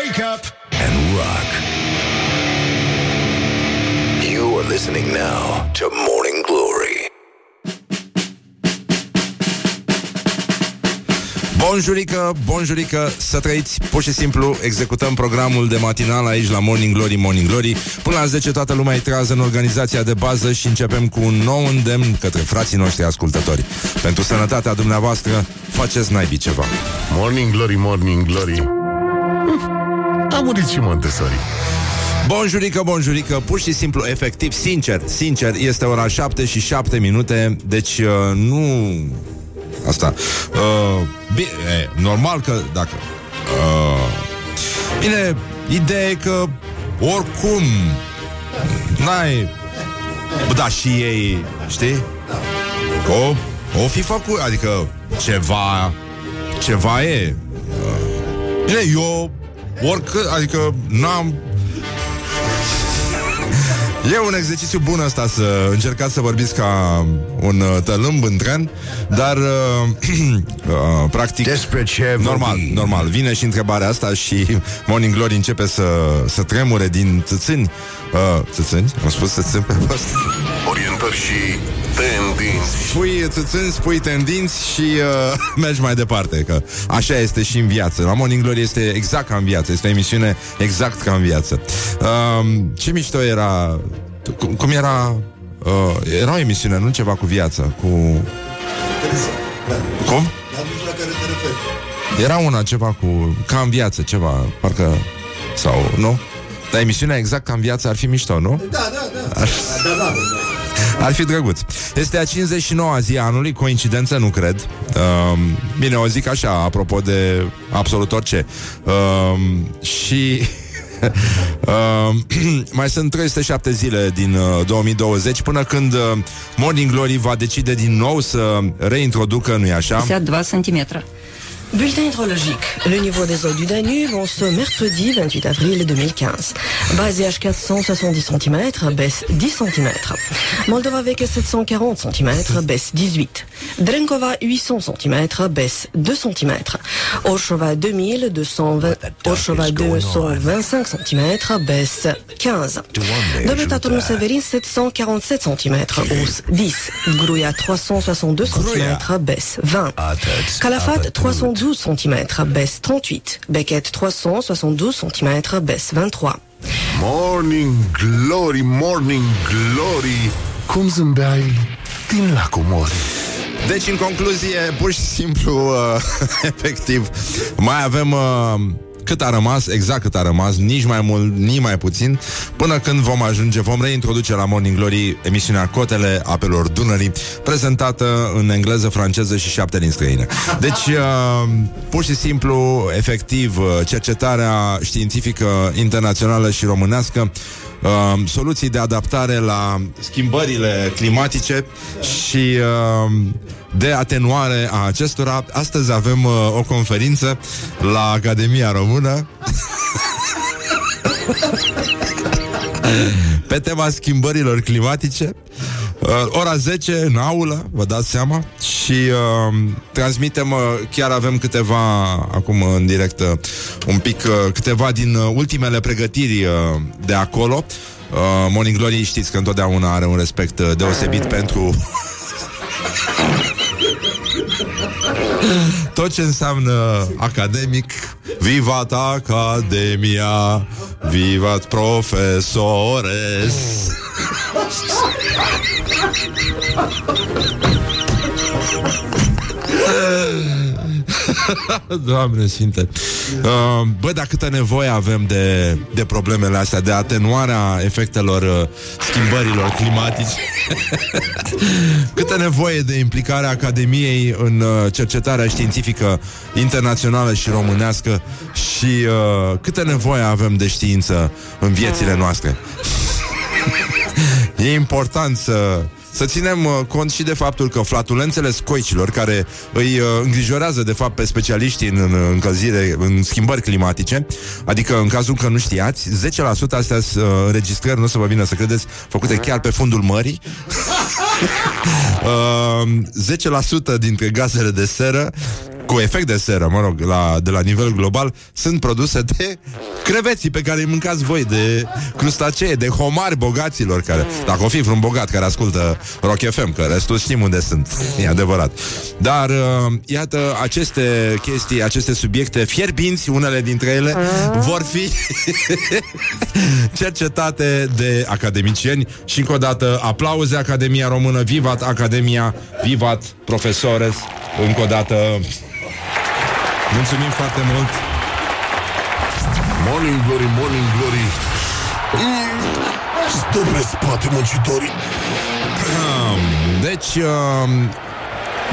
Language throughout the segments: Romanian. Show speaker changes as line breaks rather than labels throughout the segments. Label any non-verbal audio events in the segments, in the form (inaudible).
Wake up and rock. You are listening now to Morning Glory.
Bonjurică, bonjurică, să trăiți Pur și simplu. Executăm programul de matinal aici la Morning Glory, Morning Glory. Până la 10 toată lumea e trează în organizația de bază Și începem cu un nou îndemn către frații noștri ascultători. Pentru sănătatea dumneavoastră, faceți naibii ceva.
Morning Glory, Morning Glory. Uf, A murit și Montessori
Bonjurică, bonjurică, pur și simplu, efectiv, sincer, sincer, este ora 7 și 7 minute, deci uh, nu... Asta. Uh, bine, e, normal că dacă... Uh, bine, ideea e că oricum n-ai... Bă, da, și ei, știi? Că o, o fi făcut, adică ceva, ceva e. Uh, bine, eu oricât, adică n-am E un exercițiu bun asta să încercați să vorbiți ca un uh, tălâmb în tren, dar uh, (clears throat) uh, practic
Despre ce
normal,
vorbi?
normal. Vine și întrebarea asta și Morning Glory începe să, să tremure din țâțâni. Uh, țâțâni? Am spus țâțâni pe post.
Orientări și tendinți
Spui țâțâni, spui tendinți și uh, (laughs) mergi mai departe, că așa este și în viață. La Morning Glory este exact ca în viață, este o emisiune exact ca în viață. Uh, ce mișto era... Cum, cum era... Uh, era o emisiune, nu ceva cu viață, cu... Cum? Era una ceva cu... Ca în viață, ceva, parcă... Sau, nu? Dar emisiunea exact ca în viață ar fi mișto, nu?
Da, da, da. Da, da, da.
Ar fi drăguț. Este a 59-a zi a anului, coincidență, nu cred. Um, bine, o zic așa, apropo de absolut orice. Um, și... (laughs) Um, (clears throat) mai sunt 307 zile din uh, 2020 până când uh, Morning Glory va decide din nou să reintroducă, nu-i așa?
52 cm.
Bulletin hydrologique. Le niveau des eaux du Danube en ce mercredi 28 avril 2015. Baziage 470 cm, baisse 10 cm. Moldova avec 740 cm, baisse 18. Drenkova 800 cm, baisse 2 cm. Orshova 2220, Orshova 225 cm, baisse 15. Dobeta Turnul Severin 747 cm, hausse 10. Gruia 362 cm, baisse 20. Calafat 312 cm, baisse 38. Beckett 372 cm, baisse 23.
Morning Glory, Morning Glory Cum zâmbeai din lacul mori
Deci, în concluzie, pur și simplu, uh, (laughs) efectiv, mai avem... Uh, cât a rămas, exact cât a rămas, nici mai mult, nici mai puțin, până când vom ajunge, vom reintroduce la Morning Glory emisiunea Cotele Apelor Dunării, prezentată în engleză, franceză și șapte din străine. Deci, (laughs) uh, pur și simplu, efectiv, uh, cercetarea științifică internațională și românească uh, soluții de adaptare la schimbările climatice și uh, de atenuare a acestora. Astăzi avem uh, o conferință la Academia Română (laughs) pe tema schimbărilor climatice. Uh, ora 10 în aulă, vă dați seama Și uh, transmitem uh, Chiar avem câteva Acum în direct uh, Un pic uh, câteva din uh, ultimele pregătiri uh, De acolo. Uh, Morning Glory știți că întotdeauna are un respect uh, Deosebit pentru (laughs) tot ce înseamnă academic. Vivat Academia! Vivat Profesores (laughs) (laughs) Doamne Sfinte. Uh, Bă, dar câtă nevoie avem de, de problemele astea De atenuarea efectelor uh, Schimbărilor climatice? (laughs) Câtă nevoie de implicarea Academiei În uh, cercetarea științifică Internațională și românească Și uh, câtă nevoie avem de știință În viețile noastre E important să să ținem uh, cont și de faptul că flatulențele scoicilor, care îi uh, îngrijorează de fapt pe specialiștii în, în încălzire, în schimbări climatice, adică în cazul că nu știați, 10% astea sunt uh, înregistrări, nu o să vă vină să credeți, făcute chiar pe fundul mării. (laughs) uh, 10% dintre gazele de seră cu efect de seră, mă rog, la, de la nivel global, sunt produse de creveții pe care îi mâncați voi, de crustacee, de homari bogaților, care, dacă o fi vreun bogat care ascultă Rock FM, că restul știm unde sunt, e adevărat. Dar, uh, iată, aceste chestii, aceste subiecte fierbinți, unele dintre ele, vor fi (laughs) cercetate de academicieni și încă o dată aplauze Academia Română, vivat Academia, vivat profesores, încă o dată mulțumim foarte mult.
Morning Glory, Morning Glory. Mm, Stă pe spate muncitorii.
Deci, uh,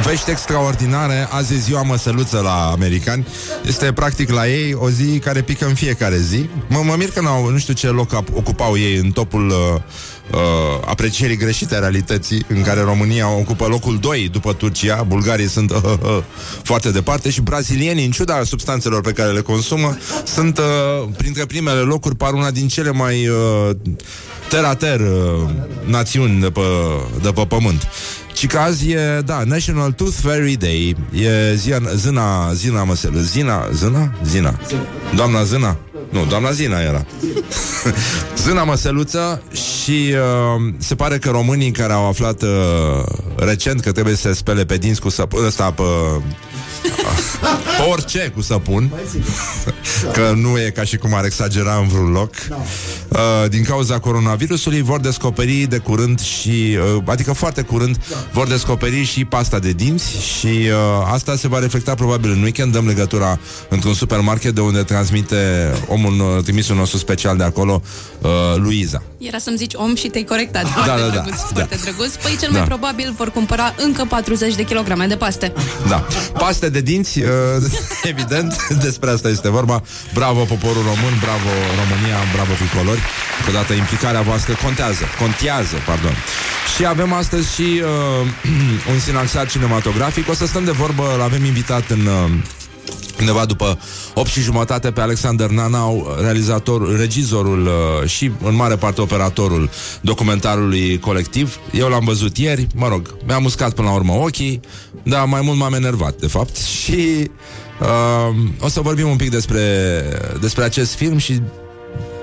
vești extraordinare. Azi e ziua măsăluță la americani. Este practic la ei o zi care pică în fiecare zi. Mă, mă mir că n-au, nu știu ce loc ap- ocupau ei în topul uh, uh, aprecierii greșite a realității În care România ocupă locul 2 după Turcia Bulgarii sunt uh, uh, uh, foarte departe Și brazilienii, în ciuda substanțelor pe care le consumă Sunt uh, printre primele locuri Par una din cele mai uh, ter-a-ter uh, națiuni de pe, de pe pământ ci că azi e, da, National Tooth Fairy Day E zia, zina, zina măselă Zina, zina? Zina Doamna Zina? Nu, doamna Zina era. (laughs) Zâna măseluță Și uh, se pare că românii care au aflat uh, Recent că trebuie să se spele pe dinți cu săpun Ăsta pe pe (laughs) orice cu săpun (laughs) Că nu e ca și cum ar exagera în vreun loc uh, Din cauza coronavirusului Vor descoperi de curând și uh, Adică foarte curând Vor descoperi și pasta de dinți Și uh, asta se va reflecta probabil în weekend Dăm legătura într-un supermarket De unde transmite omul uh, trimisul nostru special de acolo uh, Luiza
Era să-mi zici om și te-ai corectat.
Da,
Foarte
da, da.
drăguț,
Da.
foarte drăguț. Păi cel
Da.
mai probabil vor cumpăra încă 40 de kilograme de paste.
Da. Paste de dinți, uh, (laughs) evident, despre asta este vorba. Bravo poporul român, bravo România, bravo tricolori. Încă o dată implicarea voastră contează, contează, pardon. Și avem astăzi și uh, (clears throat) un sinaxar cinematografic. O să stăm de vorbă, l-avem invitat în... Uh, Undeva după 8 și jumătate pe Alexander Nanau, realizator, regizorul uh, și în mare parte operatorul documentarului colectiv. Eu l-am văzut ieri, mă rog, mi-am uscat până la urmă ochii, dar mai mult m-am enervat, de fapt. (laughs) Și uh, o să vorbim un pic despre, despre acest film și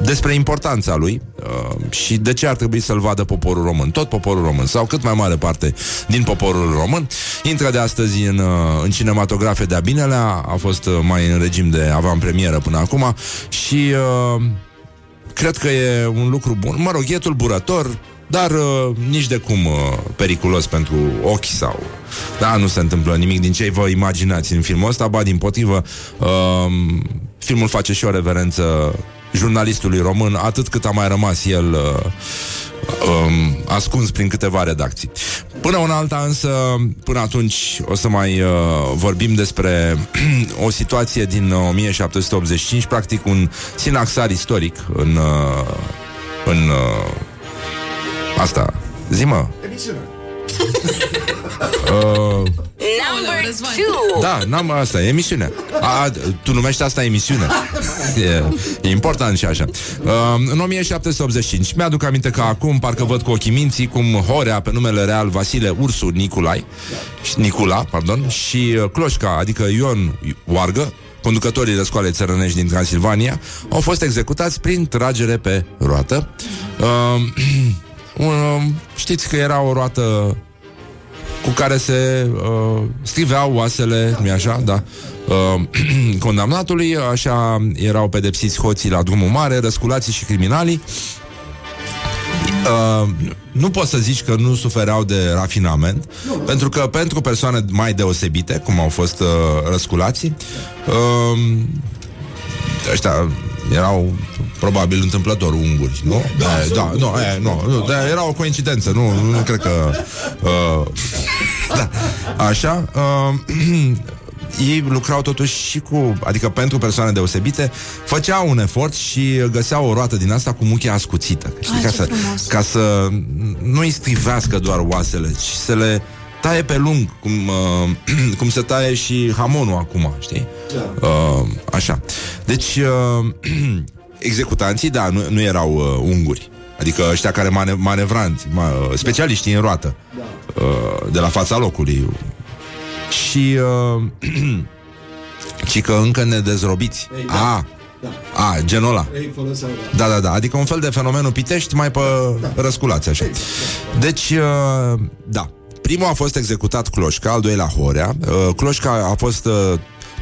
despre importanța lui uh, și de ce ar trebui să-l vadă poporul român, tot poporul român, sau cât mai mare parte din poporul român. Intră de astăzi în, uh, în cinematografe de-a binelea, a fost uh, mai în regim de avantpremieră până acum și uh, cred că e un lucru bun. Mă rog, e tulburător, dar uh, nici de cum uh, periculos pentru ochi sau... Da, nu se întâmplă nimic din ce vă imaginați în filmul ăsta, ba din potrivă, uh, filmul face și o reverență jurnalistului român, atât cât a mai rămas el uh, um, ascuns prin câteva redacții. Până una alta însă, până atunci o să mai uh, vorbim despre (clears throat) o situație din uh, 1785, practic un sinaxar istoric în, uh, în uh, asta. Zi-mă. Uh,
Aoleu, Răzvan.
da, n-am asta, e emisiune. A, tu numești asta emisiune. E, e important și așa. Uh, în 1785, mi-aduc aminte că acum parcă văd cu ochii minții cum Horea, pe numele real Vasile Ursu Niculai, și- Nicula, pardon, și uh, Cloșca, adică Ion Oargă, conducătorii răscoalei țărănești din Transilvania, au fost executați prin tragere pe roată. Uh, (clears throat) um, știți că era o roată cu care se uh, striveau oasele, nu așa, da, uh, (clears throat) condamnatului, așa erau pedepsiți hoții la drumul mare, răsculații și criminalii. Uh, nu poți să zici că nu sufereau de rafinament, pentru că pentru persoane mai deosebite, cum au fost uh, răsculații, uh, ăștia erau probabil întâmplător unguri, nu? Da, da, nu, e, nu, nu da, era o coincidență, nu, nu, nu cred că... Uh, da, așa... Uh, (clears throat) ei lucrau totuși și cu, adică pentru persoane deosebite, făceau un efort și găseau o roată din asta cu muchia ascuțită. Știi,
Ai,
ca,
ce
să,
frumos.
ca să nu îi strivească doar oasele, ci să le taie pe lung, cum, uh, (clears throat) cum se taie și hamonul acum, știi? Uh, așa. Deci, uh, (clears throat) executanții, da, nu, nu erau uh, unguri. Adică ăștia care mane- manevranți, ma, uh, specialiștii în roată, uh, de la fața locului. Și uh, (clears throat) Ci că încă ne dezrobiți. A, a, genul ăla.
Ei foloseau, da.
Da, da, da. Adică un fel de fenomenul pitești mai pe răsculați, așa. Deci, uh, da. Primul a fost executat Cloșca, al doilea Horea. Uh, Cloșca a fost uh,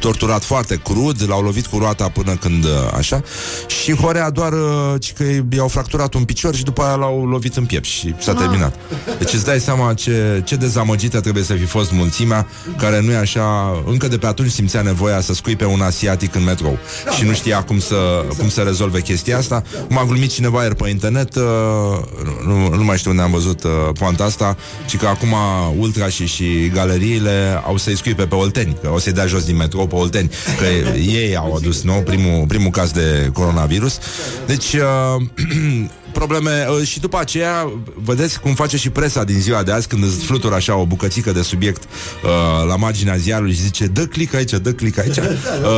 torturat foarte crud, l-au lovit cu roata până când uh, așa și Horea doar uh, ci că i-au fracturat un picior și după aia l-au lovit în piept și s-a terminat. Deci îți dai seama ce, ce dezamăgită trebuie să fi fost mulțimea care nu e așa, încă de pe atunci simțea nevoia să scuipe un asiatic în metrou și nu știa cum să, cum să rezolve chestia asta. M-a glumit cineva ieri pe internet, uh, nu, nu mai știu unde am văzut uh, poanta asta, ci că acum ultra și, și galeriile au să-i scuipe pe Olteni, că o să-i dea jos din metrou pe Olteni, că ei au adus, nu, primul, primul caz de coronavirus. Deci, uh, (clears throat) probleme uh, și după aceea vedeți cum face și presa din ziua de azi când îți flutură așa o bucățică de subiect uh, la marginea ziarului și zice dă click aici, dă click aici. Uh,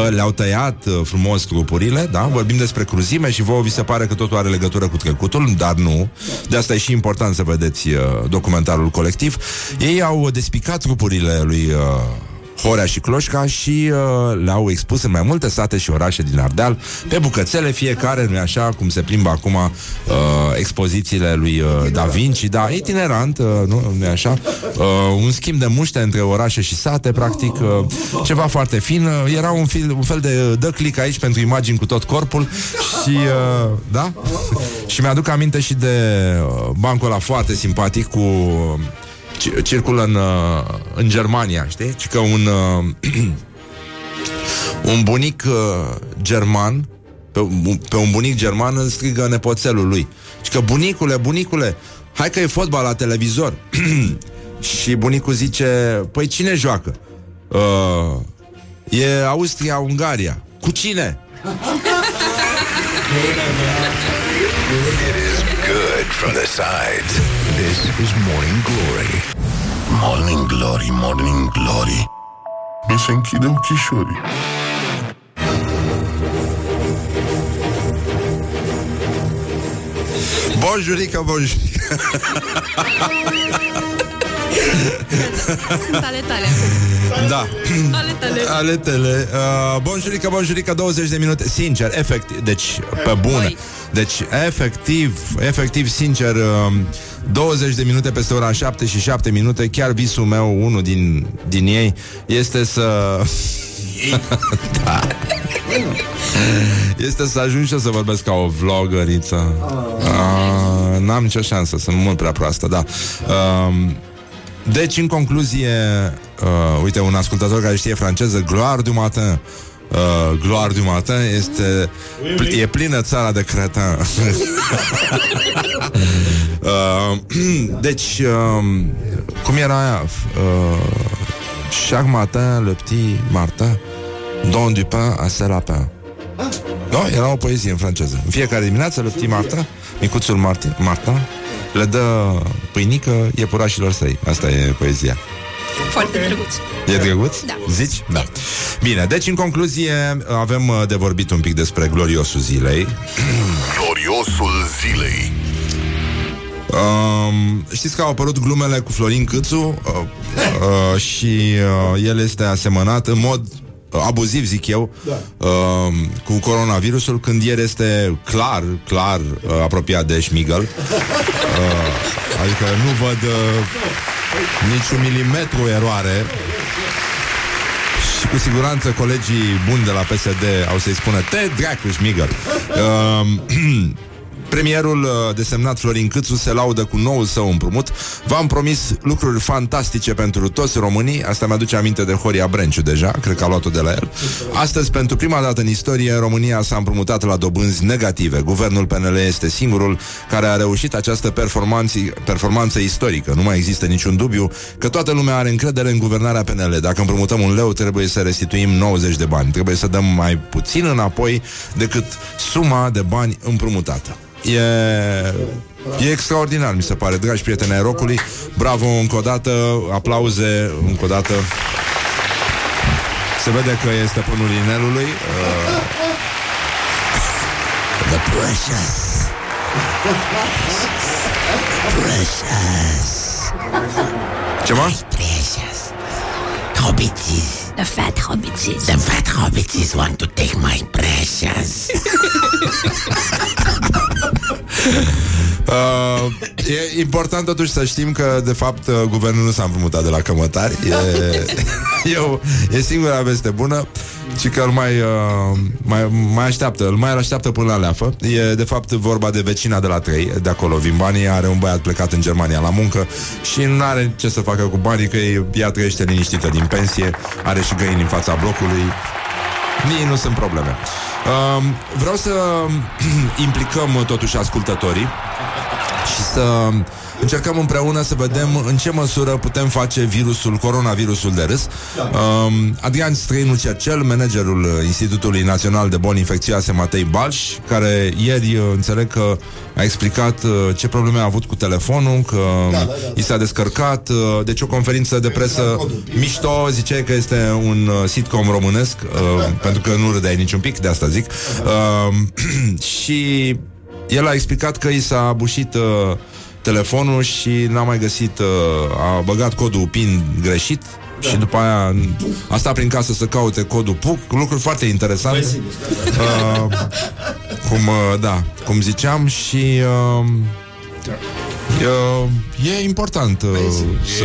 le-au tăiat uh, frumos grupurile da? vorbim despre cruzime și vouă vi se pare că totul are legătură cu trecutul dar nu, de asta e și important să vedeți uh, documentarul colectiv. Ei au despicat grupurile lui uh, Horea și Cloșca și uh, le-au expus în mai multe sate și orașe din Ardeal, pe bucățele fiecare, nu așa, cum se plimbă acum uh, expozițiile lui uh, Da Vinci, da, itinerant, uh, nu, nu așa, uh, un schimb de muște între orașe și sate, practic, uh, ceva foarte fin, uh, era un, fil, un fel de dă click aici pentru imagini cu tot corpul și, uh, da? și mi-aduc aminte și de uh, bancul ăla foarte simpatic cu ci- circulă în, uh, în Germania, știi? Ci că un, uh, (clears throat) un bunic uh, german, pe, un- pe un bunic german îl strigă nepoțelul lui. Și că bunicule, bunicule, hai că e fotbal la televizor. (clears throat) și bunicul zice, păi cine joacă? Uh, e Austria-Ungaria. Cu cine?
It is good from the sides. This is Morning Glory.
Morning Glory, Morning Glory Mi se închide ochișorii
Bonjurică, bonjurică. (laughs)
Sunt ale tale acum.
Da.
Ale tale.
Aletele. Uh, bonjurică, bonjurică, 20 de minute. Sincer, efectiv, deci, pe bune.
Băi.
Deci, efectiv, efectiv, sincer, uh, 20 de minute peste ora 7 și 7 minute, chiar visul meu, unul din, din ei, este să... da. Este să ajung și eu să vorbesc ca o vlogăriță. Uh, n-am nicio șansă, sunt mult prea proastă, da. Uh, deci, în concluzie, uh, uite, un ascultător care știe franceză, Gloire du matin. Uh, Gloire du matin este pl- e plină țara de cretin. (laughs) uh, (clears throat) deci, uh, cum era aia? Uh, chaque matin, le petit Martin donne du pain à ses lapins. Nu? Era o poezie în franceză. În fiecare dimineață, le petit Martin, micuțul Martin, Martin, le dă pâinică iepurașilor săi. Asta e poezia.
Foarte drăguț.
E drăguț?
Da.
Zici? Da. Bine, deci în concluzie avem uh, de vorbit un pic despre gloriosul zilei.
Gloriosul zilei
Um, știți că au apărut glumele cu Florin Câțu uh, uh, și uh, el este asemănat în mod uh, abuziv, zic eu, da. uh, cu coronavirusul, când ieri este clar, clar uh, apropiat de Schmigel. Uh, adică nu văd uh, niciun milimetru eroare și cu siguranță colegii buni de la PSD au să-i spună Te dracu, Schmigel! Uh, (clears throat) Premierul uh, desemnat Florin Câțu se laudă cu noul său împrumut. V-am promis lucruri fantastice pentru toți românii. Asta mi-aduce aminte de Horia Brenciu deja, cred că a luat-o de la el. Astăzi, pentru prima dată în istorie, România s-a împrumutat la dobânzi negative. Guvernul PNL este singurul care a reușit această performanță, performanță istorică. Nu mai există niciun dubiu că toată lumea are încredere în guvernarea PNL. Dacă împrumutăm un leu, trebuie să restituim 90 de bani. Trebuie să dăm mai puțin înapoi decât suma de bani împrumutată. E, e extraordinar, mi se pare, dragi prieteni ai rocului. Bravo încă o dată, aplauze încă o dată. Se vede că este pânul inelului. Uh,
The precious Precious
ce mă?
Precious How big is
The fat hobbitses. The fat hobbitses want to take my precious. (laughs)
Uh, e important totuși să știm că, de fapt, uh, guvernul nu s-a împrumutat de la cămătari. E, (laughs) e, o, e singura veste bună și că îl mai, uh, mai, mai așteaptă, îl mai așteaptă până la leafă. E, de fapt, vorba de vecina de la 3, de acolo, vin banii, are un băiat plecat în Germania la muncă și nu are ce să facă cu banii, că ea trăiește liniștită din pensie, are și găini în fața blocului, nici nu sunt probleme. Uh, vreau să (clears throat) implicăm totuși ascultătorii și să încercăm împreună să vedem în ce măsură putem face virusul, coronavirusul de râs. Um, Adrian Străinu Cercel, managerul Institutului Național de Boli Infecțioase Matei Balș, care ieri uh, înțeleg că a explicat uh, ce probleme a avut cu telefonul, că da, da, da. i s-a descărcat, uh, deci o conferință de presă mișto, zice că este un uh, sitcom românesc, uh, pentru că nu râdeai niciun pic, de asta zic. Uh, (clears throat) și el a explicat că i s-a bușit uh, telefonul și n-a mai găsit, uh, a băgat codul PIN greșit da. și după aia a stat prin casă să caute codul PUC, lucruri foarte interesante. Uh, cum, uh, da, cum ziceam și uh, E, e important uh,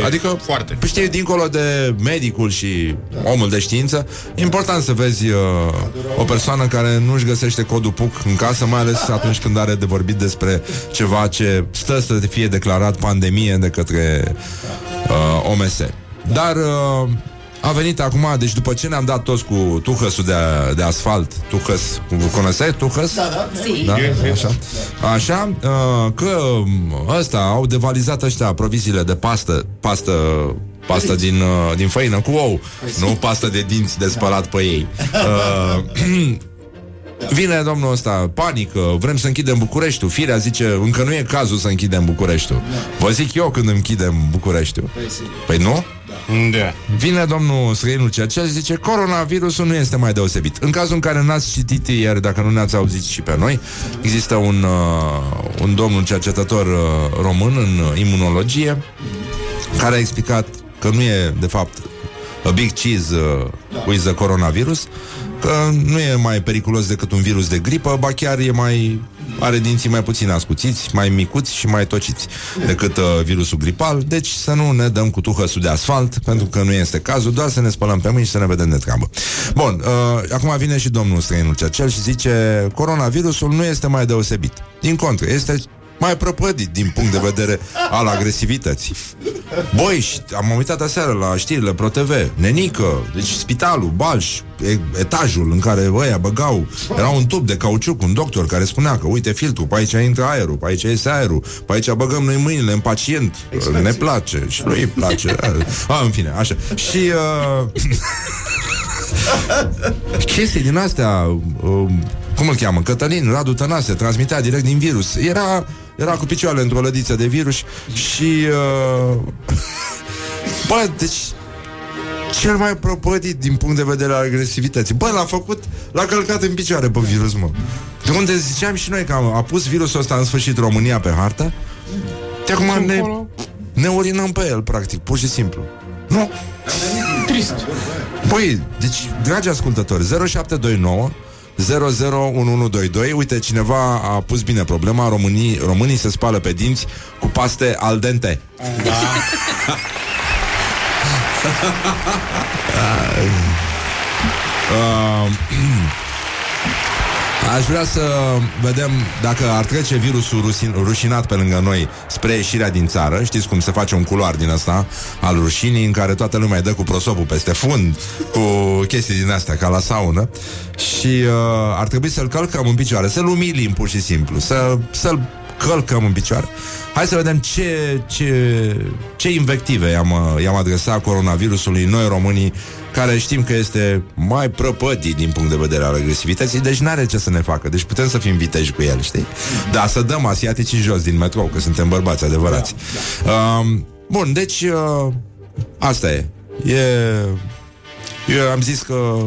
e
Adică
foarte.
Știi, dincolo de medicul și omul de știință E important să vezi uh, O persoană care nu-și găsește codul PUC în casă Mai ales atunci când are de vorbit despre Ceva ce stă să fie declarat pandemie De către uh, OMS Dar uh, a venit acum, deci după ce ne-am dat toți cu tuhăsul de, de asfalt, tuhăs, cunoșteai tuhăs?
Da, da.
Si.
Da, așa. Așa, uh, că ăsta au devalizat ăștia proviziile de pastă, pastă Pastă din, uh, din făină cu ou Nu pastă de dinți de spălat pe ei (laughs) uh, (clears throat) Vine domnul ăsta, panică, vrem să închidem Bucureștiul. Firea zice, încă nu e cazul să închidem Bucureștiul. Vă zic eu când închidem Bucureștiul. Păi nu?
Da.
Vine domnul Străinul Cercel și zice Coronavirusul nu este mai deosebit În cazul în care n-ați citit ieri Dacă nu ne-ați auzit și pe noi Există un, uh, un domnul cercetător uh, român În uh, imunologie Care a explicat că nu e de fapt A big cheese uh, with the coronavirus Că nu e mai periculos decât un virus de gripă Ba chiar e mai are dinții mai puțin ascuțiți, mai micuți și mai tociți decât uh, virusul gripal, deci să nu ne dăm cu tuhăsul de asfalt, pentru că nu este cazul, doar să ne spălăm pe mâini și să ne vedem de treabă. Bun, uh, acum vine și domnul străinul Cercel și zice coronavirusul nu este mai deosebit. Din contră, este mai prăpădit din punct de vedere al agresivității. Băi, și am uitat aseară la știrile ProTV, Nenică, deci spitalul, Balș, e- etajul în care ăia băgau, era un tub de cauciuc, un doctor care spunea că uite filtrul, pe aici intră aerul, pe aici iese aerul, pe aici băgăm noi mâinile în pacient, ne place și nu îi place. A, în fine, așa. Și uh, (laughs) chestii din astea, uh, cum îl cheamă? Cătălin Radu Tănase transmitea direct din virus. Era, era cu picioarele într-o lădiță de virus și... Uh, (laughs) bă, deci cel mai propădit din punct de vedere al agresivității. Bă, l-a făcut, l-a călcat în picioare pe virus, mă. De unde ziceam și noi că a, a pus virusul ăsta în sfârșit România pe hartă, de acum ne, ne urinăm pe el, practic, pur și simplu. Nu?
Trist.
Păi, deci, dragi ascultători, 0729 001122 Uite, cineva a pus bine problema Românii, Românii se spală pe dinți Cu paste al dente.
Da.
Uh, (laughs) (clears throat) (clears throat) Aș vrea să vedem dacă ar trece virusul rusin, rușinat pe lângă noi spre ieșirea din țară. Știți cum se face un culoar din asta al rușinii în care toată lumea îi dă cu prosopul peste fund, cu chestii din astea, ca la saună. Și uh, ar trebui să-l călcăm în picioare, să-l umilim pur și simplu, să, să-l călcăm în picioare. Hai să vedem ce, ce, ce invective i-am, uh, i-am adresat coronavirusului noi românii care știm că este mai prăpădit din punct de vedere al agresivității, deci n-are ce să ne facă. Deci putem să fim viteji cu el, știi? Da, să dăm asiaticii jos din metrou, că suntem bărbați adevărați. Um, bun, deci uh, asta e. e. Eu am zis că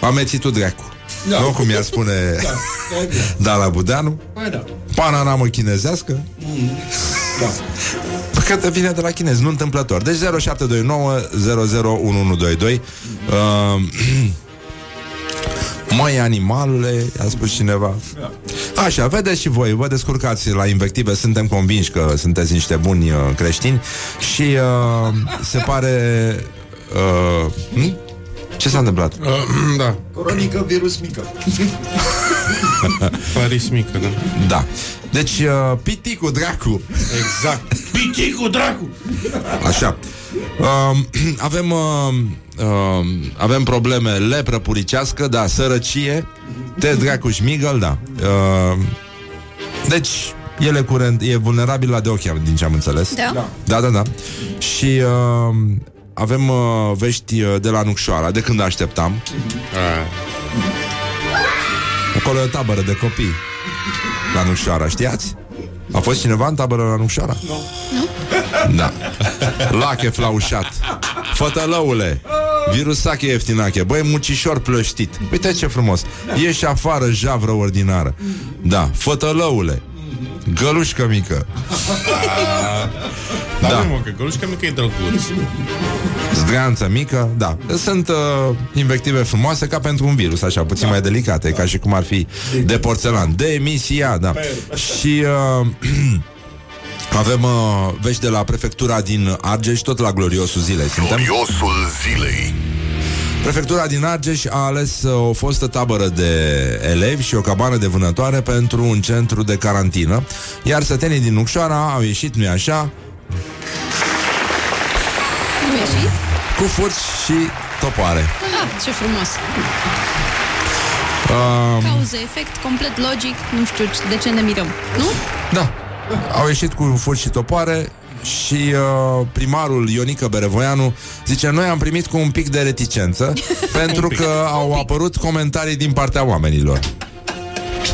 am mețit tu dracu.
Da.
Nu cum i-ar spune (laughs)
Da,
Dala Budeanu.
Păi da.
Pananamă chinezească.
Da.
Că te vine de la chinezi, nu întâmplător. Deci 0729 001122 uh, Măi, animalele, a spus cineva. Așa, vedeți și voi, vă descurcați la invective, suntem convinși că sunteți niște buni uh, creștini și uh, se pare... Uh, hm? Ce s-a întâmplat?
Uh, (clears throat) da.
Coronică, virus mică. (laughs) (laughs)
Paris mică, da.
Da. Deci, uh, piticul dracu.
Exact. (laughs) Piticul dracu!
Așa. Uh, (clears throat) avem, uh, uh, avem probleme lepră puricească, da, sărăcie, te dracu șmigăl, da. Uh, deci, el e, curent, e vulnerabil la de ochi, din ce am înțeles.
Da.
Da, da, da. Și uh, avem uh, vești uh, de la Nucșoara, de când așteptam.
A,
Acolo e o tabără de copii la Nucșoara, știați? A fost cineva în tabără la Nucșoara? Nu. Da. Lache flaușat. Fătălăule. Virusache ieftinache. Băi, mucișor plăștit. Uite ce frumos. Ieși afară, javră ordinară. Da. Fătălăule. Gălușcă mică.
da, (laughs)
Da.
da. mă, că gălușca mică e drăguț.
Zdreanță mică, da. Sunt uh, invective frumoase ca pentru un virus, așa, puțin mai delicate, ca și cum ar fi de porțelan. De emisia, da. Și uh, (clears throat) avem uh, vești de la prefectura din Argeș, tot la gloriosul zilei suntem.
Gloriosul zilei.
Prefectura din Argeș a ales uh, o fostă tabără de elevi și o cabană de vânătoare pentru un centru de carantină, iar sătenii din Nucșoara au ieșit, nu-i așa,
Nu ieșit?
cu furci și topoare.
Ah, ce frumos.
Uh,
Cauză, efect, complet logic. Nu știu de ce ne mirăm. Nu?
Da. Au ieșit cu furci și topoare și uh, primarul Ionică Berevoianu zice Noi am primit cu un pic de reticență (laughs) Pentru că au apărut comentarii din partea oamenilor.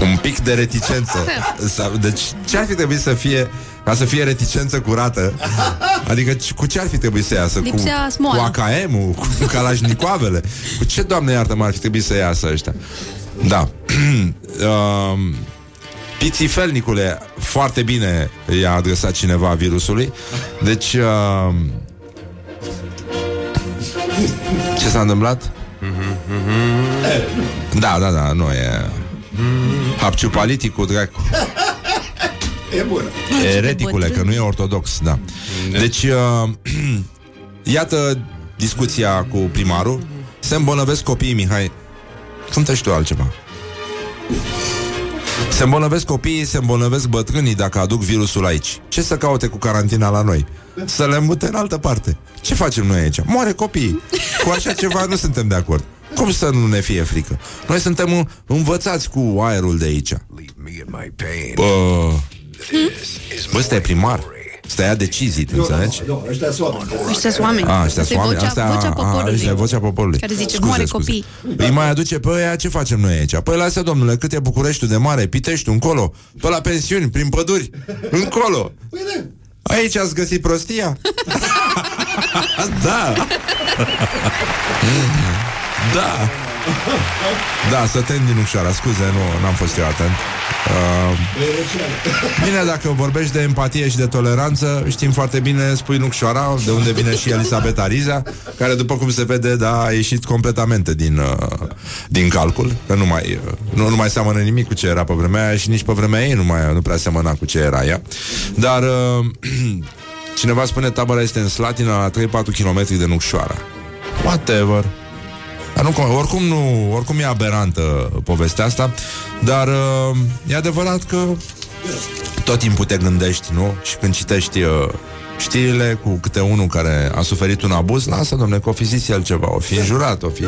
Un pic de reticență. Sa- Deci ce ar fi trebuit să fie Ca să fie reticență curată? Adică c- cu ce ar fi trebuit să iasă? Cu,
Lipsea smoala.
cu AKM-ul, cu Kalashnikovele Cu ce, doamne iartă ar fi trebuit să iasă ăștia? Da. (clears throat) Um, Pițifelnicule, foarte bine i-a adresat cineva virusului. Deci, uh, ce s-a întâmplat? Da, da, da, nu e... Hapciupaliticul, dracu.
E bună.
Ereticule, că nu e ortodox, da. Deci, uh, (clears throat) iată discuția cu primarul. Se îmbolnăvesc copiii, Mihai. Cântă și tu altceva. Se îmbolnăvesc copiii, se îmbolnăvesc bătrânii dacă aduc virusul aici. Ce să caute cu carantina la noi? Să le îmbute în altă parte. Ce facem noi aici? Moare copiii. Cu așa ceva nu suntem de acord. Cum să nu ne fie frică? Noi suntem uh, învățați cu aerul de aici.
Leave me in my pain.
Bă,
This is
bă, ăsta e primar. Ăsta ia decizii, tu înțelegi?
Nu, ăștia sunt oameni.
Ăștia sunt oameni.
A, ăștia
Asta
sunt
e
oameni.
vocea,
Asta,
vocea
a,
poporului.
ăștia e vocea poporului.
Care zice, moare copii.
Îi mai aduce pe ăia, ce facem noi aici? Păi lasă, domnule, cât e Bucureștiul de mare, Pitești, încolo, pe la pensiuni, prin păduri, încolo.
Uite,
Aici ați găsit prostia? (laughs) da. (laughs) da. Da, să ten din ușoara, scuze, nu n-am fost eu atent. Uh, bine, dacă vorbești de empatie și de toleranță, știm foarte bine, spui Nucșoara, de unde vine și Elisabeta Ariza, care, după cum se vede, da, a ieșit completamente din, uh, din calcul, că nu mai, uh, nu, nu mai seamănă nimic cu ce era pe vremea aia și nici pe vremea ei nu, mai, nu prea semăna cu ce era ea. Dar uh, (clears throat) cineva spune tabăra este în Slatina, la 3-4 km de Nucșoara. Whatever. Dar nu, oricum nu, oricum e aberantă povestea asta, dar uh, e adevărat că tot timpul te gândești, nu? Și când citești uh, știrile cu câte unul care a suferit un abuz, lasă, domne, că o fi zis el ceva, o fi înjurat, o fi,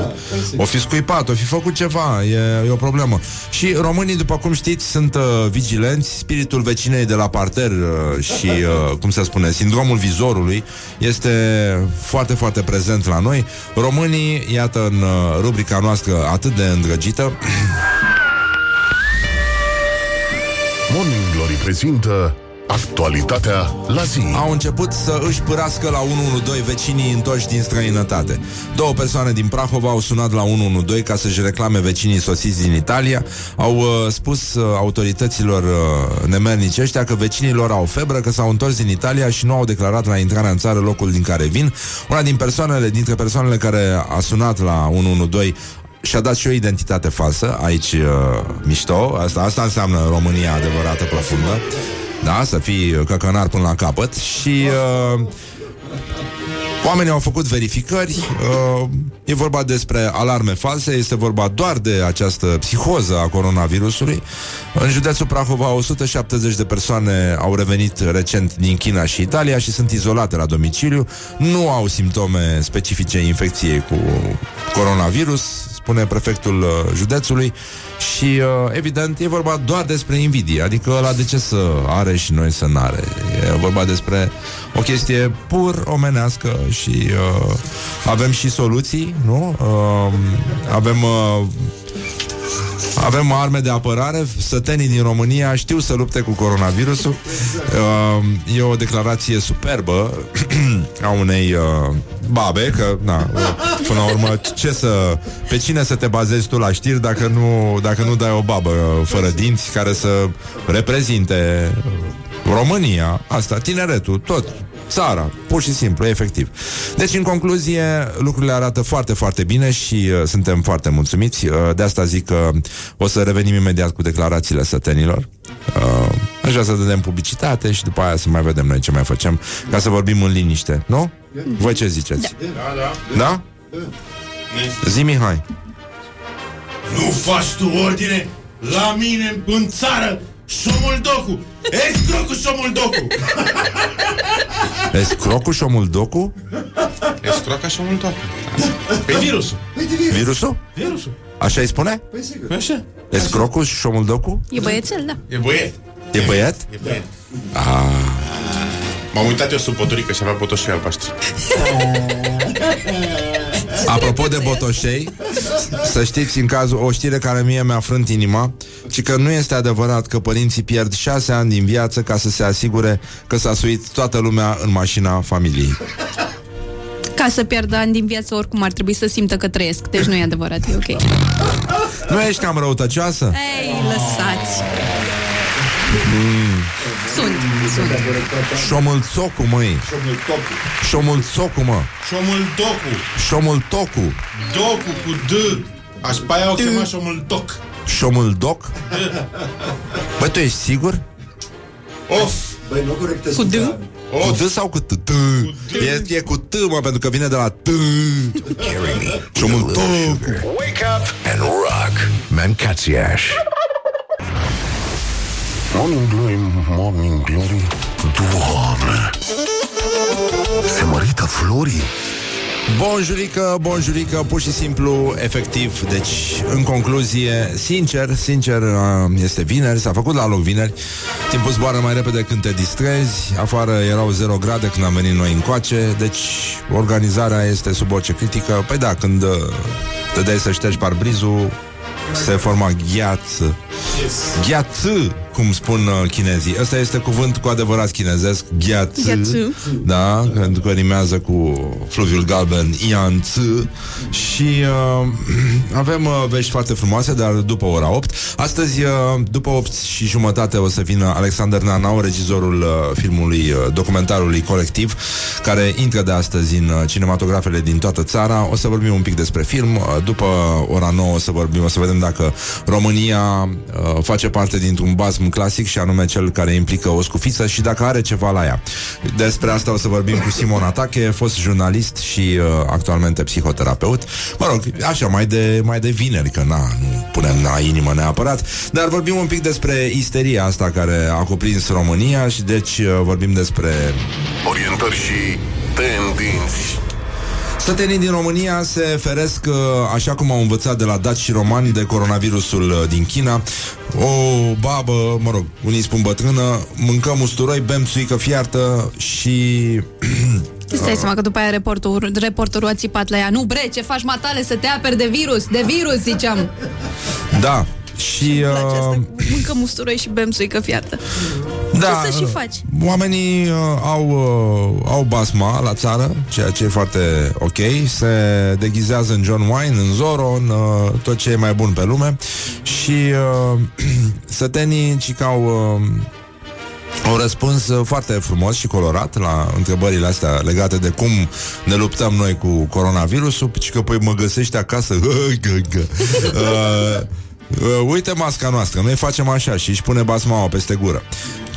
o fi scuipat, o fi făcut ceva, e, e o problemă. Și românii, după cum știți, sunt uh, vigilenți, spiritul vecinei de la parter uh, și, uh, cum se spune, sindromul vizorului este foarte, foarte prezent la noi. Românii, iată, în uh, rubrica noastră atât de îndrăgită,
Morning Glory prezintă Actualitatea la zi.
Au început să își pârască la 112 vecinii întorși din străinătate. Două persoane din Prahova au sunat la 112 ca să-și reclame vecinii sosiți din Italia. Au uh, spus uh, autorităților uh, nemernici ăștia că vecinilor au febră, că s-au întors din Italia și nu au declarat la intrarea în țară locul din care vin. Una din persoanele, dintre persoanele care a sunat la 112 și-a dat și o identitate falsă, aici uh, mișto, asta, asta înseamnă România adevărată profundă, da, să fii căcănar până la capăt și uh, Oamenii au făcut verificări, uh, e vorba despre alarme false, este vorba doar de această psihoză a coronavirusului. În județul Prahova, 170 de persoane au revenit recent din China și Italia și sunt izolate la domiciliu. Nu au simptome specifice infecției cu coronavirus, spune prefectul uh, județului. Și, uh, evident, e vorba doar despre invidie, adică ăla de ce să are și noi să n-are. E vorba despre o chestie pur omenească și uh, avem și soluții, nu? Uh, avem... Uh, avem arme de apărare, sătenii din România știu să lupte cu coronavirusul. Uh, e o declarație superbă (clears throat) a unei uh, babe, că, na, până la urmă, ce să, pe cine să te bazezi tu la știri dacă nu, dacă nu dai o babă fără dinți care să reprezinte România, asta, tineretul, tot, țara, pur și simplu, efectiv. Deci, în concluzie, lucrurile arată foarte, foarte bine și uh, suntem foarte mulțumiți. Uh, de asta zic că o să revenim imediat cu declarațiile sătenilor. Uh, aș vrea să dăm publicitate și după aia să mai vedem noi ce mai facem, ca să vorbim în liniște, nu? Voi ce ziceți?
Da, da.
Da? Zi, Mihai.
Nu faci tu ordine la mine în țară Șomul Docu! Escrocu Șomul Docu!
Escrocu și omul docu?
Escroca Șomul Docu. Pe virusul.
Virusul?
Virusul.
Așa îi spune?
Păi sigur.
Așa.
Escrocu și omul docu?
E băiețel, da.
E băiet.
E băiat?
E băiet. M-am uitat eu sub poturică și avea botoșii albaștri. (laughs)
Apropo de botoșei, să știți în cazul o știre care mie mi-a frânt inima, ci că nu este adevărat că părinții pierd șase ani din viață ca să se asigure că s-a suit toată lumea în mașina familiei.
Ca să pierdă ani din viață, oricum ar trebui să simtă că trăiesc. Deci nu e adevărat, e ok.
Nu ești cam răutăcioasă?
Ei, lăsați. Sunt, sunt.
Șomâlțocu, măi! Șomâlțocu, mă!
Șomul Docu.
Șomul tocu!
Docu cu D. Aș pe aia o chema Șomul Doc.
Șomâldoc? Băi, tu ești sigur?
Of.
Băi, nu corectez
Cu D?
Cu D sau cu T? T. E, e cu T, mă, pentru că vine de la T. Șomâldoc!
Wake up and rock. Mancațiaș.
Morning Glory, Morning Glory. Doamne! Se mărită florii.
Bonjurică, bonjurică, pur și simplu, efectiv Deci, în concluzie, sincer, sincer uh, Este vineri, s-a făcut la loc vineri Timpul zboară mai repede când te distrezi Afară erau 0 grade când am venit noi încoace Deci, organizarea este sub orice critică. Păi da, când uh, te dai să ștergi parbrizul Se forma gheață Gheață, cum spun uh, chinezii. Ăsta este cuvânt cu adevărat chinezesc. Gheață.
Gheață.
Da, pentru că rimează cu fluviul galben Ianță Și uh, (clears throat) avem uh, vești foarte frumoase Dar după ora 8 Astăzi, uh, după 8 și jumătate O să vină Alexander Nanau Regizorul uh, filmului, uh, documentarului colectiv Care intră de astăzi În uh, cinematografele din toată țara. O să vorbim un pic despre film. Uh, După ora 9 o să vorbim O să vedem dacă România uh, face parte dintr-un basm clasic și anume cel care implică o scufiță și dacă are ceva la ea. Despre asta o să vorbim cu Simon Atache, fost jurnalist și uh, actualmente psihoterapeut. Mă rog, așa, mai de, mai de vineri, că na, nu punem la inimă neapărat, dar vorbim un pic despre isteria asta care a cuprins România și deci uh, vorbim despre
Orientări și tendinți
Sătenii din România se feresc, uh, așa cum au învățat de la daci și romani, de coronavirusul uh, din China. O babă, mă rog, unii spun bătrână, mâncăm usturoi, bem țuică fiartă și... (clears throat)
Îți dai seama că după aia reporterul, reporterul a țipat la ea. Nu bre, ce faci matale să te aperi de virus De virus, ziceam.
Da, și...
Place asta
Uh,
cu mâncăm usturoi și bem suică fiartă Ce să și faci?
Oamenii uh, au, uh, au basma la țară, ceea ce e foarte ok. Se deghizează în John Wayne, în Zorro, în uh, tot ce e mai bun pe lume. Și uh, (clears throat) sătenii cică au... Uh, au răspuns uh, foarte frumos și colorat la întrebările astea legate de cum ne luptăm noi cu coronavirusul, ci că păi mă găsești acasă. (laughs) uh, Uh, uite masca noastră, noi facem așa și își pune basmaua peste gură.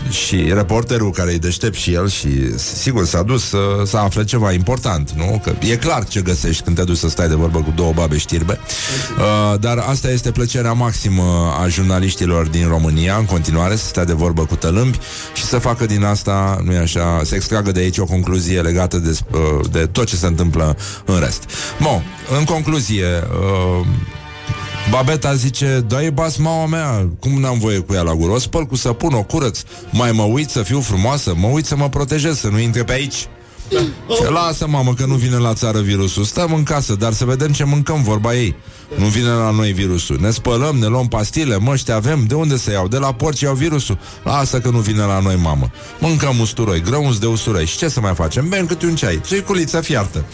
Și reporterul care e deștept și el și sigur s-a dus să, să afle ceva important, nu? Că e clar ce găsești când te duci să stai de vorbă cu două babe știrbe. Uh, dar asta este plăcerea maximă a jurnaliștilor din România în continuare să stea de vorbă cu tălâmbi și să facă din asta, nu așa, să extragă de aici o concluzie legată de, uh, de tot ce se întâmplă în rest. Bun, în concluzie, uh, Babeta zice, dă-i basmaua mea Cum n-am voie cu ea la gură? O spăl cu săpun, o curăț. Mai mă uit să fiu frumoasă Mă uit să mă protejez, să nu intre pe aici. Ce lasă, mamă, că nu vine la țară virusul. Stăm în casă, dar să vedem ce mâncăm, vorba ei. Nu vine la noi virusul. Ne spălăm, ne luăm pastile, măști avem. De unde să iau? De la porci iau virusul. Lasă că nu vine la noi, mamă. Mâncăm usturoi, grăunți de usturoi. Și ce să mai facem? Bem câte un ceai, țuiculiță fiartă.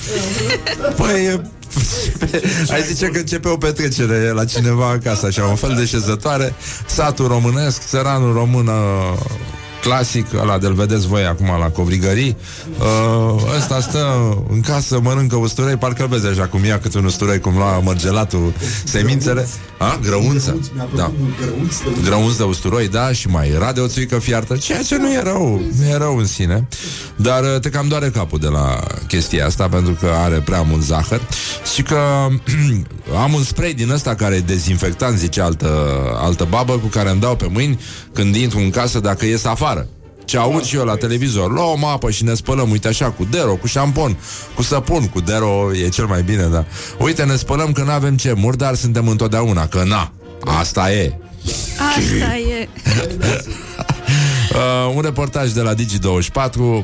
(laughs) Păi, e ai zice că începe o petrecere la cineva acasă, așa, un fel de șezătoare, satul românesc, țăranul român uh, clasic, ăla de-l vedeți voi acum la covrigării, uh, ăsta stă în casă, mănâncă usturoi, parcă vezi așa cum ia câte un usturoi, cum lua mărgelatul, semințele. A, grăunță. Da. Grăunț de usturoi, da, și mai era de o țuică fiartă, ceea ce nu e rău, nu e rău în sine, dar uh, te cam doare capul de la chestia asta, pentru că are prea mult zahăr și că (clears throat) am un spray din ăsta care e dezinfectant, zice altă, altă babă, cu care îmi dau pe mâini când intru în casă dacă ies afară. Ce aud și eu la televizor Luăm apă și ne spălăm, uite așa, cu dero, cu șampon Cu săpun, cu dero e cel mai bine, da Uite, ne spălăm că nu avem ce Murdar suntem întotdeauna, că na Asta e
Asta e. (laughs)
uh, Un reportaj de la Digi24 um,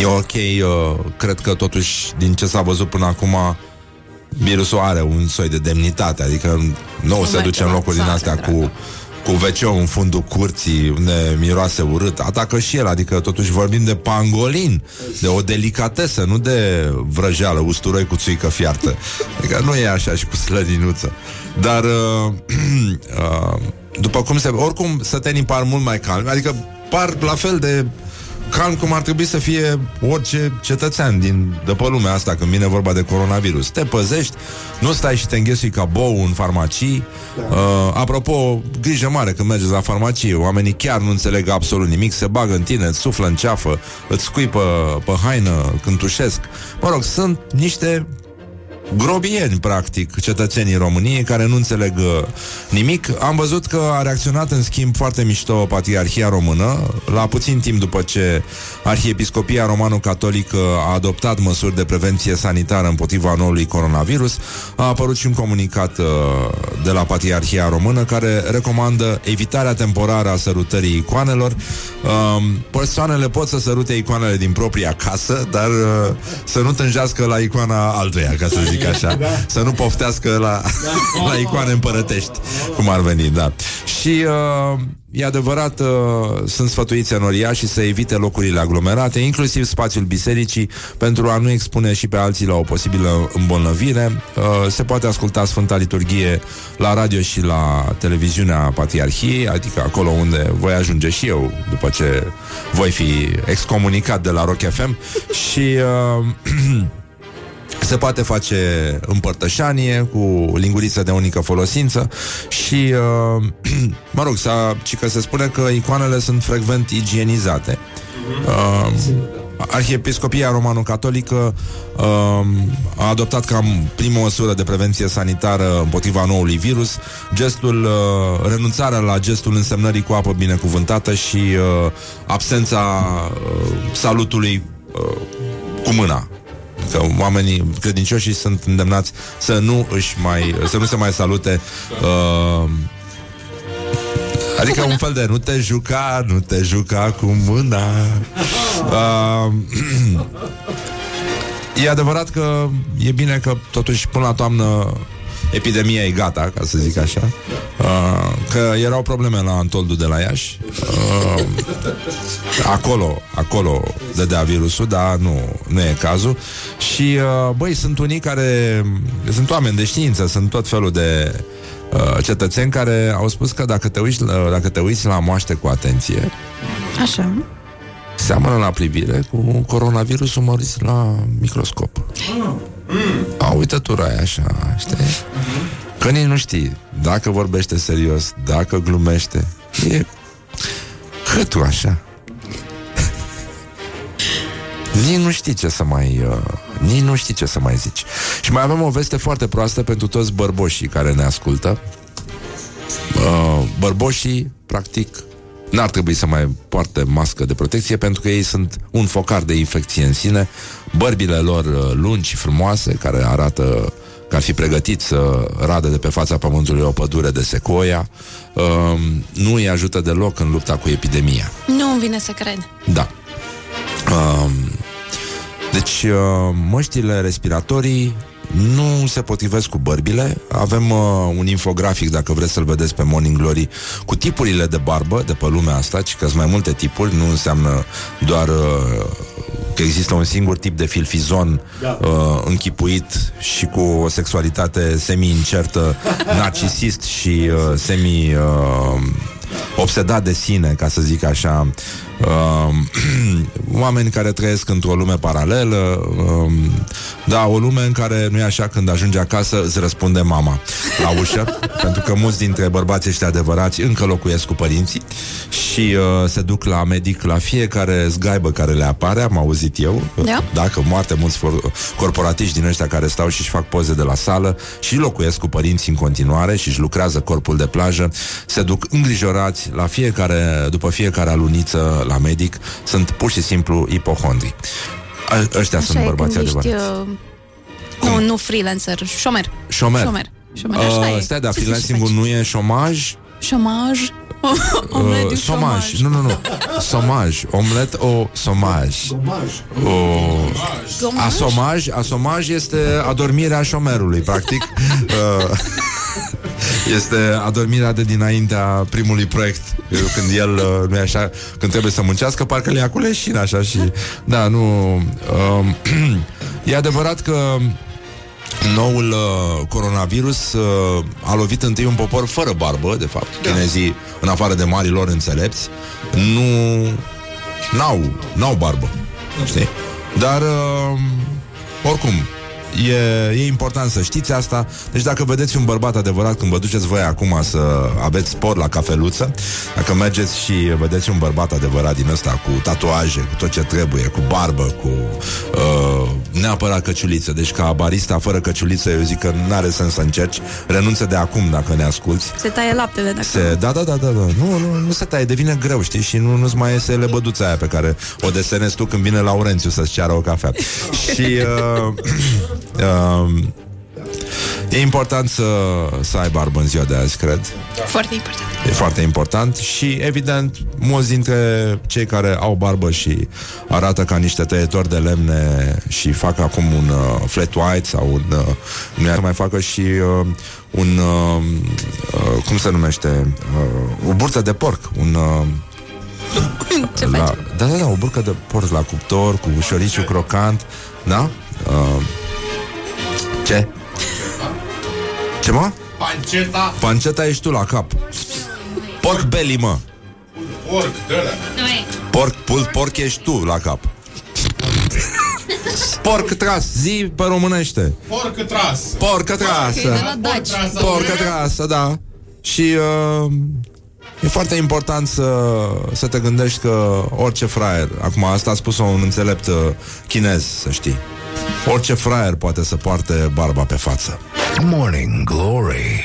E ok, uh, cred că totuși Din ce s-a văzut până acum Virusul are un soi de demnitate Adică nu o să
merge
duce în
la
locuri din
țară,
astea
dragă.
cu cu wc în fundul curții unde miroase urât, atacă și el, adică totuși vorbim de pangolin, de o delicatesă, nu de vrăjeală, usturoi cu țuică fiartă. Adică nu e așa și cu slădinuță. Dar uh, (clears throat) uh, după cum se... Oricum, sătenii par mult mai calmi, adică par la fel de calm cum ar trebui să fie orice cetățean din, de pe lumea asta când vine vorba de coronavirus. Te păzești, nu stai și te înghesui ca bou în farmacii. Uh, apropo, grijă mare când mergeți la farmacie. Oamenii chiar nu înțeleg absolut nimic, se bagă în tine, îți suflă în ceafă, îți scuipă pe haină când tușesc. Mă rog, sunt niște grobieni, practic, cetățenii României care nu înțeleg uh, nimic. Am văzut că a reacționat în schimb foarte mișto Patriarhia Română, la puțin timp după ce Arhiepiscopia Romano-Catolică a adoptat măsuri de prevenție sanitară împotriva noului coronavirus. A apărut și un comunicat uh, de la Patriarhia Română care recomandă evitarea temporară a sărutării icoanelor. Um, persoanele pot să sărute icoanele din propria casă, dar uh, să nu tânjească la icoana altuia, ca să zic așa. Să nu poftească la, (laughs) la icoane împărătești, cum ar veni, da. Și uh, e adevărat, uh, sunt sfătuiți înoriașii să evite locurile aglomerate, inclusiv spațiul bisericii, pentru a nu expune și pe alții la o posibilă îmbolnăvire. Uh, se poate asculta Sfânta Liturghie la radio și la televiziunea Patriarhiei, adică acolo unde voi ajunge și eu după ce voi fi excomunicat de la Rock FM și uh, (clears throat) se poate face împărtășanie cu linguriță de unică folosință și, uh, (clears throat) mă rog, s-a, ci că se spune că icoanele sunt frecvent igienizate. Uh, Arhiepiscopia Romano-Catolică uh, a adoptat ca primă măsură de prevenție sanitară împotriva noului virus gestul, uh, renunțarea la gestul însemnării cu apă binecuvântată și uh, absența uh, salutului uh, cu mâna că oamenii credincioși sunt îndemnați să nu își mai, să nu se mai salute uh, Adică un fel de nu te juca, nu te juca cu mâna. Uh, (clears throat) E adevărat că e bine că totuși până la toamnă epidemia e gata, ca să zic așa. Uh, că erau probleme la Antoldu de la Iași. Uh, acolo, acolo dădea virusul, dar nu, nu e cazul. Și, uh, băi, sunt unii care... Sunt oameni de știință, sunt tot felul de uh, cetățeni care au spus că dacă te uiți, la- dacă te uiți la moaște cu atenție,
Așa.
seamănă la privire cu coronavirusul mărit la microscop. A, uitătura e așa, știi? Că nici nu știi dacă vorbește serios, dacă glumește. E hătul așa. (laughs) Nici nu știi ce să mai uh, Nici nu știi ce să mai zici Și mai avem o veste foarte proastă Pentru toți bărboșii care ne ascultă uh, Bărboșii Practic N-ar trebui să mai poarte mască de protecție Pentru că ei sunt un focar de infecție în sine Bărbile lor uh, lungi și frumoase Care arată că ar fi pregătit să radă de pe fața pământului o pădure de secoia uh, Nu îi ajută deloc în lupta cu epidemia
Nu îmi vine să cred.
da. Um, deci, uh, măștile respiratorii nu se potrivesc cu bărbile. Avem uh, un infografic, dacă vreți să-l vedeți pe Morning Glory, cu tipurile de barbă de pe lumea asta, ci că sunt mai multe tipuri, nu înseamnă doar uh, că există un singur tip de filfizon
Da.
uh, închipuit și cu o sexualitate semi-incertă, (laughs) narcisist și uh, semi... Uh, obsedat de sine, ca să zic așa, uh, (clears throat) oameni care trăiesc într-o lume paralelă, uh, da, o lume în care nu e așa când ajunge acasă îți răspunde mama la ușă, (laughs) pentru că mulți dintre bărbații ăștia adevărați încă locuiesc cu părinții și uh, se duc la medic la fiecare zgaibă care le apare, am auzit eu,
Da.
dacă moarte mulți for- corporatiști din ăștia care stau și își fac poze de la sală și locuiesc cu părinții în continuare și își lucrează corpul de plajă, se duc îngrijorați la fiecare, după fiecare aluniță la medic, sunt pur și simplu ipohondri. A- Ăștia
Așa
sunt
e
bărbații
când ești...
adevărați.
Uh, nu, nu freelancer, șomer.
Șomer.
Șomer. Șomer, așa
Uh,
e.
stai, dar
Ce să
freelancing-ul
faci?
nu e șomaj?
Șomaj. Omlet (laughs)
Uh,
du
somaj.
șomaj.
Nu, nu, nu. Somaj. Omlet o somaj.
Omaj.
O...
Gomaj?
Asomaj, asomaj este adormirea șomerului, practic. Uh, (laughs) este adormirea de dinaintea primului proiect. Când el, uh, nu e așa, când trebuie să muncească, parcă le ia cu leșin, așa și... Da, nu... Um, (clears throat) e adevărat că noul uh, coronavirus uh, a lovit întâi un popor fără barbă, de fapt. Chinezii, în afară de marilor înțelepți, nu... N-au, n-au barbă. Știi? Dar, uh, oricum, e, e important să știți asta. Deci dacă vedeți un bărbat adevărat când vă duceți voi acum să aveți spor la cafeluță, dacă mergeți și vedeți un bărbat adevărat din ăsta cu tatuaje, cu tot ce trebuie, cu barbă, cu uh, neapărat căciuliță. Deci ca barista fără căciuliță, eu zic că nu are sens să încerci. Renunță de acum dacă ne asculți.
Se taie laptele dacă...
Se, da, da, da, da, da. Nu, nu, nu se taie, devine greu, știi? Și nu, nu-ți mai iese lebăduța aia pe care o desenezi tu când vine Laurențiu să-ți ceară o cafea. (laughs) și uh, (clears throat) uh, e important să, să ai barbă în ziua de azi, cred.
Foarte important.
E foarte important și, evident, mulți dintre cei care au barbă și arată ca niște tăietori de lemne și fac acum un uh, flat white sau un... Uh, nu să mai facă și uh, un... Uh, uh, cum se numește? Uh, o burtă de porc. Un... Uh, (laughs)
Ce
la,
faci?
da, da, da, o burcă de porc la cuptor cu șoriciu crocant. Da? Uh, ce? Ce, mă?
Panceta,
Panceta ești tu la cap. Porc belly, mă.
porc, de ăla.
Porc, pul, porc ești tu la cap. Porc tras, zi pe românește.
Porc tras.
Porcă
Ok, de
trasă.
la Daci.
Porcă trasă, da. Și uh, e foarte important să, să te gândești că orice fraier, acum asta a spus un înțelept uh, chinez, să știi. Orice fraier poate să poarte barba pe față.
Morning Glory.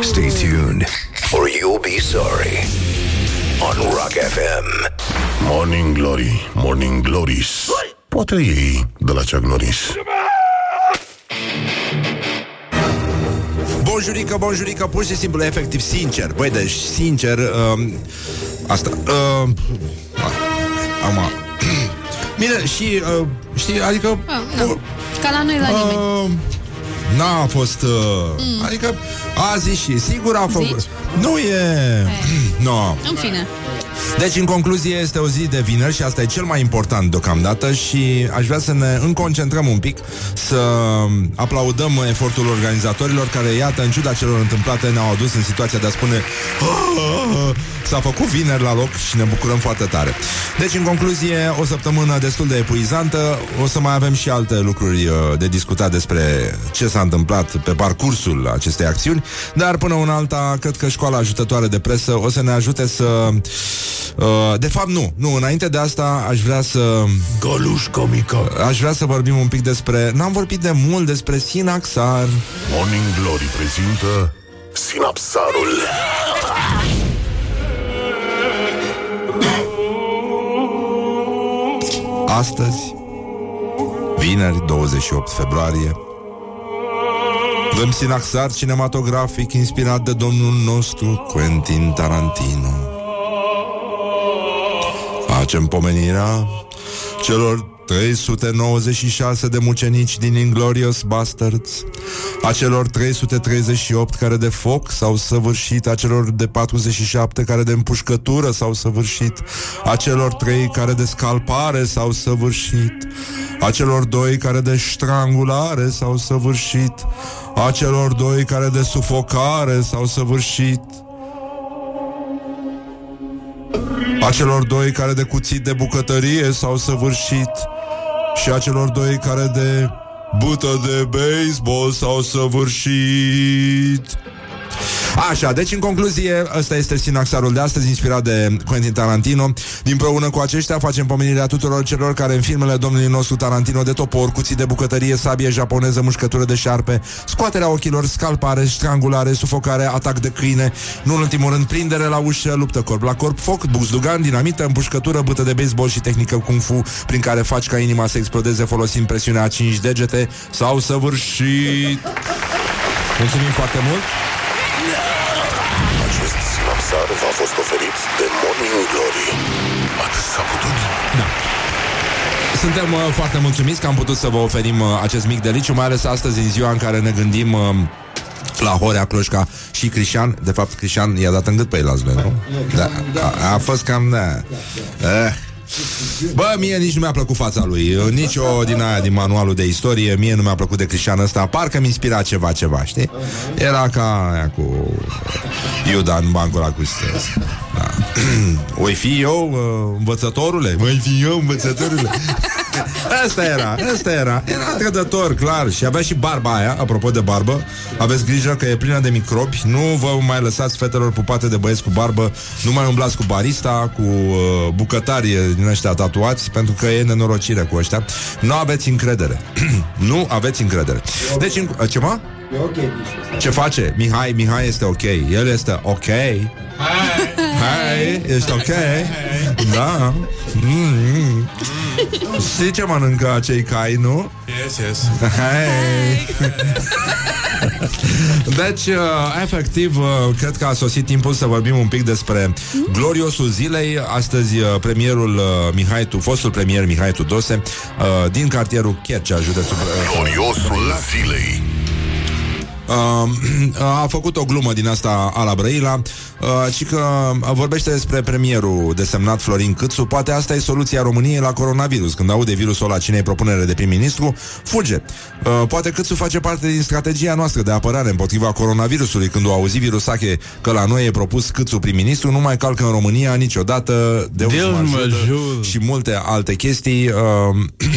Stay tuned or you'll be sorry. On Rock FM.
Morning Glory, Morning Glories Poate ei de la Chuck Norris
Bonjurică, bonjurică, pur și simplu, efectiv, sincer. Băi, deci, sincer, um, asta. Um, am, Bine, și, uh, știi, adică...
Ah, nu. Ca la noi, la nimeni.
Uh, N-a fost... Uh, mm. Adică a zis și sigur a făcut...
Zici?
Nu e... (clears throat) no.
În fine.
Deci, în concluzie, este o zi de vineri și asta e cel mai important deocamdată și aș vrea să ne înconcentrăm un pic, să aplaudăm efortul organizatorilor care, iată, în ciuda celor întâmplate, ne-au adus în situația de a spune "Ah, s-a făcut vineri la loc și ne bucurăm foarte tare. Deci, în concluzie, o săptămână destul de epuizantă, o să mai avem și alte lucruri uh, de discutat despre ce s-a întâmplat pe parcursul acestei acțiuni, dar până una alta, cred că școala ajutătoare de presă o să ne ajute să... Uh, de fapt, nu. Nu, înainte de asta aș vrea să...
Găluș comică
Aș vrea să vorbim un pic despre... N-am vorbit de mult despre Sinaxar.
Morning Glory prezintă Sinapsarul
Astăzi, vineri 28 februarie, dăm Sinaxar cinematografic inspirat de domnul nostru Quentin Tarantino. Facem pomenirea celor 396 de mucenici din Inglorious Bastards, a celor 338 care de foc s-au săvârșit, a celor de 47 care de împușcătură s-au săvârșit, a celor 3 care de scalpare s-au săvârșit, a celor 2 care de strangulare s-au săvârșit, a celor 2 care de sufocare s-au săvârșit, a celor doi care de cuțit de bucătărie s-au săvârșit și a celor doi care de bută de baseball s-au săvârșit. Așa, deci în concluzie, ăsta este sinaxarul de astăzi, inspirat de Quentin Tarantino. Dinpreună cu aceștia facem pomenirea tuturor celor care în filmele domnului nostru Tarantino de topor, cuții de bucătărie, sabie japoneză, mușcătură de șarpe, scoaterea ochilor, scalpare, strangulare, sufocare, atac de câine, nu în ultimul rând, prindere la ușă, luptă corp la corp, foc, buzdugan, dinamită, împușcătură, bâtă de baseball și tehnică kung fu prin care faci ca inima să explodeze folosind presiunea a 5 degete sau săvârșit. Mulțumim foarte mult!
Acest Sinapsar v-a fost oferit de Morning Glory Atât s-a putut
Suntem uh, foarte mulțumiți că am putut să vă oferim uh, acest mic deliciu, mai ales astăzi în ziua în care ne gândim uh, la Horea, Cloșca și Crișan. De fapt, Crișan i-a dat în gât pe el azi, nu? Da, a, a fost cam... Da. Eh. Bă, mie nici nu mi-a plăcut fața lui Nici o din aia din manualul de istorie Mie nu mi-a plăcut de Cristian ăsta Parcă mi inspira ceva, ceva, știi? Era ca aia cu Iuda în bancul ăla cu stres da. (clears throat) Oi fi eu uh, învățătorule? Voi fi eu învățătorule? (laughs) Asta era, asta era. Era trădător, clar. Și avea și barba aia, apropo de barbă. Aveți grijă că e plină de microbi. Nu vă mai lăsați fetelor pupate de băieți cu barbă. Nu mai umblați cu barista Cu uh, bucătari din ăștia tatuați Pentru că e nenorocire cu ăștia. Nu aveți încredere. (clears throat) Nu aveți încredere. Deci, în, ce mă?
E ok, bișul.
Ce face? Mihai, Mihai este ok. El este ok. Hai, ești ok? Da mm-hmm. Știi ce mănâncă acei cai, nu?
Yes, yes.
Hai. Deci, uh, efectiv, uh, cred că a sosit timpul să vorbim un pic despre gloriosul zilei. Astăzi, uh, premierul uh, Mihai Tu, fostul premier Mihai Tudose, uh, din cartierul Chercea, județul... Uh,
Gloriosul zilei
Uh, (clears throat) a făcut o glumă din asta a la Brăila uh, Și că vorbește despre premierul desemnat Florin Câțu. Poate asta e soluția României la coronavirus. Când aude virusul ăla cine propunere de prim-ministru Fuge. Uh, Poate Câțu face parte din strategia noastră de apărare Împotriva coronavirusului. Când o auzi virusache că la noi e propus Câțu prim-ministru Nu mai calcă în România niciodată Deus,
Deus
mă
mă
ajută
ajută.
Și multe alte chestii. Uh,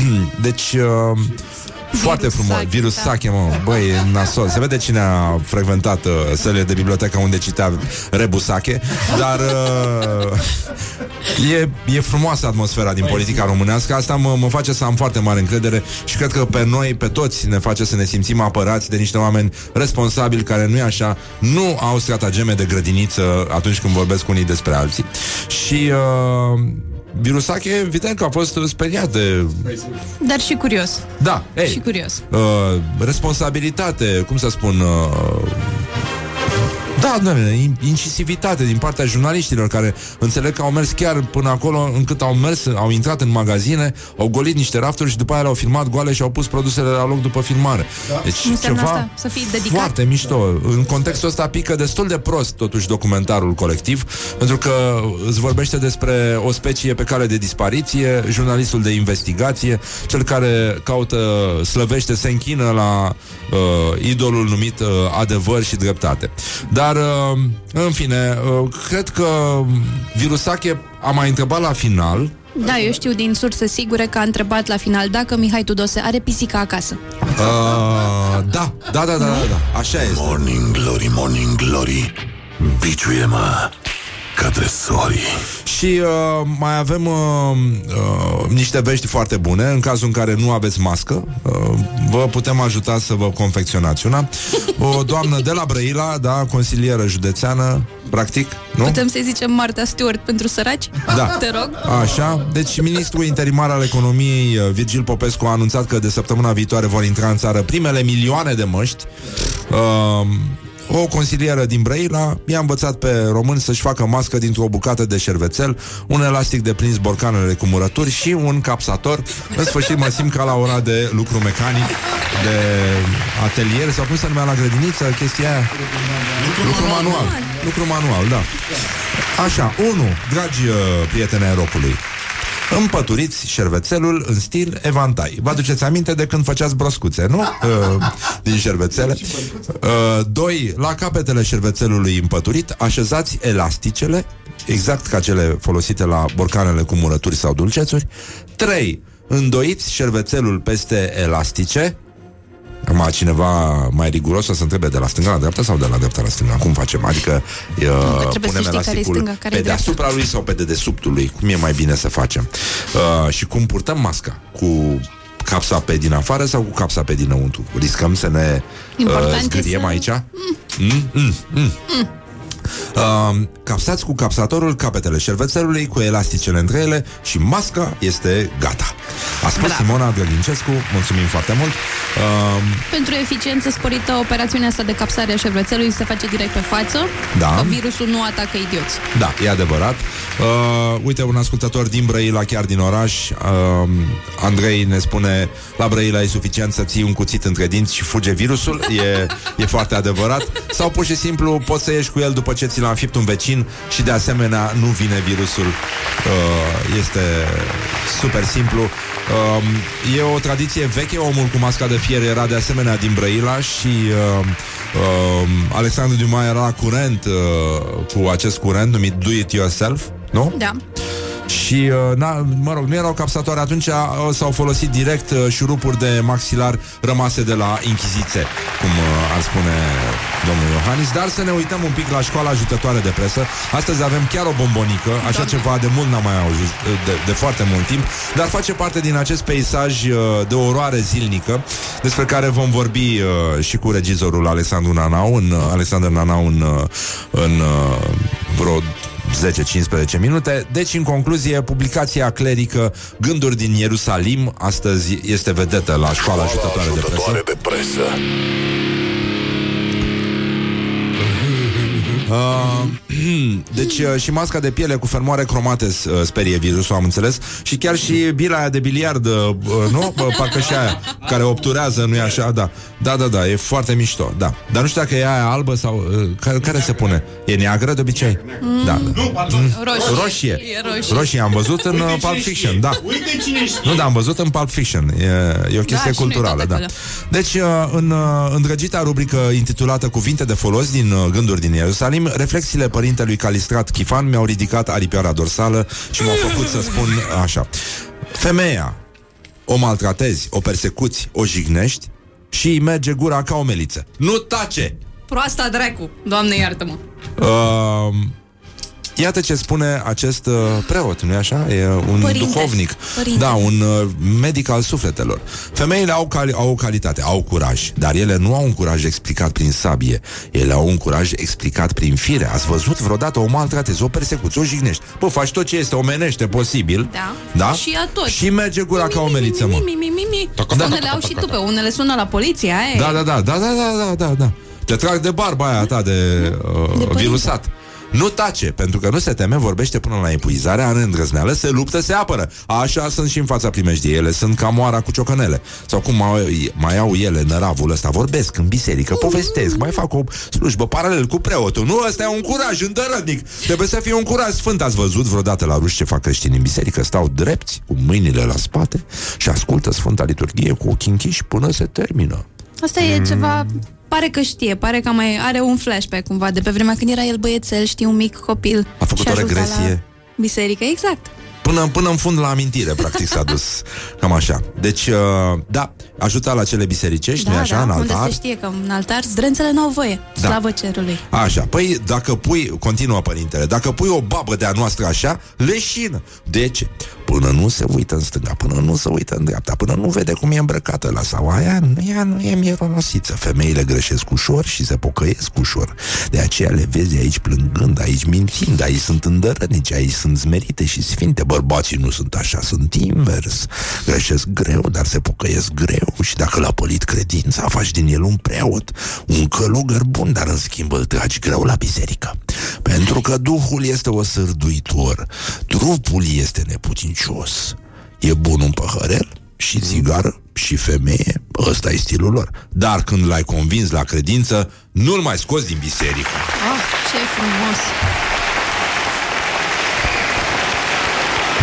(clears throat) Deci uh, foarte frumos,
Sache,
virus
da.
sache, mă, băi, e nasol. Se vede cine a frecventat uh, sălile de bibliotecă unde citea Rebu Sache, dar uh, (laughs) e, e frumoasă atmosfera din politica românească. Asta mă, mă face să am foarte mare încredere și cred că pe noi, pe toți, ne face să ne simțim apărați de niște oameni responsabili care nu e așa, nu au stratageme de grădiniță atunci când vorbesc unii despre alții. Și uh, Virusache, evident că a fost speriat de
Dar și curios.
da, ei,
Și curios.
uh, responsabilitate, cum să spun, uh, Da, doamne, incisivitate din partea jurnaliștilor care înțeleg că au mers chiar până acolo încât au mers, au intrat în magazine, au golit niște rafturi și după aia le-au filmat goale și au pus produsele la loc după filmare. Da. Deci
Ce înseamnă
ceva
asta? Să fii dedicat?
foarte mișto. În contextul ăsta pică destul de prost totuși documentarul colectiv, pentru că îți vorbește despre o specie pe cale de dispariție, jurnalistul de investigație, cel care caută, slăvește, se închină la uh, idolul numit uh, adevăr și dreptate. Dar, uh, în fine, uh, cred că Virusache a mai întrebat la final
Da, eu știu din surse sigure că a întrebat la final dacă Mihai Tudose are pisica acasă.
uh, da, da, da, da, da, da, așa este.
Morning glory, morning glory Biciuie-mă ca tresorii
Și uh, mai avem uh, uh, niște vești foarte bune În cazul în care nu aveți mască uh, Vă putem ajuta să vă confecționați una O doamnă de la Brăila, da, consilieră județeană Practic, nu?
Putem să-i zicem Marta Stewart pentru săraci?
Da.
Te rog.
Așa, deci ministrul interimar al economiei uh, Virgil Popescu a anunțat că de săptămâna viitoare vor intra în țară primele milioane de măști uh, o consilieră din Brăila i-a învățat pe români să-și facă mască dintr-o bucată de șervețel, un elastic de prins borcanele cu murături și un capsator. În sfârșit mă simt ca la ora de lucru mecanic, de atelier, sau cum se numea la grădiniță, chestia aia? Lucru manual. Lucru manual, da. Așa, 1. Dragi uh, prieteni ai rocului, Împăturiți șervețelul în stil evantai. Vă aduceți aminte de când făceați broscuțe, nu? (laughs) Uh, din șervețele. Uh, doi, la capetele șervețelului împăturit, așezați elasticele, exact ca cele folosite la borcanele cu murături sau dulcețuri. Trei, îndoiți șervețelul peste elastice, Acum cineva mai riguros o să întrebe de la stânga la dreapta sau de la dreapta la stânga? Cum facem? Adică uh,
trebuie să știi care e stânga, care e
pe deasupra lui sau pe dedesubtul lui? Cum e mai bine să facem? Uh, și cum purtăm masca? Cu capsa pe din afară sau cu capsa pe dinăuntru? Riscăm să ne uh,
Important e
zgâriem
să-
aici? Mm, mm, mm. Uh, capsați cu capsatorul capetele șervețelului cu elasticele între ele și masca este gata. A spus
Bravo.
Simona Drăgincescu, mulțumim foarte mult. Uh,
Pentru eficiență sporită, operațiunea asta de capsare a șervețelului se face direct pe față,
Da.
că virusul nu atacă idioți.
Da, e adevărat. Uh, uite, un ascultător din Brăila, chiar din oraș, uh, Andrei ne spune la Brăila e suficient să ții un cuțit între dinți și fuge virusul. E, e foarte adevărat. Sau pur și simplu poți să ieși cu el după ce ți l-a înfipt un vecin și de asemenea nu vine virusul. Uh, este super simplu. Um, e o tradiție veche, omul cu masca de fier era de asemenea din Brăila și uh, uh, Alexandru Dumas era la curent uh, cu acest curent numit Do It Yourself, nu?
Da.
Și, uh, na, mă rog, nu erau capsatoare atunci, uh, s-au folosit direct uh, șurupuri de maxilar rămase de la Inchiziție, cum uh, ar spune domnul Iohannis, dar să ne uităm un pic la școala ajutătoare de presă. Astăzi avem chiar o bombonică, așa ceva de mult n-am mai auzit, uh, de, de foarte mult timp, dar face parte din acest peisaj uh, de oroare zilnică, despre care vom vorbi uh, și cu regizorul Alexandru Nanau, în, uh, Alexandru Nanau în, uh, în uh, vreo 10-15 minute. Deci, în concluzie, publicația clerică Gânduri din Ierusalim astăzi este vedetă la școala ajutătoare de presă.
Ajutătoare de presă
Uh, (clears throat) deci uh, și masca de piele cu fermoare cromate uh, sperie virusul, am înțeles Și chiar și bila aia de biliard, uh, nu? Bă, parcă și aia Care obturează, nu-i așa? Da, da, da, da e foarte mișto da. Dar nu știu dacă e aia albă sau uh, care, care se pune? E neagră de obicei? Da, da.
Nu, pardon.
Roșie.
Roșie.
E roșie.
Roșie, am văzut în
Uite
uh,
cine
Pulp
știe.
Fiction, da
Uite cine știe.
Nu, dar am văzut în Pulp Fiction. E, e o chestie
și noi
culturală,
tot
da.
acolo.
Deci, uh, în uh, îndrăgita rubrică intitulată Cuvinte de folos din uh, Gânduri din Ierusalim, reflexiile părintelui Calistrat Chifan mi-au ridicat aripioara dorsală și m-au făcut să spun așa. Femeia, o maltratezi, o persecuți, o jignești și îi merge gura ca o meliță. Nu tace!
Proasta dracu. Doamne, iartă-mă.
Uh, Iată ce spune acest uh, preot, nu-i așa? E un
părinte,
duhovnic.
Părinte.
Da, un uh, medic al sufletelor. Femeile au, cali- au o calitate, au curaj, dar ele nu au un curaj explicat prin sabie. Ele au un curaj explicat prin fire. Ați văzut vreodată o maltratezi, o persecuție, o jignești. Bă, faci tot ce este omenește posibil.
Da.
da?
Și a tot.
Și merge gura mi, ca o meliță, mă.
Mi, mi, mi, mi.
Da.
Unele au și tu pe unele sună la poliție, aia
Da, da, da, da, da, da, da, da. Te trag de barba aia ta de, uh,
de virusat. Părinte
virusat. Nu tace, pentru că nu se teme, vorbește până la epuizare, are îndrăzneală, se luptă, se apără. Așa sunt și în fața primejdiei. Ele sunt ca moara cu ciocănele. Sau cum mai, mai au ele năravul ăsta. Vorbesc în biserică, povestesc, mai fac o slujbă paralel cu preotul. Nu, ăsta e un curaj îndărătnic. Trebuie să fie un curaj sfânt. Ați văzut vreodată la ruși ce fac creștinii în biserică? Stau drepți, cu mâinile la spate și ascultă Sfânta Liturghie cu ochii închiși până se termină.
Asta e ceva... Pare că știe, pare că mai are un flashback cumva de pe vremea când era el băiețel, știi, un mic copil.
A făcut
și
o
ajuta
regresie.
La biserică, exact.
Până, până în fund la amintire, practic, s-a dus (laughs) cam așa. Deci, uh, da, ajuta la cele bisericești, nu
da,
așa,
da,
în
unde
altar.
se știe că în altar zdrențele n-au voie.
Da.
Slavă cerului.
Așa, păi dacă pui, continuă părintele, dacă pui o babă de-a noastră așa, leșină. De ce? Până nu se uită în stânga, până nu se uită în dreapta, până nu vede cum e îmbrăcată la sau aia, ea nu e mironosiță. Femeile greșesc ușor și se pocăiesc ușor. De aceea le vezi aici plângând, aici mințind, aici sunt îndărănici, aici sunt smerite și sfinte. Bărbații nu sunt așa, sunt invers. Greșesc greu, dar se pocăiesc greu și dacă l-a pălit credința, faci din el un preot, un călugăr bun, dar în schimb îl tragi greu la biserică. Pentru că Duhul este o sârduitor, trupul este neputincios. E bun un păhărel și țigară și femeie, ăsta e stilul lor. Dar când l-ai convins la credință, nu-l mai scoți din biserică.
Oh, ce frumos.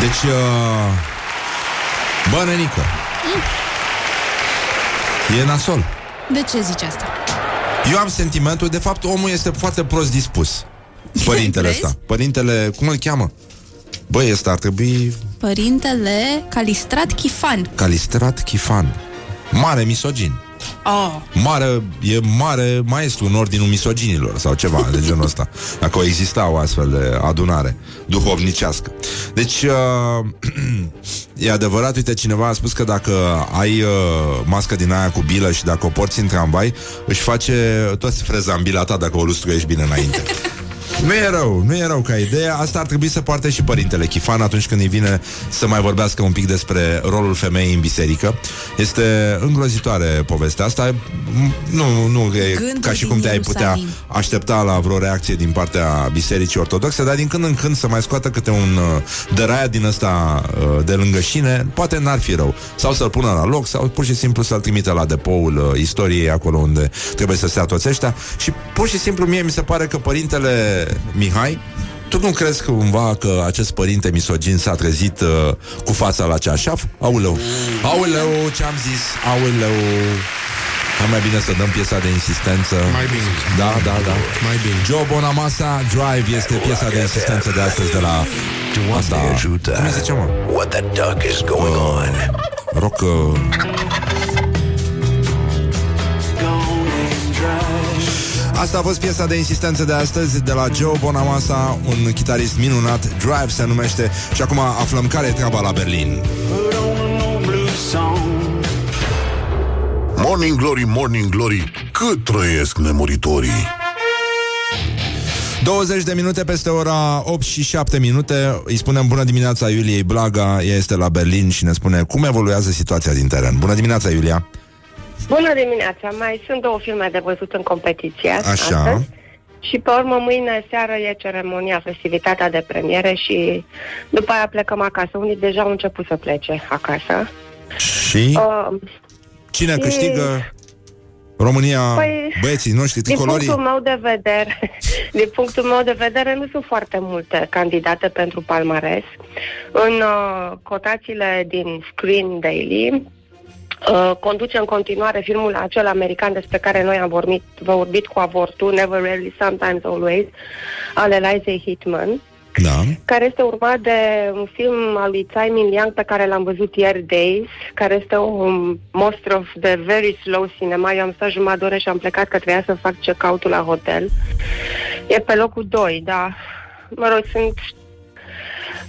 Deci, uh, bă, nenică, e nasol.
De ce zici asta?
Eu am sentimentul, de fapt, omul este foarte prost dispus. (laughs) Părintele
Crezi?
ăsta. Părintele, cum îl cheamă? Băi, ăsta ar trebui
Părintele Calistrat Chifan.
Calistrat Chifan. Mare misogin.
Oh,
Mare, e mare maestru în ordinul misoginilor sau ceva de genul ăsta. (laughs) Dacă o exista o astfel de adunare duhovnicească. Deci, uh, (clears throat) e adevărat, uite, cineva a spus că dacă ai uh, mască din aia cu bilă și dacă o porți în tramvai, își face toți frezambila ta dacă o lustruiești bine înainte. (laughs) Nu e rău, nu e rău ca idee Asta ar trebui să poarte și părintele Chifan Atunci când îi vine să mai vorbească un pic Despre rolul femeii în biserică. Este îngrozitoare povestea asta. M- Nu, nu e
Gândul
ca și
din
cum te-ai putea
Ierusalim.
aștepta La vreo reacție din partea bisericii ortodoxe Dar din când în când să mai scoată câte un uh, Dăraia din ăsta uh, de lângă șine. Poate n-ar fi rău. Sau să-l pună la loc Sau pur și simplu să-l trimite la depoul uh, istoriei Acolo unde trebuie să stea toți ăștia Și pur și simplu mie mi se pare că părintele Mihai tu nu crezi cumva că acest părinte misogin s-a trezit uh, cu fața la ceașaf? Auleu, auleu, ce-am zis? Auleu, Hai mai bine să dăm piesa de insistență
Mai bine.
Da, da, da
Mai bine.
Joe Bonamassa, Drive este piesa de insistență de astăzi de la Asta,
Doamne ajută.
cum îi zice, mă?
What the duck is going on?
Rock uh, Asta a fost piesa de insistență de astăzi de la Joe Bonamassa, un chitarist minunat, Drive se numește și acum aflăm care e treaba la Berlin.
Morning Glory, Morning Glory, cât trăiesc nemuritorii.
20 de minute peste ora 8 și 7 minute Îi spunem bună dimineața Iuliei Blaga Ea este la Berlin și ne spune cum evoluează situația din teren Bună dimineața Iulia
Bună dimineața! Mai sunt două filme de văzut în competiție
Așa.
astăzi. Și pe urmă mâine seară e ceremonia, festivitatea de premiere și după aia plecăm acasă. Unii deja au început să plece acasă.
Și
Uh,
cine
și-
câștigă România,
Păi,
băieții noștri,
din
tricolorii
punctul meu de vedere, (laughs) din punctul meu de vedere, nu sunt foarte multe candidate pentru palmares. În uh, cotațiile din Screen Daily, Uh, conduce în continuare filmul acel american despre care noi am vorbit, vorbit cu avortul, Never Rarely, Sometimes Always, al Eliza Hitman,
Da,
care este urmat de un film al lui Tsai Min Liang pe care l-am văzut ieri, Days, care este un monster of the very slow cinema. Eu am stat jumătate de oră și am plecat că trebuia să fac check-out-ul la hotel. E pe locul 2, dar, mă rog, sunt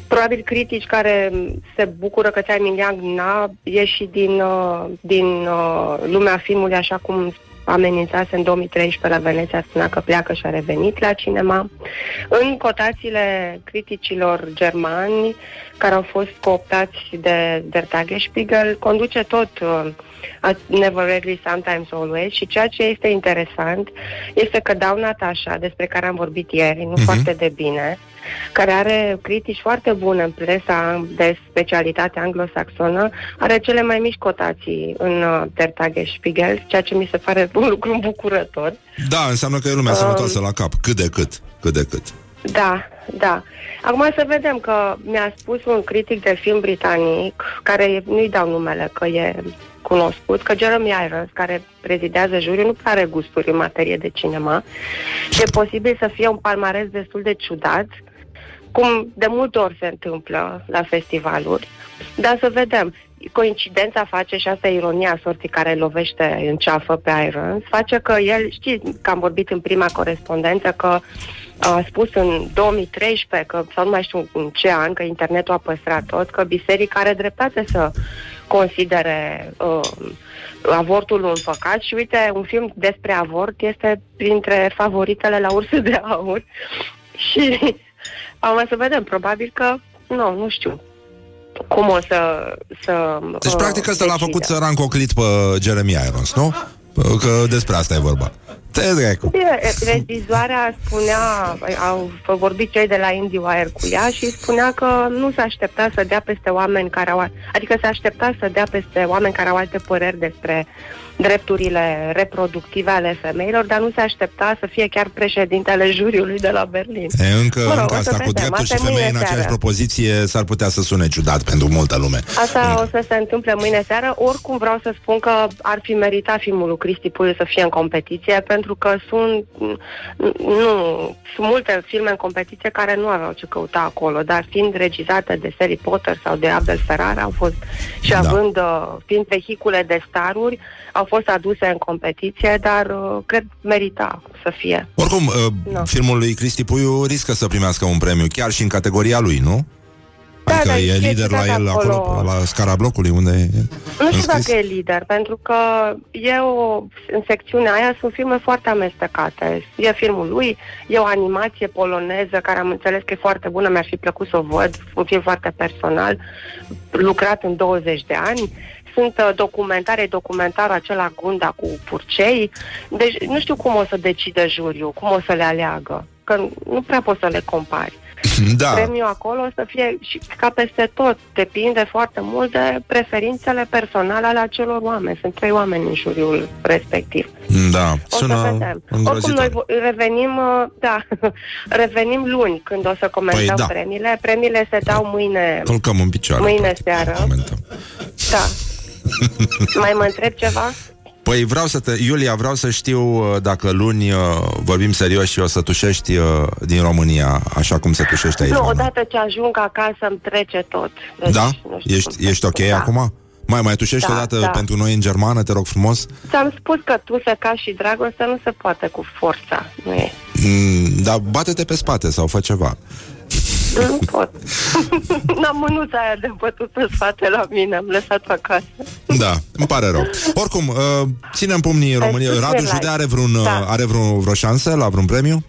probabil critici care se bucură că Tsai Min Liang n-a ieșit din, uh, din uh, lumea filmului așa cum amenințase în 2013 la Veneția, spunea că pleacă și a revenit la cinema. În cotațiile criticilor germani, care au fost cooptați de Der Tagesspiegel, conduce tot uh, a- Never Really, Sometimes Always și ceea ce este interesant este că Dau Natasha, despre care am vorbit ieri, nu
Mhm.
foarte de bine, care are critici foarte bune în presa de specialitate anglosaxonă, are cele mai mici cotații în uh, Der Tagesspiegel, ceea ce mi se pare un lucru îmbucurător.
Da, înseamnă că e lumea
Um,
sănătoasă la cap. Cât de cât. Cât de cât.
Da, da. Acum să vedem că mi-a spus un critic de film britanic, care nu-i dau numele, că e cunoscut, că Jeremy Irons, care prezidează juriul, nu prea are gusturi în materie de cinema și e posibil să fie un palmares destul de ciudat, cum de multe ori se întâmplă la festivaluri, dar să vedem. Coincidența face, și asta e ironia sorții care lovește în ceafă pe Irons, face că el, știți că am vorbit în prima corespondență că a spus în 2013, că, sau nu mai știu în ce an, că internetul a păstrat tot, că biserica are dreptate să considere uh, avortul un păcat și uite, un film despre avort este printre favoritele la urse de aur (laughs) și am să vedem, probabil că, nu, nu știu cum o să... să
Deci,
uh,
practic, ăsta l-a
decide.
făcut să rancoclit pe Jeremy Irons, nu? Că despre asta e vorba. Te dracu.
Bine, regizoarea spunea, au vorbit cei de la IndieWire cu ea și spunea că nu se aștepta să dea peste oameni care au, adică se aștepta să dea peste oameni care au alte păreri despre drepturile reproductive ale femeilor, dar nu se aștepta să fie chiar președintele juriului de la Berlin.
E, încă,
Mă rog,
încă
o să
asta cu
vedem.
dreptul și
Asta e
femei
mâine
în aceeași
seară.
propoziție s-ar putea să sune ciudat pentru multă lume.
Asta o să se întâmple mâine seară. Oricum vreau să spun că ar fi meritat filmul lui Cristi Puiu să fie în competiție, pentru că sunt, nu, sunt multe filme în competiție care nu aveau ce căuta acolo, dar fiind regizate de Harry Potter sau de Abel Ferrara, au fost și
Da.
având, uh, fiind vehicule de staruri, au fost aduse în competiție, dar uh, cred merita să fie.
Oricum, uh,
Da.
filmul lui Cristi Puiu riscă să primească un premiu, chiar și în categoria lui, nu?
Da,
Adică
dar
e
e
lider la
citat
el acolo,
acolo.
la scara blocului, unde e
Nu știu
înscris?
dacă e lider, pentru că e o, în secțiunea aia sunt filme foarte amestecate. E filmul lui, e o animație poloneză care am înțeles că e foarte bună, mi-ar fi plăcut să o văd, un film foarte personal, lucrat în 20 de ani. Sunt uh, documentare, documentarul acela Gunda cu purcei. Deci nu știu cum o să decide juriul, cum o să le aleagă, că nu prea poți să le compari
Da.
premiul acolo să fie și ca peste tot. Depinde foarte mult de preferințele personale ale acelor oameni. Sunt trei oameni în juriul respectiv.
Da,
O să
sună
vedem. Oricum,
îngrozitor.
noi vo- revenim, uh, da, (laughs) revenim luni când o să comentăm
Păi da.
premiile. Premiile se dau mâine,
Călcăm în picioare.
mâine
practic,
seară.
comentăm.
Da. Mai mă întreb ceva?
Păi vreau să te... Iulia, vreau să știu uh, dacă luni uh, vorbim serios și o să tușești uh, din România, așa cum se tușește aici.
nu,
la noi.
odată ce ajung acasă îmi trece tot. Deci,
Da?
nu știu
Ești,
cum să
ești ok
spun. Da.
acum? Mai mai tușești
Da,
odată
da.
pentru noi în germană, te rog frumos?
Ți-am spus că tu să ca și dragoste nu se poate cu forța. Nu e.
Mm, dar bate-te pe spate sau fă ceva.
Nu pot. (laughs) N-am mânuța aia de bătut pe spate la mine, am lăsat-o acasă.
Da, îmi pare rău. Oricum, uh, ținem pumnii România.
sus
Radu
de
Jude
like.
are vreun, uh,
Da.
are vreun, vreo șansă la vreun premiu?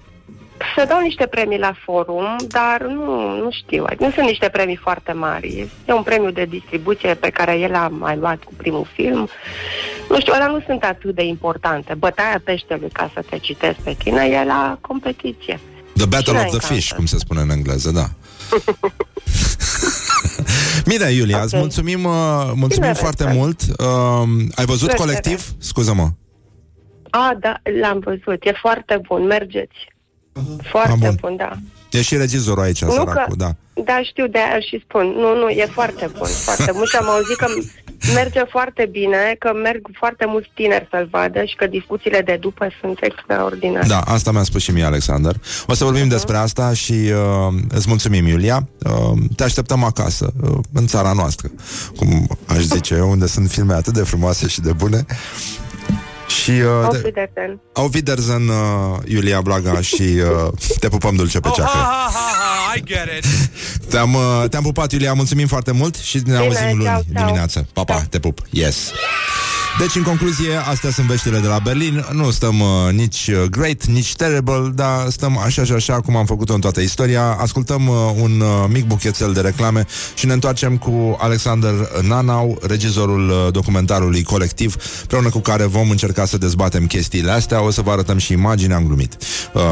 Se dau niște premii la forum, dar nu, nu știu, adică nu sunt niște premii foarte mari. E un premiu de distribuție pe care el a mai luat cu primul film. Nu știu, alea nu sunt atât de importante. Bătaia peștelui, ca să te citesc pe tine, e la competiție.
The Battle
Cine
of the
încantă?
Fish, cum se spune în engleză, da. (laughs) Bine, Iulia,
Ok.
îți mulțumim, uh, mulțumim
Bine,
foarte
Răzvan.
mult. Uh, ai văzut
Plăcere.
colectiv? Scuză-mă.
A, da, l-am văzut, e foarte bun, mergeți. Foarte
Ah, bun.
bun. bun, da.
E și regizorul aici,
Nu
săracul,
că-
da.
Da, știu, de aia și spun. Nu, nu, e foarte bun, foarte bun. Și am auzit că merge foarte bine, că merg foarte mulți tineri să-l vadă și că discuțiile de după sunt extraordinare.
Da, asta mi-a spus și mie Alexander. O să vorbim despre asta și uh, îți mulțumim, Iulia. Uh, te așteptăm acasă, uh, în țara noastră, cum aș zice eu, unde sunt filme atât de frumoase și de bune. Și uh,
Auf
de,
Wiedersehen.
au Wiedersehen, uh, Iulia Blaga și uh, te pupăm dulce pe ceacră.
ha, ha, ha, I get it. (laughs)
Te-am, uh, te-am pupat, Iulia, mulțumim foarte mult și ne
Bine,
auzim luni
ceau, ceau.
dimineață. Pa, pa, te pup. Yes. Deci, în concluzie, astea sunt veștile de la Berlin. Nu stăm uh, nici uh, great, nici terrible, dar stăm așa și așa cum am făcut-o în toată istoria. Ascultăm uh, un uh, mic buchețel de reclame și ne întoarcem cu Alexander Nanau, regizorul uh, documentarului colectiv, împreună cu care vom încerca să dezbatem chestiile astea. O să vă arătăm și imagini, am glumit. Uh,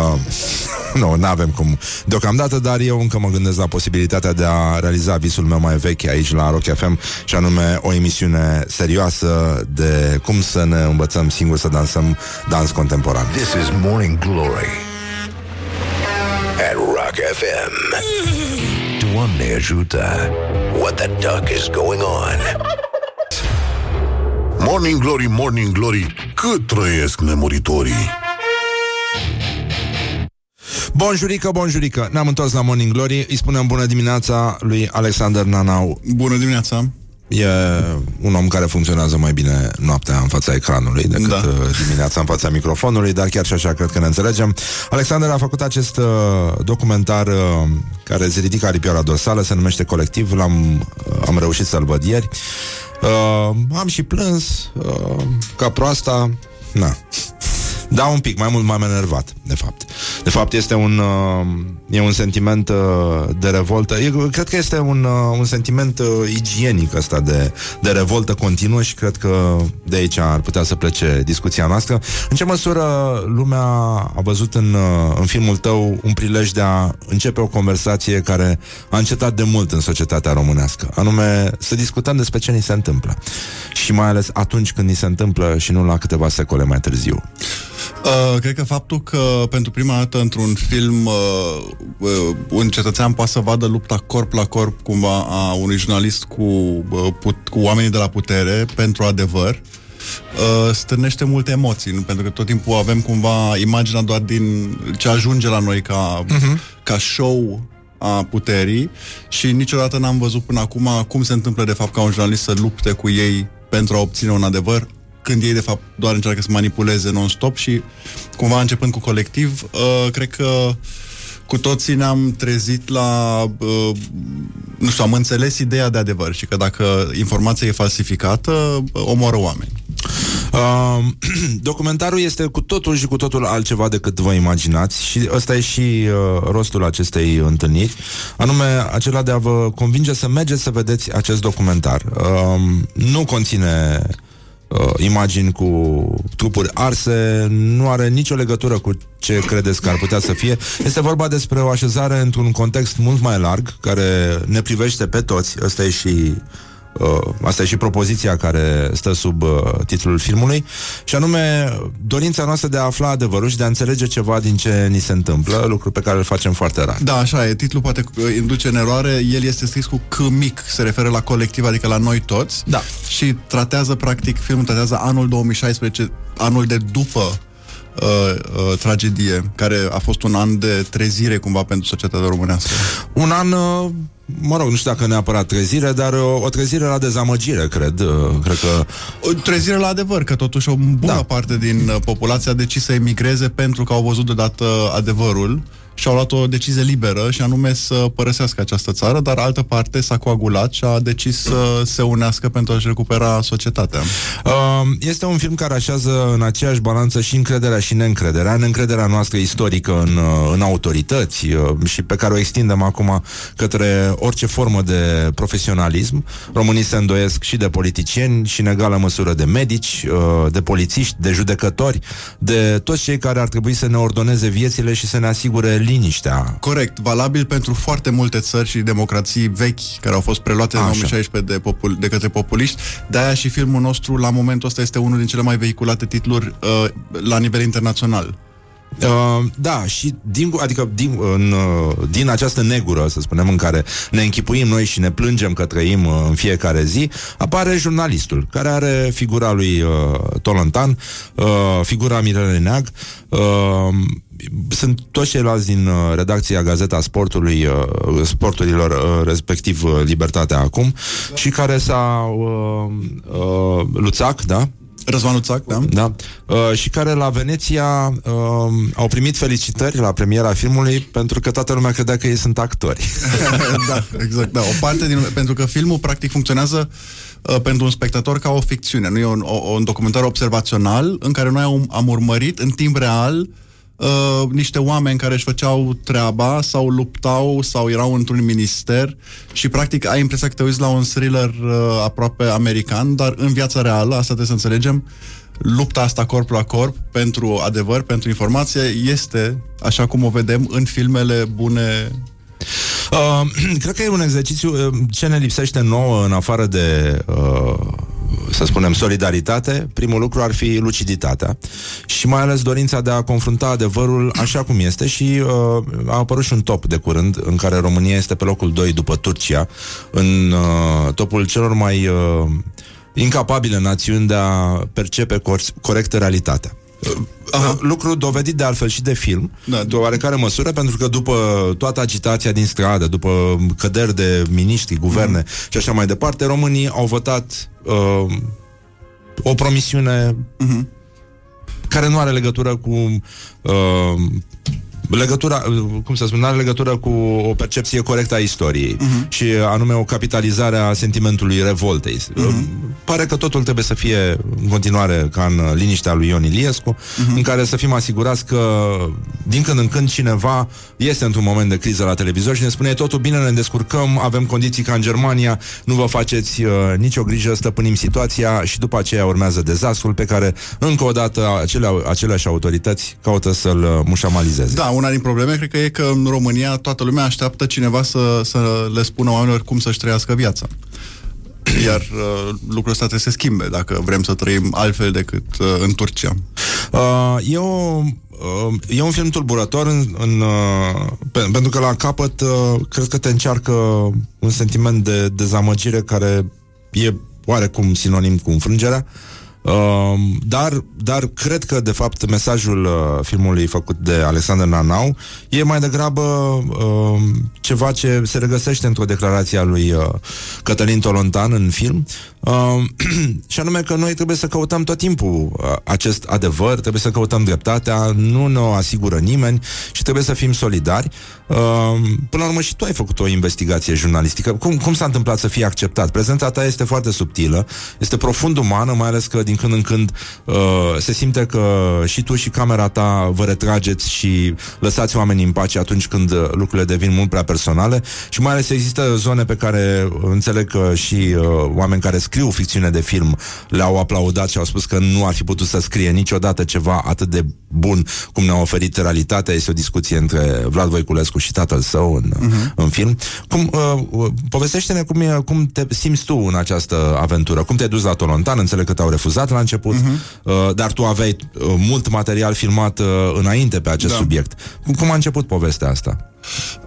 (laughs) nu, nu avem cum deocamdată, dar eu încă mă gândesc la posibilitatea de a realiza visul meu mai vechi aici la Rock FM și anume o emisiune serioasă de cum să ne învățăm singuri să dansăm dans contemporan.
This is Morning Glory at Rock FM. (laughs) Doamne ajută! What the duck is going on? (laughs)
Morning Glory, Morning Glory, cât trăiesc nemuritorii.
Bonjurică, bonjurică! Ne-am întors la Morning Glory. Îi spunem bună dimineața lui Alexander Nanau.
Bună dimineața!
E un om care funcționează mai bine noaptea în fața ecranului decât
Da.
da. dimineața în fața microfonului, dar chiar și așa cred că ne înțelegem. Alexander a făcut acest uh, documentar uh, care îți ridică aripioara dorsală, se numește Colectiv, l-am uh, am reușit să-l văd ieri. Uh, am și plâns uh, ca proasta. Na. Da, un pic, mai mult m-am enervat, de fapt. De fapt, este un, uh, e un sentiment uh, de revoltă. Eu cred că este un, uh, un sentiment uh, igienic ăsta de, de revoltă continuă și cred că de aici ar putea să plece discuția noastră. În ce măsură lumea a văzut în, uh, în filmul tău un prilej de a începe o conversație care a încetat de mult în societatea românească, anume să discutăm despre ce ni se întâmplă. Și mai ales atunci când ni se întâmplă și nu la câteva secole mai târziu.
Uh, cred că faptul că pentru prima dată într-un film uh, uh, un cetățean poate să vadă lupta corp la corp cumva a unui jurnalist cu, uh, put, cu oamenii de la putere pentru adevăr uh, stârnește multe emoții, nu? pentru că tot timpul avem cumva imaginea doar din ce ajunge la noi ca, uh-huh. ca show a puterii și niciodată n-am văzut până acum cum se întâmplă de fapt ca un jurnalist să lupte cu ei pentru a obține un adevăr când ei de fapt doar încearcă să manipuleze non-stop și cumva începând cu colectiv, uh, cred că cu toții ne-am trezit la, uh, nu știu, am înțeles ideea de adevăr și că dacă informația e falsificată, uh, omoară oameni.
Uh, (clears throat) documentarul este cu totul și cu totul altceva decât vă imaginați și ăsta e și uh, rostul acestei întâlniri, anume acela de a vă convinge să mergeți să vedeți acest documentar. Uh, nu conține uh, imagini cu trupuri arse, nu are nicio legătură cu ce credeți că ar putea să fie. Este vorba despre o așezare într-un context mult mai larg, care ne privește pe toți. Ăsta e și Uh, asta e și propoziția care stă sub uh, titlul filmului și anume dorința noastră de a afla adevărul și de a înțelege ceva din ce ni se întâmplă, lucru pe care îl facem foarte rar.
Da, așa e. Titlul poate uh, induce în eroare. El este scris cu C mic, se referă la colectiv, adică la noi toți.
Da.
Și tratează, practic, filmul tratează anul 2016, anul de după uh, uh, tragedie, care a fost un an de trezire cumva pentru societatea românească.
Un an, uh, mă rog, nu știu dacă neapărat trezire, dar uh, o trezire la dezamăgire, cred. Uh, cred că
O trezire la adevăr, că totuși o bună da. parte din uh, populație a decis să emigreze pentru că au văzut deodată adevărul și au luat o decizie liberă și anume să părăsească această țară, dar altă parte s-a coagulat și a decis să se unească pentru a-și recupera societatea.
Uh, Este un film care așează în aceeași balanță și încrederea și neîncrederea, neîncrederea noastră istorică în, uh, în autorități uh, și pe care o extindem acum către orice formă de profesionalism. Românii se îndoiesc și de politicieni și în egală măsură de medici, uh, de polițiști, de judecători, de toți cei care ar trebui să ne ordoneze viețile și să ne asigure liniștea.
Corect, valabil pentru foarte multe țări și democrații vechi care au fost preluate în
Așa.
2016 de, popul- de către populiști. De-aia și filmul nostru la momentul ăsta este unul din cele mai vehiculate titluri uh, la nivel internațional.
Uh, da, și din, adică din, în, uh, din această negură, să spunem, în care ne închipuim noi și ne plângem că trăim uh, în fiecare zi, apare jurnalistul, care are figura lui uh, Tolontan, uh, figura Mirele Neag, uh, sunt toți ceilalți din uh, redacția Gazeta Sportului, uh, sporturilor, uh, respectiv uh, Libertatea acum, și care s-au uh, uh, Luțac, da?
Răzvan Luțac, da?
Da. Uh, și care la Veneția uh, au primit felicitări la premiera filmului pentru că toată lumea credea că ei sunt actori. (laughs) (laughs)
da, exact, da. O parte din... Pentru că filmul practic funcționează uh, pentru un spectator ca o ficțiune, nu e un, o, un documentar observațional în care noi am, am urmărit în timp real uh, niște oameni care își făceau treaba sau luptau sau erau într-un minister și practic ai impresia că te uiți la un thriller uh, aproape american, dar în viața reală, asta trebuie să înțelegem, lupta asta corp la corp pentru adevăr, pentru informație, este așa cum o vedem în filmele bune.
Uh, (clears throat) cred că e un exercițiu uh, ce ne lipsește nouă în afară de uh, să spunem, solidaritate, primul lucru ar fi luciditatea și mai ales dorința de a confrunta adevărul așa cum este și uh, a apărut și un top de curând în care România este pe locul 2 după Turcia în uh, topul celor mai uh, incapabile națiuni de a percepe cor- corect realitatea. Aha. Lucru dovedit de altfel și de film, da. de o oarecare măsură, pentru că după toată agitația din stradă, după căderi de miniștri, guverne mm. și așa mai departe, românii au votat uh, o promisiune mm-hmm. care nu are legătură cu uh, legătura, cum să spun, nu are legătură cu o percepție corectă a istoriei uh-huh. și anume o capitalizare a sentimentului revoltei. Uh-huh. Pare că totul trebuie să fie în continuare ca în liniștea lui Ion Iliescu, uh-huh. în care să fim asigurați că din când în când cineva este într-un moment de criză la televizor și ne spune totul bine, ne descurcăm, avem condiții ca în Germania, nu vă faceți uh, nicio grijă, stăpânim situația și după aceea urmează dezastrul pe care încă o dată acele, aceleași autorități caută să-l uh, mușamalizeze.
Da, una din probleme cred că e că în România toată lumea așteaptă cineva să, să le spună oamenilor cum să-și trăiască viața. (clears throat) Iar uh, lucrul ăsta trebuie să se schimbe dacă vrem să trăim altfel decât uh, în Turcia.
Uh, e, o, uh, e un film tulburător în, în, uh, pe, pentru că la capăt uh, cred că te încearcă un sentiment de dezamăgire care e oarecum sinonim cu înfrângerea. Uh, dar, dar cred că, de fapt, mesajul uh, filmului făcut de Alexander Nanau e mai degrabă uh, ceva ce se regăsește într-o declarație a lui uh, Cătălin Tolontan în film, Uh, (clears throat) și anume că noi trebuie să căutăm tot timpul uh, acest adevăr, trebuie să căutăm dreptatea, nu ne o asigură nimeni și trebuie să fim solidari. Uh, până la urmă și tu ai făcut o investigație jurnalistică. Cum, cum s-a întâmplat să fie acceptat? Prezența ta este foarte subtilă, este profund umană, mai ales că din când în când uh, se simte că și tu și camera ta vă retrageți și lăsați oamenii în pace atunci când uh, lucrurile devin mult prea personale și mai ales există zone pe care înțeleg că și uh, oameni care scriu ficțiune de film le-au aplaudat și au spus că nu ar fi putut să scrie niciodată ceva atât de bun cum ne-a oferit realitatea. Este o discuție între Vlad Voiculescu și tatăl său în, uh-huh. în film. Cum, uh, uh, povestește-ne cum, e, cum te simți tu în această aventură. Cum te-ai dus la Tolontan? Înțeleg că te-au refuzat la început, uh-huh. uh, dar tu aveai uh, mult material filmat uh, înainte pe acest da. subiect. Cum, cum a început povestea asta?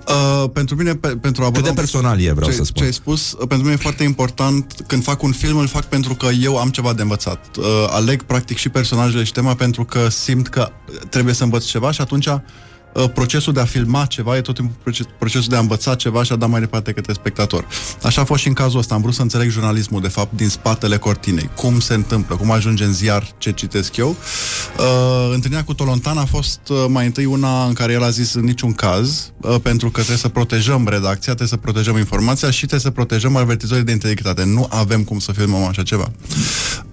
Uh, pentru mine, pe, pentru a
Cât de personal e, vreau
ce,
să spun.
Ce ai spus, uh, pentru mine e foarte important când fac un film, îl fac pentru că eu am ceva de învățat. Uh, aleg practic și personajele și tema pentru că simt că trebuie să învăț ceva și atunci Uh, procesul de a filma ceva e tot timpul procesul de a învăța ceva și a da mai departe către spectator. Așa a fost și în cazul ăsta. Am vrut să înțeleg jurnalismul, de fapt, din spatele cortinei. Cum se întâmplă, cum ajunge în ziar ce citesc eu. Uh, întâlnirea cu Tolontan a fost uh, mai întâi una în care el a zis în niciun caz, uh, pentru că trebuie să protejăm redacția, trebuie să protejăm informația și trebuie să protejăm avertizorii de integritate. Nu avem cum să filmăm așa ceva.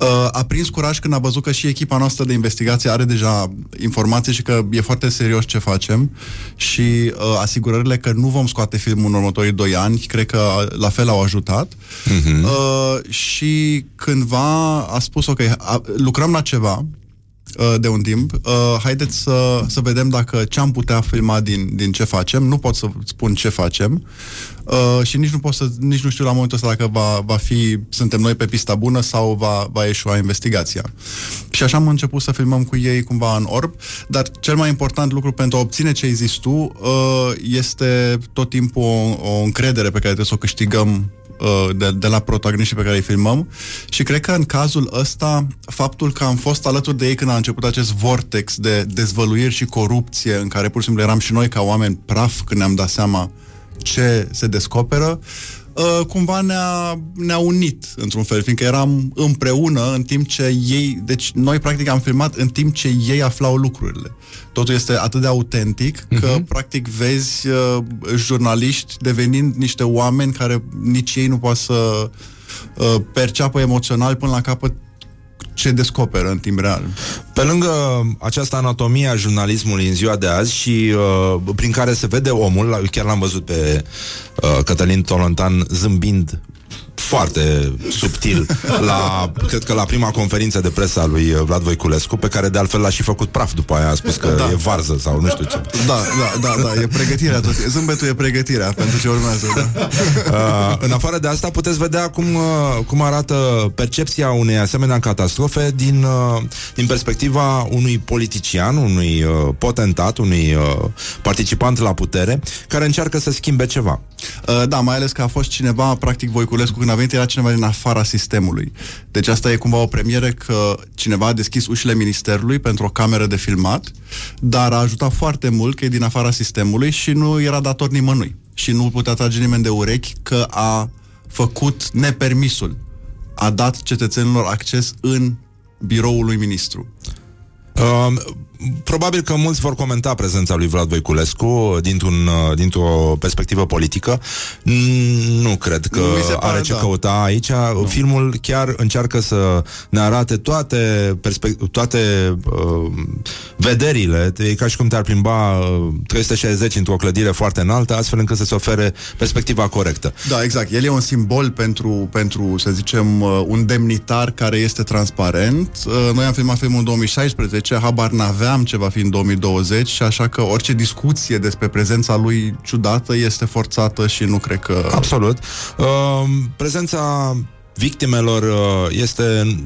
Uh, a prins curaj când a văzut că și echipa noastră de investigație are deja informații și că e foarte serios ce face facem și uh, asigurările că nu vom scoate filmul în următorii doi ani, cred că la fel au ajutat. Uh-huh. Uh, și cândva a spus, ok, a, lucrăm la ceva, uh, de un timp. Uh, haideți să, să vedem dacă ce am putea filma din, din ce facem. Nu pot să spun ce facem. Uh, și nici nu pot să, nici nu știu la momentul ăsta dacă va, va fi, suntem noi pe pista bună sau va, va ieșua investigația. Și așa am început să filmăm cu ei cumva în orb, dar cel mai important lucru pentru a obține ce ai zis tu uh, este tot timpul o, o încredere pe care trebuie să o câștigăm uh, de, de la protagoniștii pe care îi filmăm și cred că în cazul ăsta faptul că am fost alături de ei când a început acest vortex de dezvăluiri și corupție în care pur și simplu eram și noi ca oameni praf când ne-am dat seama ce se descoperă, uh, cumva ne-a, ne-a unit într-un fel, fiindcă eram împreună în timp ce ei, deci noi practic am filmat în timp ce ei aflau lucrurile. Totul este atât de autentic că
Mhm.
practic vezi uh, jurnaliști devenind niște oameni care nici ei nu pot să uh, perceapă emoțional până la capăt ce descoperă în timp real.
Pe lângă această anatomie a jurnalismului în ziua de azi și uh, prin care se vede omul, la- chiar l-am văzut pe uh, Cătălin Tolontan zâmbind foarte subtil la, cred că la prima conferință de presă a lui uh, Vlad Voiculescu, pe care de altfel l-a și făcut praf după aia, a spus că
Da.
e varză sau nu știu ce.
Da, da, da, da, e pregătirea tot. Zâmbetul e pregătirea pentru ce urmează. Da.
Uh, în afară de asta puteți vedea cum, uh, cum arată percepția unei asemenea catastrofe din, uh, din perspectiva unui politician, unui uh, potentat, unui uh, participant la putere, care încearcă să schimbe ceva.
Uh, Da, mai ales că a fost cineva, practic Voiculescu, când a venit, era cineva din afara sistemului. Deci asta e cumva o premieră că cineva a deschis ușile ministerului pentru o cameră de filmat, dar a ajutat foarte mult că e din afara sistemului și nu era dator nimănui. Și nu putea trage nimeni de urechi că a făcut nepermisul. A dat cetățenilor acces în biroul lui ministru.
Uh, probabil că mulți vor comenta prezența lui Vlad Voiculescu dintr-un, uh, dintr-o perspectivă politică. Mm, Nu cred că
Mi se pare,
are ce
da.
căuta aici. Filmul chiar încearcă să ne arate toate, perspec- toate uh, vederile. E ca și cum te-ar plimba uh, 360 într-o clădire foarte înaltă, astfel încât să se ofere perspectiva corectă.
Da, exact. El e un simbol pentru, pentru să zicem, uh, un demnitar care este transparent. Uh, Noi am filmat filmul în 2016, habar n-aveam ce va fi în 2020 și așa că orice discuție despre prezența lui ciudată este forțată și nu cred că...
Absolut. Uh, prezența victimelor uh, este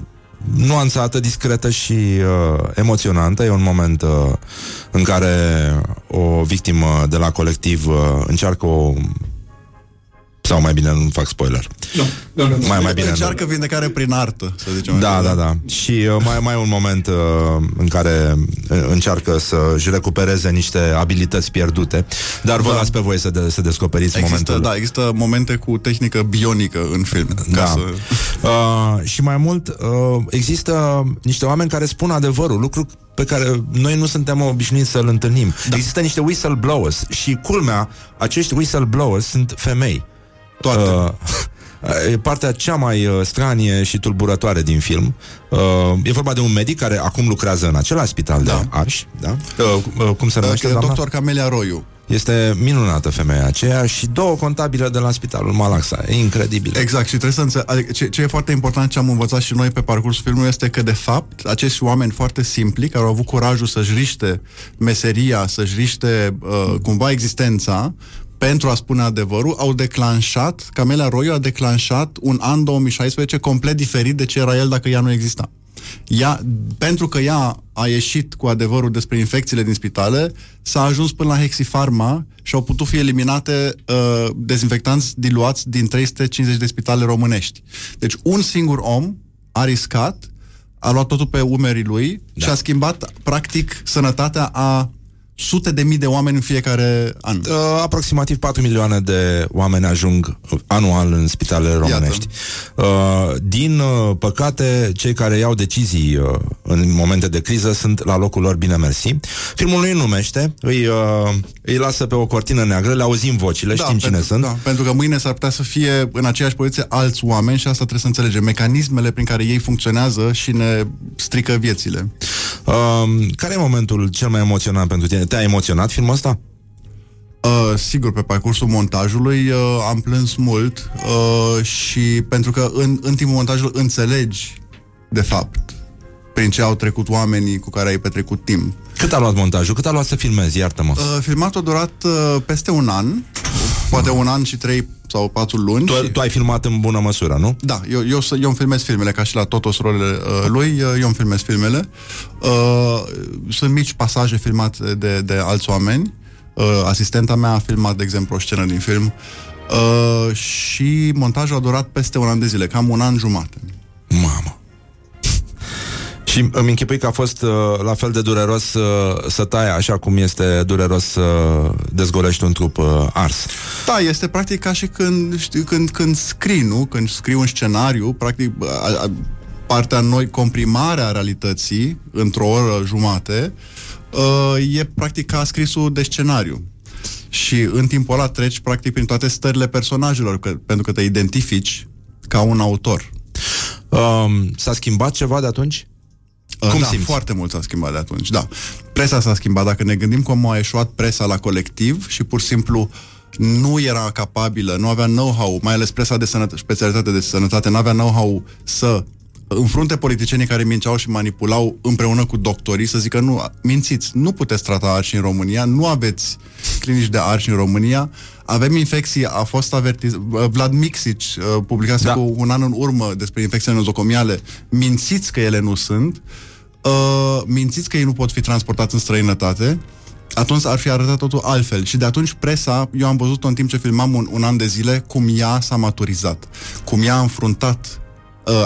nuanțată, discretă și uh, emoționantă. E un moment uh, în care o victimă de la colectiv uh, încearcă o... Sau mai bine nu fac spoiler.
Da, da, da.
Mai, mai bine nu.
Încearcă vindecare prin artă, să zicem.
Da,
așa,
da, da. Și uh, mai, mai e un moment uh, în care uh, încearcă să-și recupereze niște abilități pierdute, dar vă
Da.
las pe voi să, de, să descoperiți
Există,
momentul.
da, există momente cu tehnică bionică în film. Ca
Da.
să... (laughs)
Uh, și mai mult, uh, există niște oameni care spun adevărul, lucru pe care noi nu suntem obișnuiți să-l întâlnim. Da. Există niște whistleblowers și culmea, acești whistleblowers sunt femei.
Toate.
Uh, (laughs) E partea cea mai uh, stranie și tulburătoare din film. Uh, e vorba de un medic care acum lucrează în același spital da. de Arș. Da? Uh, uh, cum se numește,
Uh,
doamna?
Doctor Camelia Roiu.
Este minunată femeia aceea și două contabile de la spitalul Malaxa. E incredibil.
Exact, și trebuie să înțeleg, adică ce, ce e foarte important ce am învățat și noi pe parcursul filmului este că, de fapt, acești oameni foarte simpli, care au avut curajul să-și riște meseria, să-și riște uh, cumva existența, pentru a spune adevărul, au declanșat, Camelia Roiu a declanșat un an 2016 complet diferit de ce era el dacă ea nu exista. Ea, pentru că ea a ieșit cu adevărul despre infecțiile din spitale, s-a ajuns până la Hexifarma și au putut fi eliminate uh, dezinfectanți diluați din 350 de spitale românești. Deci un singur om a riscat, a luat totul pe umerii lui da. și a schimbat, practic, sănătatea a sute de mii de oameni în fiecare an.
Uh, aproximativ 4 milioane de oameni ajung uh, anual în spitalele românești. Uh, din uh, păcate, cei care iau decizii uh, în momente de criză sunt la locul lor bine mersi. Filmul nu îi numește, îi, uh, îi lasă pe o cortină neagră, le auzim vocile, știm cine
pentru,
sunt.
Da, pentru că mâine s-ar putea să fie în aceeași poziție alți oameni și asta trebuie să înțelegem. Mecanismele prin care ei funcționează și ne strică viețile.
Uh, care e momentul cel mai emoționant pentru tine? Te-a emoționat filmul ăsta?
Uh, sigur, pe parcursul montajului uh, am plâns mult uh, și pentru că în, în timpul montajului înțelegi, de fapt, prin ce au trecut oamenii cu care ai petrecut timp.
Cât a luat montajul? Cât a luat să filmezi? Iartă-mă.
Uh, filmatul a durat uh, peste un an, poate un an și trei sau patru luni.
Tu,
și...
tu ai filmat în bună măsură, nu?
Da, eu, eu, eu îmi filmez filmele, ca și la totos rolele uh, lui, uh, eu îmi filmez filmele. Uh, sunt mici pasaje filmate de, de alți oameni. Uh, asistenta mea a filmat, de exemplu, o scenă din film. Uh, și montajul a durat peste un an de zile, cam un an jumate.
Mamă. Și îmi închipui că a fost uh, la fel de dureros uh, să tai așa cum este dureros să dezgolești un trup uh, ars.
Da, este practic ca și când, știi, când, când scrii, nu? Când scrii un scenariu, practic a, a, partea noi, comprimarea realității într-o oră jumate, uh, e practic ca scrisul de scenariu. Și în timpul ăla treci practic prin toate stările personajelor, că, pentru că te identifici ca un autor.
Um, s-a schimbat ceva de atunci?
Cum da, simți? foarte mult s-a schimbat de atunci, da. Presa s-a schimbat. Dacă ne gândim cum a eșuat presa la colectiv și pur și simplu nu era capabilă, nu avea know-how, mai ales presa de sănătate, specialitate de sănătate, nu avea know-how să înfrunte politicienii care minceau și manipulau împreună cu doctorii să zică nu, mințiți, nu puteți trata arși în România, nu aveți clinici de arși în România, avem infecții, a fost avertiz... Vlad Mixic uh, publicase da. cu un an în urmă despre infecțiile nozocomiale, mințiți că ele nu sunt, uh, mințiți că ei nu pot fi transportați în străinătate, atunci ar fi arătat totul altfel. Și de atunci presa, eu am văzut în timp ce filmam un, un an de zile, cum ea s-a maturizat, cum ea a înfruntat uh,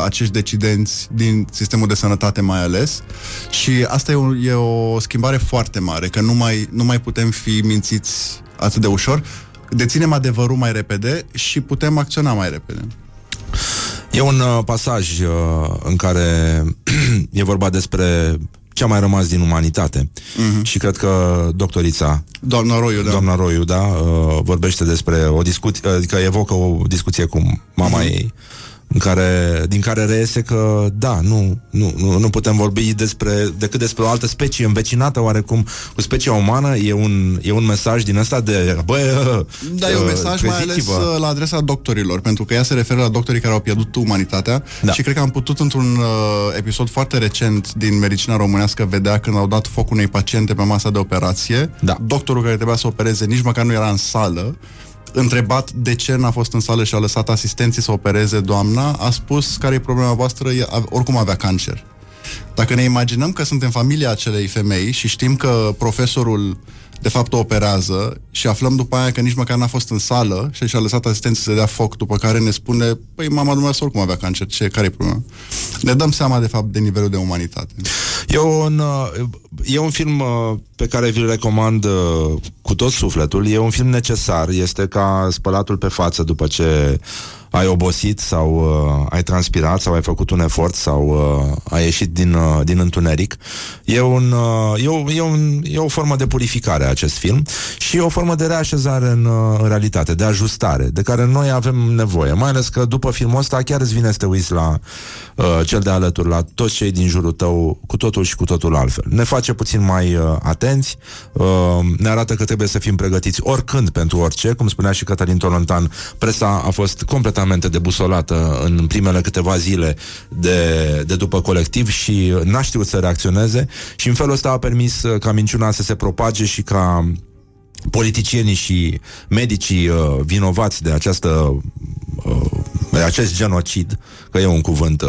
acești decidenți din sistemul de sănătate mai ales și asta e o, e o schimbare foarte mare, că nu mai, nu mai putem fi mințiți atât de ușor, deținem adevărul mai repede și putem acționa mai repede.
E un uh, pasaj uh, în care (clears throat) e vorba despre ce a mai rămas din umanitate. Uh-huh. Și cred că doctorița
Doamna Roiu, da.
Doamna Roiu, da, uh, vorbește despre o discuție, adică evocă o discuție cu mama uh-huh. ei în care, din care reiese că, da, nu, nu, nu, nu putem vorbi despre, decât despre o altă specie învecinată oarecum cu specia umană. E un, e un mesaj din ăsta de, bă,
Da, e un mesaj mai ales uh, la adresa doctorilor, pentru că ea se referă la doctorii care au pierdut umanitatea da. și cred că am putut într-un uh, episod foarte recent din medicina românească vedea când au dat foc unei paciente pe masa de operație.
Da.
Doctorul care trebuia să opereze nici măcar nu era în sală întrebat de ce n-a fost în sală și a lăsat asistenții să opereze doamna, a spus care e problema voastră, e, oricum avea cancer. Dacă ne imaginăm că suntem familia acelei femei și știm că profesorul de fapt o operează și aflăm după aia că nici măcar n-a fost în sală și și-a lăsat asistenții să dea foc, după care ne spune, păi mama dumneavoastră oricum avea cancer, ce, care e problema? Ne dăm seama de fapt de nivelul de umanitate.
E un, e un film uh, pe care vi-l recomand uh, cu tot sufletul. E un film necesar, este ca spălatul pe față după ce ai obosit sau uh, ai transpirat sau ai făcut un efort sau uh, ai ieșit din, uh, din întuneric. E, un, uh, e, o, e, un, e o formă de purificare acest film și o formă de reașezare în, uh, în realitate, de ajustare, de care noi avem nevoie. Mai ales că după filmul ăsta chiar îți vine să te uiți la uh, cel de alături, la toți cei din jurul tău, cu totul și cu totul altfel. Ne face puțin mai uh, atenți, uh, ne arată că trebuie să fim pregătiți oricând pentru orice, cum spunea și Cătălin Tolontan, presa a fost completamente debusolată în primele câteva zile de, de după colectiv și n-a știut să reacționeze și în felul ăsta a permis uh, ca minciuna să se propage și ca politicienii și medicii uh, vinovați de această uh, de acest genocid, că e un cuvânt uh,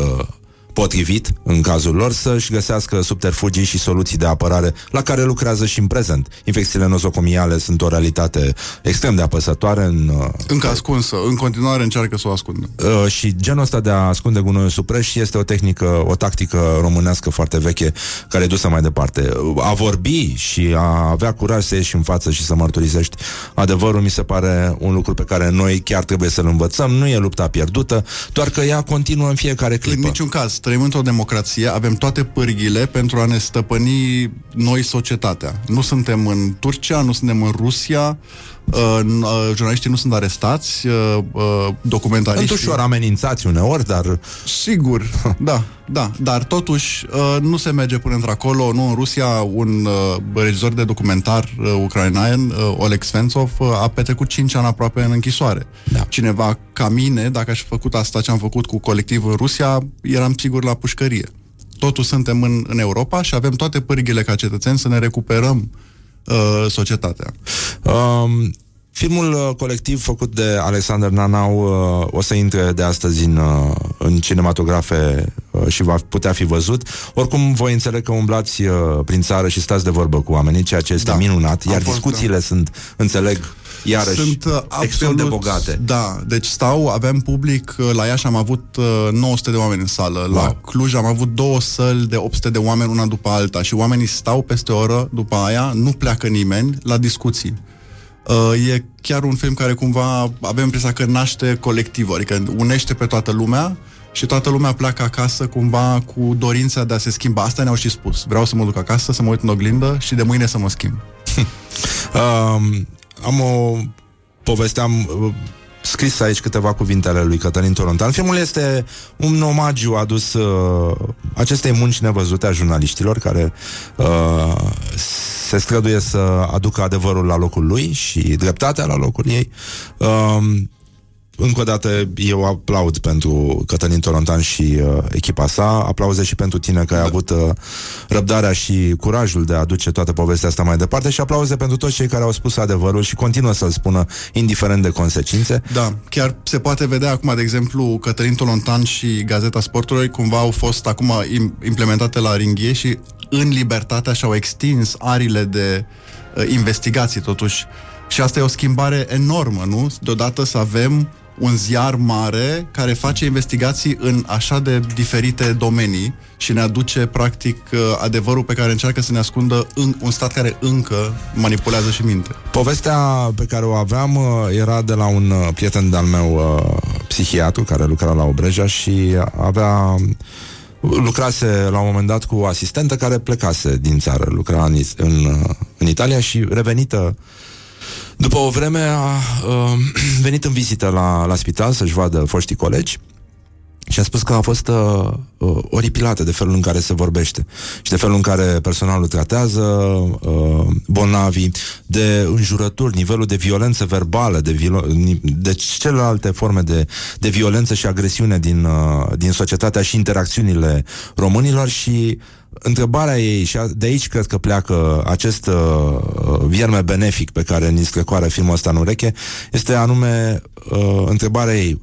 potrivit, în cazul lor, să-și găsească subterfugii și soluții de apărare la care lucrează și în prezent. Infecțiile nozocomiale sunt o realitate extrem de apăsătoare. În, uh,
Încă ascunsă, în continuare încearcă să o ascundă.
Uh, și genul ăsta de a ascunde gunoiul sub preș este o tehnică, o tactică românească foarte veche care e dusă mai departe. A vorbi și a avea curaj să ieși în față și să mărturisești adevărul mi se pare un lucru pe care noi chiar trebuie să-l învățăm. Nu e lupta pierdută, doar că ea continuă în fiecare clipă.
În niciun caz trăim într-o democrație, avem toate pârghile pentru a ne stăpâni noi societatea. Nu suntem în Turcia, nu suntem în Rusia, uh, uh, jurnaliștii nu sunt arestați, uh, uh, documentariștii...
Sunt ușor amenințați uneori, dar...
Sigur, (laughs) da, da, dar totuși uh, nu se merge până într-acolo, nu în Rusia, un uh, regizor de documentar uh, ucrainean, uh, Oleg Svensov, uh, a petrecut 5 ani aproape în închisoare.
Da.
Cineva ca mine, dacă aș fi făcut asta ce am făcut cu colectiv în Rusia, eram sigur la pușcărie. Totul suntem în, în Europa și avem toate pârghile ca cetățeni să ne recuperăm uh, societatea.
Um, filmul uh, colectiv făcut de Alexander Nanau uh, o să intre de astăzi în, uh, în cinematografe uh, și va putea fi văzut. Oricum, voi înțeleg că umblați uh, prin țară și stați de vorbă cu oamenii, ceea ce este
Da.
minunat,
Am
iar
fost,
discuțiile sunt, înțeleg, iarăși
Sunt uh,
extrem de
absolut-
bogate.
Da, deci stau, avem public, uh, la Iași am avut uh, 900 de oameni în sală, la
Wow.
Cluj am avut două săli de 800 de oameni una după alta și oamenii stau peste o oră după aia, nu pleacă nimeni la discuții. Uh, e chiar un film care cumva avem impresia că naște colectiv, adică unește pe toată lumea și toată lumea pleacă acasă cumva cu dorința de a se schimba. Asta ne-au și spus. Vreau să mă duc acasă, să mă uit în oglindă și de mâine să mă schimb. (laughs)
Um, am o poveste, am uh, scris aici câteva cuvinte ale lui Cătălin Torontan. Filmul este un omagiu adus uh, acestei munci nevăzute a jurnaliștilor care uh, se străduie să aducă adevărul la locul lui și dreptatea la locul ei. Um, încă o dată eu aplaud pentru Cătălin Torontan și uh, echipa sa, aplauze și pentru tine că ai avut uh, răbdarea și curajul de a aduce toată povestea asta mai departe și aplauze pentru toți cei care au spus adevărul și continuă să-l spună indiferent de consecințe.
Da, chiar se poate vedea acum, de exemplu, Cătălin Tolontan și Gazeta Sportului cumva au fost acum im- implementate la ringhie și în libertate și-au extins arile de uh, investigații totuși. Și asta e o schimbare enormă, nu? Deodată să avem un ziar mare care face investigații în așa de diferite domenii și ne aduce practic uh, adevărul pe care încearcă să ne ascundă în un stat care încă manipulează și minte.
Povestea pe care o aveam uh, era de la un uh, prieten de-al meu uh, psihiatru care lucra la Obreja și avea lucrase la un moment dat cu o asistentă care plecase din țară, lucra în, Is- în, uh, în Italia și revenită după o vreme a uh, (clears throat) venit în vizită la, la spital să-și vadă foștii colegi și a spus că a fost uh, uh, oripilată de felul în care se vorbește și de felul în care personalul tratează uh, bolnavii, de înjurături, nivelul de violență verbală, de, vilo- ni- de celelalte forme de, de violență și agresiune din, uh, din societatea și interacțiunile românilor și întrebarea ei, și a- de aici cred că pleacă acest uh, vierme benefic pe care ni strecoară filmul ăsta în ureche, este anume uh, întrebarea ei,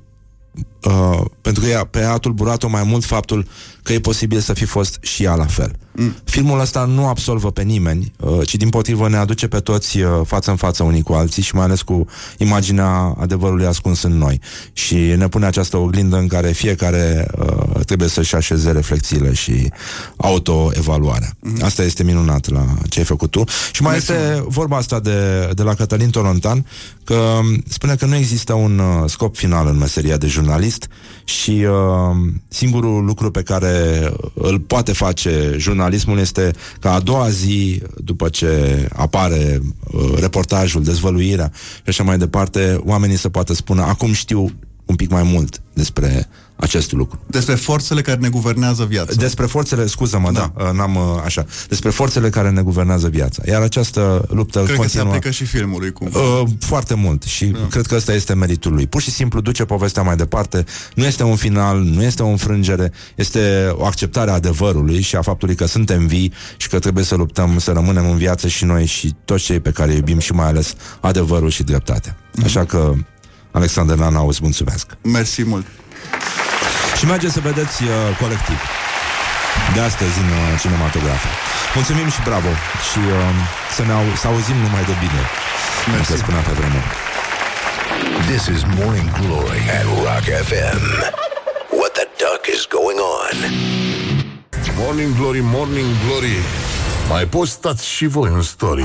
uh, pentru că ea, pe ea a tulburat-o mai mult faptul că e posibil să fi fost și ea la fel. Mm. Filmul ăsta nu absolvă pe nimeni, uh, ci din potrivă ne aduce pe toți uh, față în față unii cu alții și mai ales cu imaginea adevărului ascuns în noi. Și ne pune această oglindă în care fiecare uh, trebuie să-și așeze reflexiile și autoevaluarea. Mm. Asta este minunat la ce ai făcut tu. Și mai
Mersi,
este vorba asta de, de la Cătălin Tolontan, că um, spune că nu există un uh, scop final în meseria de jurnalist și uh, singurul lucru pe care îl poate face jurnalismul este ca a doua zi, după ce apare uh, reportajul, dezvăluirea și așa mai departe, oamenii să poată spune acum știu un pic mai mult despre acest lucru.
Despre forțele care ne guvernează viața.
Despre forțele, scuză-mă, da, da n-am uh, așa, despre forțele care ne guvernează viața. Iar această luptă
Cred că se
continuă
aplică și filmului cum.
Uh, foarte mult și da. cred că ăsta este meritul lui. Pur și simplu duce povestea mai departe. Nu este un final, nu este o înfrângere, este o acceptare a adevărului și a faptului că suntem vii și că trebuie să luptăm, să rămânem în viață și noi și toți cei pe care îi iubim și mai ales adevărul și dreptatea. Așa că, Alexander Nana, îți mulțumesc.
Mersi mult.
Și mergeți să vedeți uh, colectiv de astăzi în uh, cinematografă. Mulțumim și bravo și uh, să ne au, să auzim numai de bine. Mersi. Cum se spunea pe vremuri.
This is Morning Glory at Rock FM. What the duck is going on?
Morning Glory, Morning Glory. Mai postați și voi în story.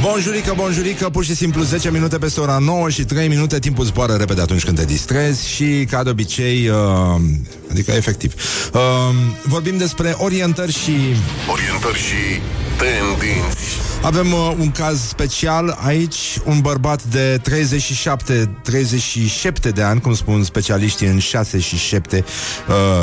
Bonjurică, bonjurică, pur și simplu 10 minute peste ora 9 și 3 minute Timpul zboară repede atunci când te distrezi Și ca de obicei uh, Adică efectiv. Uh, Vorbim despre orientări și
Orientări și tendinți
Avem uh, un caz special aici Un bărbat de 37 37 de ani Cum spun specialiștii în 6 și 7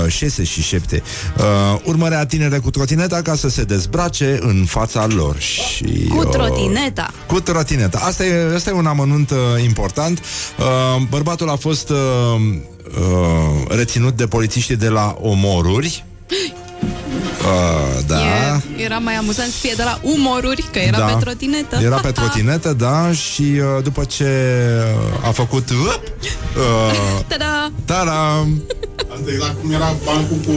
uh, 6 și 7 uh, Urmărea tinere cu trotineta Ca să se dezbrace în fața lor și,
Cu
uh,
trotineta.
cu trotineta. Asta e, asta e un amănunt uh, important. Uh, bărbatul a fost uh, uh, reținut de polițiștii de la omoruri. Uh, da.
E, era mai amuzant să fie de la umoruri, că era
da.
pe trotinetă.
Era pe trotinetă, da, și uh, după ce uh, a făcut uh, (laughs)
Ta-da!
Tada!
Asta exact cum era bancul cu...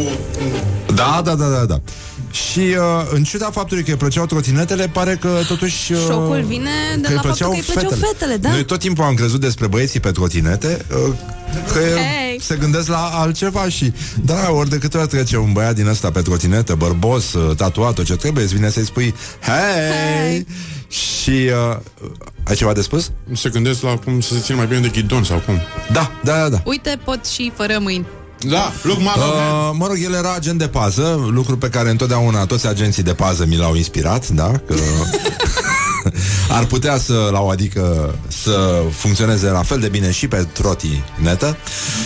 Da, da, da, da, da. Și uh, în ciuda faptului că îi plăceau trotinetele, pare că totuși... Uh,
Șocul vine de
că îi
la faptul că îi plăceau fetele, da?
Noi tot timpul am crezut despre băieții pe trotinete uh, că
Hey!
se gândesc la altceva și da, ori de câte ori trece un băiat din ăsta pe trotinetă, bărbos, uh, tatuat, tot ce trebuie, îți vine să-i spui Hei! Și uh, ai ceva de spus?
Se gândesc la cum să se țină mai bine de ghidon sau cum.
Da, da, da, da.
Uite, pot și fără mâini.
Da, look, mă
Uh, mă rog, el era agent de pază, lucru pe care întotdeauna toți agenții de pază mi l-au inspirat, da? Că (laughs) ar putea să, la o adică, să funcționeze la fel de bine și pe trotinetă.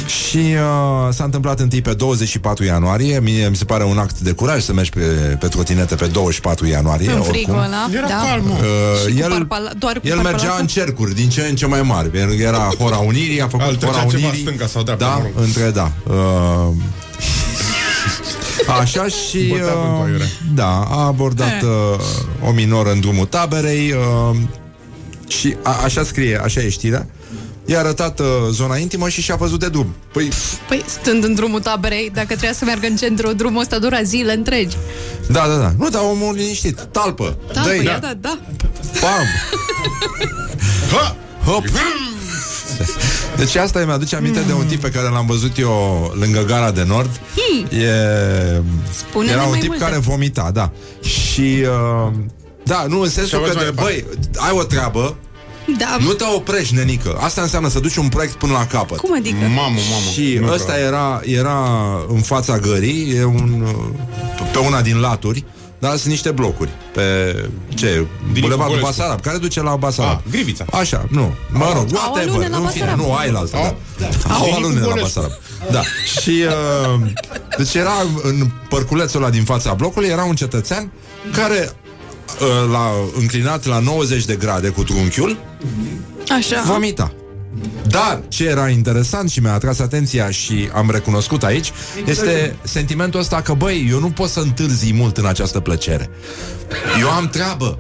Și uh, s-a întâmplat întâi pe 24 ianuarie. Mie mi se pare un act de curaj să mergi pe, pe trotinetă pe 24 ianuarie.
În
oricum.
frigul ăla.
Era
da.
calm, mă.
Uh,
Și cu
el,
parpala- doar cu
el mergea
parpalatul?
în cercuri din ce în ce mai mari pentru că Era Hora Unirii, a făcut
Al trecea
Hora
ceva
Unirii
stânga sau dreapta,
Da,
mă rog.
între da uh, Așa și
Bătea vântul
uh,
aiurea.
Da, a abordat
Eh.
uh, O minoră în drumul taberei uh, Și a, așa scrie Așa e știrea I-a arătat uh, zona intimă și și-a văzut de drum Păi,
Păi, stând în drumul taberei, dacă trebuia să meargă în centru, drumul ăsta dura zile întregi.
da, da, da Nu, dar omul liniștit Talpă,
Da,
dă-i,
păi, da, da, da.
Pam! (laughs)
Ha!
Hop! Deci asta îmi aduce aminte de un tip pe care l-am văzut eu lângă gara de nord. E...
Spune-ne
Era un
mai
tip
multe.
care vomita, da. Și... Uh... Da, nu, în sensul
Și-a
că,
văzut
de,
mai
băi, ai o treabă,
Da,
nu te oprești, nenică. Asta înseamnă să duci un proiect până la capăt.
cum adică?
Mamă, mamă.
Și
Nu
ăsta
vreau.
era, era în fața gării, e un, uh, pe una din laturi, dar sunt niște blocuri pe ce? Bulevardul
Nicolescu.
Basarab, care duce la Basarab.
Ah, Grivița.
Așa, nu. Mă rog,
Au
whatever.
alune la
în fine,
Basarab.
nu, ai la altă, da. Au
Din
alune la
Nicolescu.
Basarab. Da. Și uh, deci era în părculețul ăla din fața blocului, era un cetățean care uh, l-a înclinat la 90 de grade cu trunchiul
Așa.
vomita. Dar ce era interesant și mi-a atras atenția și am recunoscut aici este sentimentul ăsta că, băi, eu nu pot să întârzi mult în această plăcere. Eu am treabă.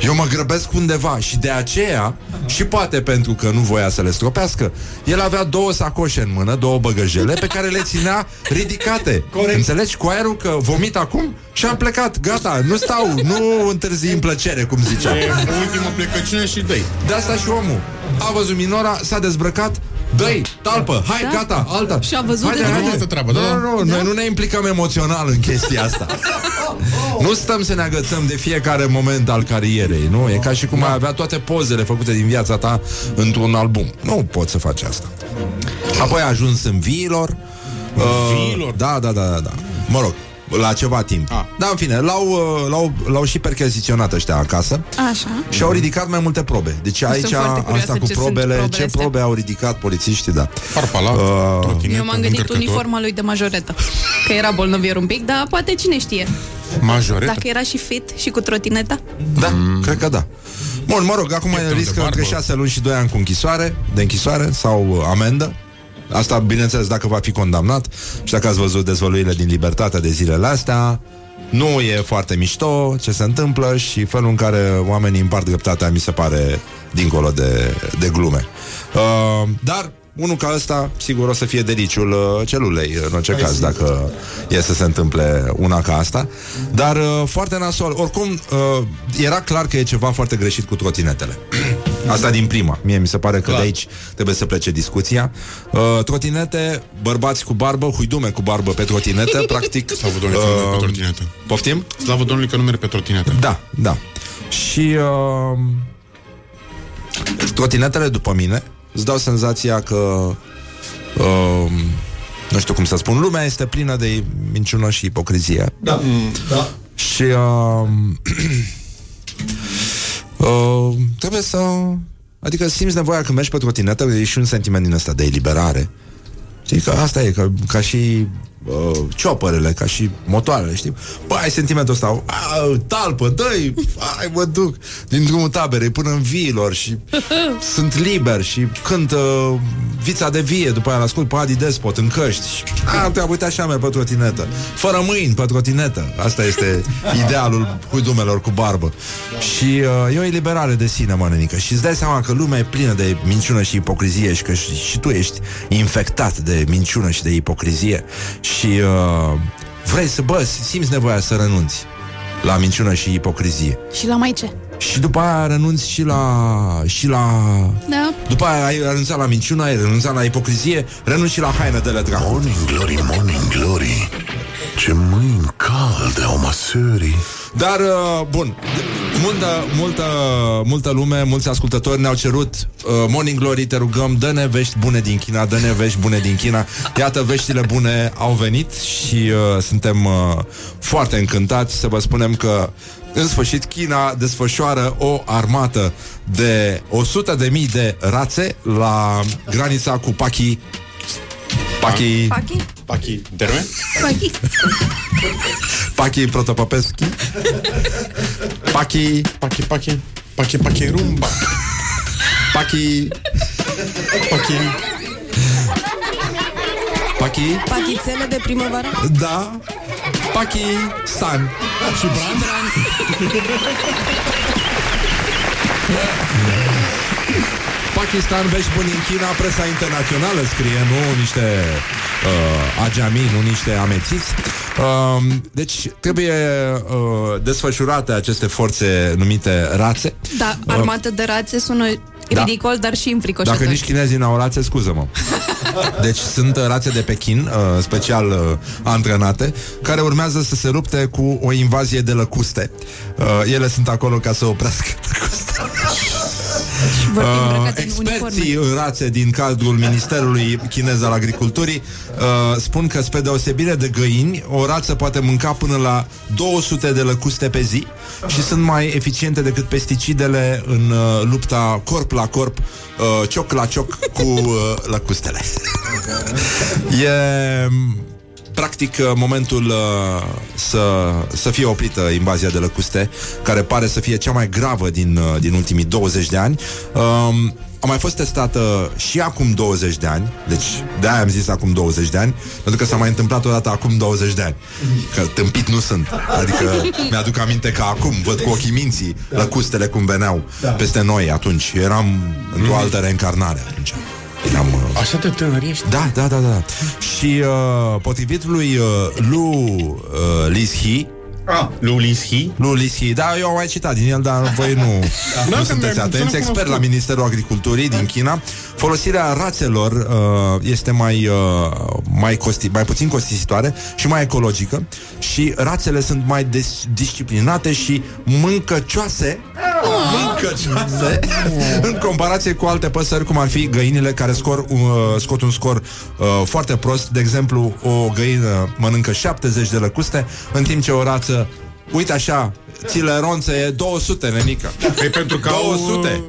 Eu mă grăbesc undeva și de aceea, și poate pentru că nu voia să le stropească, el avea două sacoșe în mână, două băgăjele, pe care le ținea ridicate. Corect. Înțelegi? Cu aerul că vomit acum și am plecat. Gata, nu stau, nu întârzi în plăcere, cum zicea.
E ultima plecăciune și dă
De asta și omul A văzut minora, s-a dezbrăcat Dă-i, talpă, hai,
Da.
gata, alta
Și a văzut
Haide,
de
haide.
altă treabă, da,
Nu,
da.
nu, nu, noi nu ne implicăm emoțional în chestia (laughs) asta. Nu stăm să ne agățăm de fiecare moment al carierei Nu, e ca și cum ai avea toate pozele făcute din viața ta Într-un album. Nu poți să faci asta. Apoi a ajuns în viilor.
Viilor?
Da, da, da, da, da. Mă rog, la ceva timp
Ah.
Da, în fine, l-au, uh, l-au, l-au și percheziționat ăștia acasă
Așa.
și au ridicat mai multe probe. Deci aici,
foarte curioasă
asta cu
ce sunt
probele,
probele
ce
astea.
probe au ridicat polițiștii, da.
Parpalat,
Uh,
trotinetă,
Eu m-am gândit
încărcător.
uniforma lui de majoretă. Că era bolnăvier un pic, dar poate cine știe.
Majoretă.
Dacă era și fit și cu trotineta.
Da, cred că da. Bun, mă rog, acum
Piepton de
riscă
barbă.
între 6 luni și 2 ani cu închisoare, de închisoare sau uh, amendă. Asta, bineînțeles, dacă va fi condamnat și dacă ați văzut dezvăluirile din Libertatea de zilele astea, nu e foarte mișto ce se întâmplă și felul în care oamenii împart dreptatea mi se pare dincolo de, de glume. Uh, dar unul ca ăsta, sigur, o să fie deliciul uh, celulei, în orice caz, dacă e să se întâmple una ca asta. Dar uh, foarte nasol. Oricum, uh, era clar că e ceva foarte greșit cu trotinetele. (clears throat) Asta din prima. Mie mi se pare că
Clar.
de aici trebuie să plece discuția. Uh, trotinete, bărbați cu barbă, huidume cu barbă pe trotinetă, (laughs) practic.
Slavă Domnului că nu merg pe trotinetă.
Poftim?
Slavă Domnului că nu merg pe trotinetă.
Da, da. Și uh, trotinetele, după mine, îți dau senzația că uh, nu știu cum să spun, lumea este plină de minciună și ipocrizie.
Da, da.
Și uh, (clears throat) (clears throat) uh, trebuie să... Adică simți nevoia când mergi pe trotinetă, e și un sentiment din ăsta de eliberare. Știi că asta e, ca, ca și uh, ciopărele, ca și motoarele, știi? Bă, ai sentimentul ăsta, a, talpă, dă-i, hai mă duc din drumul taberei până în viilor și (laughs) sunt liber și cânt uh, vița de vie, după aia l-ascult pe Adi Despot în căști și a, te uite așa merg pe trotinetă, fără mâini pe trotinetă. Asta este (laughs) idealul huidumelor cu barbă. Și uh, e o eliberare de sine, mă, nenică. Și îți dai seama că lumea e plină de minciună și ipocrizie și că și, și tu ești infectat de minciună și de ipocrizie. Și uh, vrei să, bă, simți nevoia să renunți la minciună și ipocrizie.
Și la mai ce?
Și după aia renunți și la... și la...
Da.
După aia ai renunțat la minciună, ai renunțat la ipocrizie, renunți și la haină de la dracu.
Morning glory, morning glory Ce mâini calde au masării
Dar, uh, bun, multă, multă, multă lume, mulți ascultători ne-au cerut uh, Morning Glory, te rugăm, dă-ne vești bune din China, dă-ne vești bune din China. Iată, veștile bune au venit și uh, suntem uh, foarte încântați să vă spunem că în sfârșit, China desfășoară o armată de 100 de mii de rațe la granița cu Paki. Paki.
Pachi?
Pachi Derme?
Pachi.
Paki Protopopescu. Paki.
Pachi, pachi. Pachi, pachi, rumba.
Paki.
Pachi.
Paki.
Pachițele de primăvară?
Da. Pakistan.
Și Brand?
Pakistan, vești buni în China, presa internațională scrie, nu niște uh, ageami, nu niște amețiți. Uh, deci trebuie uh, desfășurate aceste forțe numite rațe.
Da, armată de rațe sună ridicol, dar și înfricoșător.
Dacă nici chinezii n-au rațe, scuză-mă. (laughs) Deci sunt uh, rațe de Pekin, uh, special uh, antrenate, care urmează să se lupte cu o invazie de lăcuste. Uh, ele sunt acolo ca să oprească (laughs) lăcusta.
Vorbim
Uh,
îmbrăcate în uniforme.
experții în rațe din cadrul Ministerului Chinez al Agriculturii uh, spun că, spre deosebire de găini, o rață poate mânca până la 200 de lăcuste pe zi și sunt mai eficiente decât pesticidele în uh, lupta corp la corp, uh, cioc la cioc cu uh, lăcustele. e practic uh, momentul uh, să, să fie oprită invazia de lăcuste, care pare să fie cea mai gravă din, uh, din ultimii 20 de ani. Um, a mai fost testată și acum 20 de ani, deci de-aia am zis acum 20 de ani, pentru că s-a mai întâmplat odată acum 20 de ani. Că tâmpit nu sunt. Adică mi-aduc aminte că acum văd cu ochii minții lăcustele cum veneau peste noi atunci. Eram într-o altă reîncarnare atunci. Eram, uh,
Așa de tânăr ești?
da, da, da, da. Și uh, potrivit lui uh, Lu uh, Lishi,
Ah, Lu Lishi?
Lu Lishi, da, eu am mai citat din el, dar voi nu, (laughs)
Da,
nu
că
sunteți
mi-am-
atenți.
sună
Expert la
cunoscut.
Ministerul Agriculturii din China, folosirea rațelor uh, este mai, uh, mai, costi, mai puțin costisitoare și mai ecologică și rațele sunt mai dis- disciplinate și mâncăcioase mâncăcioase (laughs) în comparație cu alte păsări cum ar fi găinile care scor, uh, scot un scor uh, foarte prost. De exemplu, o găină mănâncă 70 de lăcuste, în timp ce o rață, uite așa, ți le ronțe 200, nenică.
E pentru că au,
200.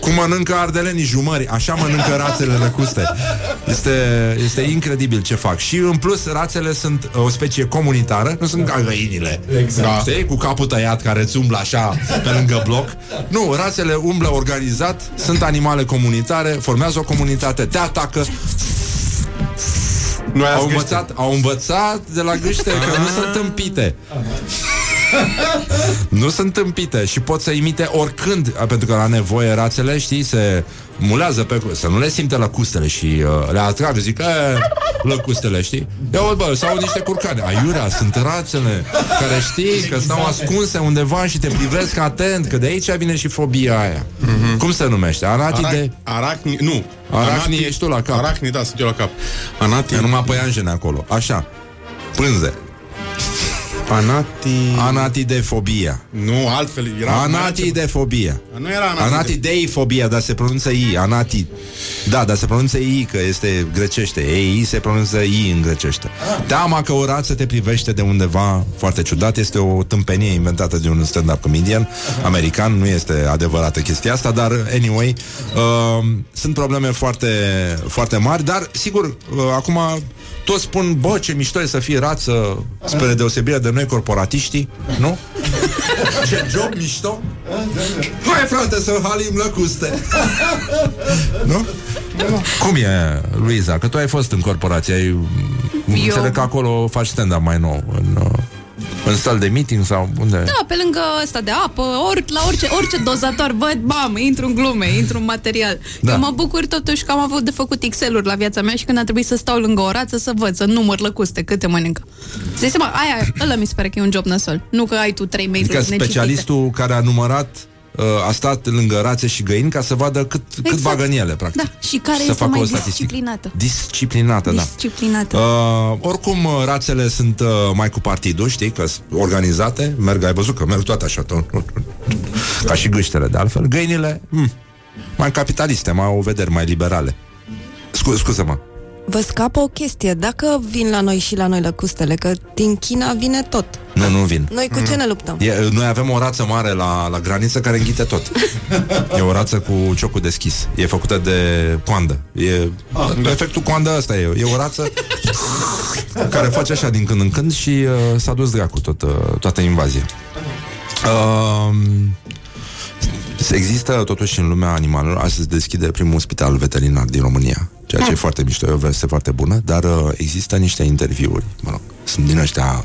Cum mănâncă ardelenii jumări, așa mănâncă rațele lăcuste. Este, este incredibil ce fac. Și în plus, rațele sunt o specie comunitară, nu sunt ca găinile.
Exact.
Știi? Cu capul tăiat care îți umblă așa pe lângă bloc. Nu, rațele umblă organizat, sunt animale comunitare, formează o comunitate, te atacă.
Nu ai
Au
găște.
învățat, au învățat de la gâște că nu sunt tâmpite. Nu sunt tâmpite și pot să imite oricând, pentru că la nevoie rațele, știi, se mulează pe să nu le simte lăcustele și uh, le atrag, zic, e, lăcustele, știi? Ia uite, bă, sau niște curcane. Aiurea, sunt rațele care știi că stau ascunse undeva și te privesc atent, că de aici vine și fobia aia. Cum se numește? Anatide?
Arac, aracni, nu.
Aracni ești tu la cap.
Aracni, da, sunt eu la cap. Anati,
E numai păianjene acolo. Așa. Pânze.
Anati...
Anatidefobia.
Nu, altfel era...
Anatidefobia.
Nu era anati.
Anatideifobia, dar se pronunță I. Anati. Da, dar se pronunță I, că este grecește. Ei, se pronunță I în grecește. Teama că o rață te privește de undeva foarte ciudat este o tâmpenie inventată de un stand-up comedian american. Nu este adevărată chestia asta, dar anyway, uh, sunt probleme foarte, foarte mari, dar sigur, uh, acum toți spun, bă, ce mișto e să fii rață, spre deosebire de noi corporatiștii, nu? (laughs) Ce job mișto? Hai, frate, să halim lăcuste. (laughs) nu? Cum e, Luiza? Că tu ai fost în corporație, ai...
Eu-
Înțeleg că acolo faci stand-up mai nou. În, uh, În stal de meeting sau unde?
Da, pe lângă ăsta de apă, ori, la orice, orice dozator văd, mamă, intru în glume, intru în material.
Da.
Da. Eu mă bucur totuși că am avut de făcut Excel-uri la viața mea și când a trebuit să stau lângă o rață să văd, să număr lăcuste, câte mănâncă. Să dai seama, aia, ăla mi se pare că e un job nasol. Nu că ai tu trei mail-uri
Adică
necitite.
specialistul care a numărat uh, a stat lângă rațe și găini ca să vadă cât, cât
Exact.
bagă în ele, practic.
Da, și care
Să
este
facă
mai
o statistică.
disciplinată.
Disciplinată, da.
Disciplinată.
Uh, oricum, uh, rațele sunt uh, mai cu partidul, știi, că sunt organizate, merg, ai văzut că merg toate așa, tot, ca și gâștele de altfel. Găinile, hmm, mai capitaliste, mai au vederi mai liberale. Scu- scuză-mă.
Vă scapă o chestie. Dacă vin la noi și la noi lăcustele, că din China vine tot.
Nu, nu vin.
Noi cu ce ne luptăm?
E, noi avem o rață mare la, la graniță care înghite tot. (laughs) E o rață cu ciocul deschis. E făcută de coandă. E, ah, efectul coandă ăsta e. E o rață (laughs) care face așa din când în când și uh, s-a dus dracu tot, uh, toată invazia. Uh, Există totuși în lumea animalelor Astăzi se deschide primul spital veterinar din România Ceea ce e foarte mișto, e o veste foarte bună Dar uh, există niște interviuri Mă rog, sunt din ăștia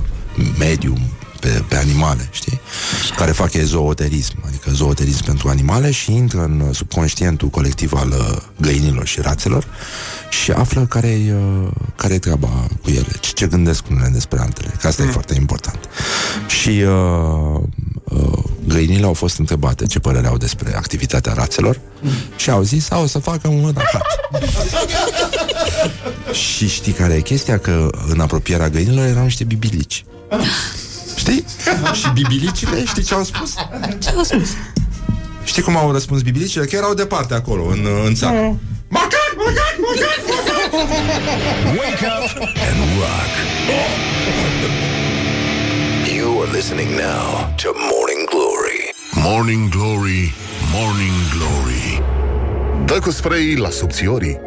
medium pe, pe animale, știi? Care fac ezooterism, adică zooterism pentru animale și intră în uh, subconștientul colectiv al uh, găinilor și rațelor și află care e uh, care e treaba cu ele, ce, ce gândesc unele despre altele, că asta mm. e foarte important. Și uh, uh, găinile au fost întrebate ce părere au despre activitatea rațelor mm. și au zis, au să facă un rahat. (laughs) și știi care e chestia? Că în apropierea găinilor erau niște bibilici. Știi? și bibilicile, știi ce au spus?
Ce au spus?
Știi cum au răspuns bibilicile? Că erau departe acolo, în, în țară.
Macac, macac, macac, macac! Wake up and rock. You are listening now to Morning Glory.
Morning Glory, Morning Glory Dă cu spray la subțiorii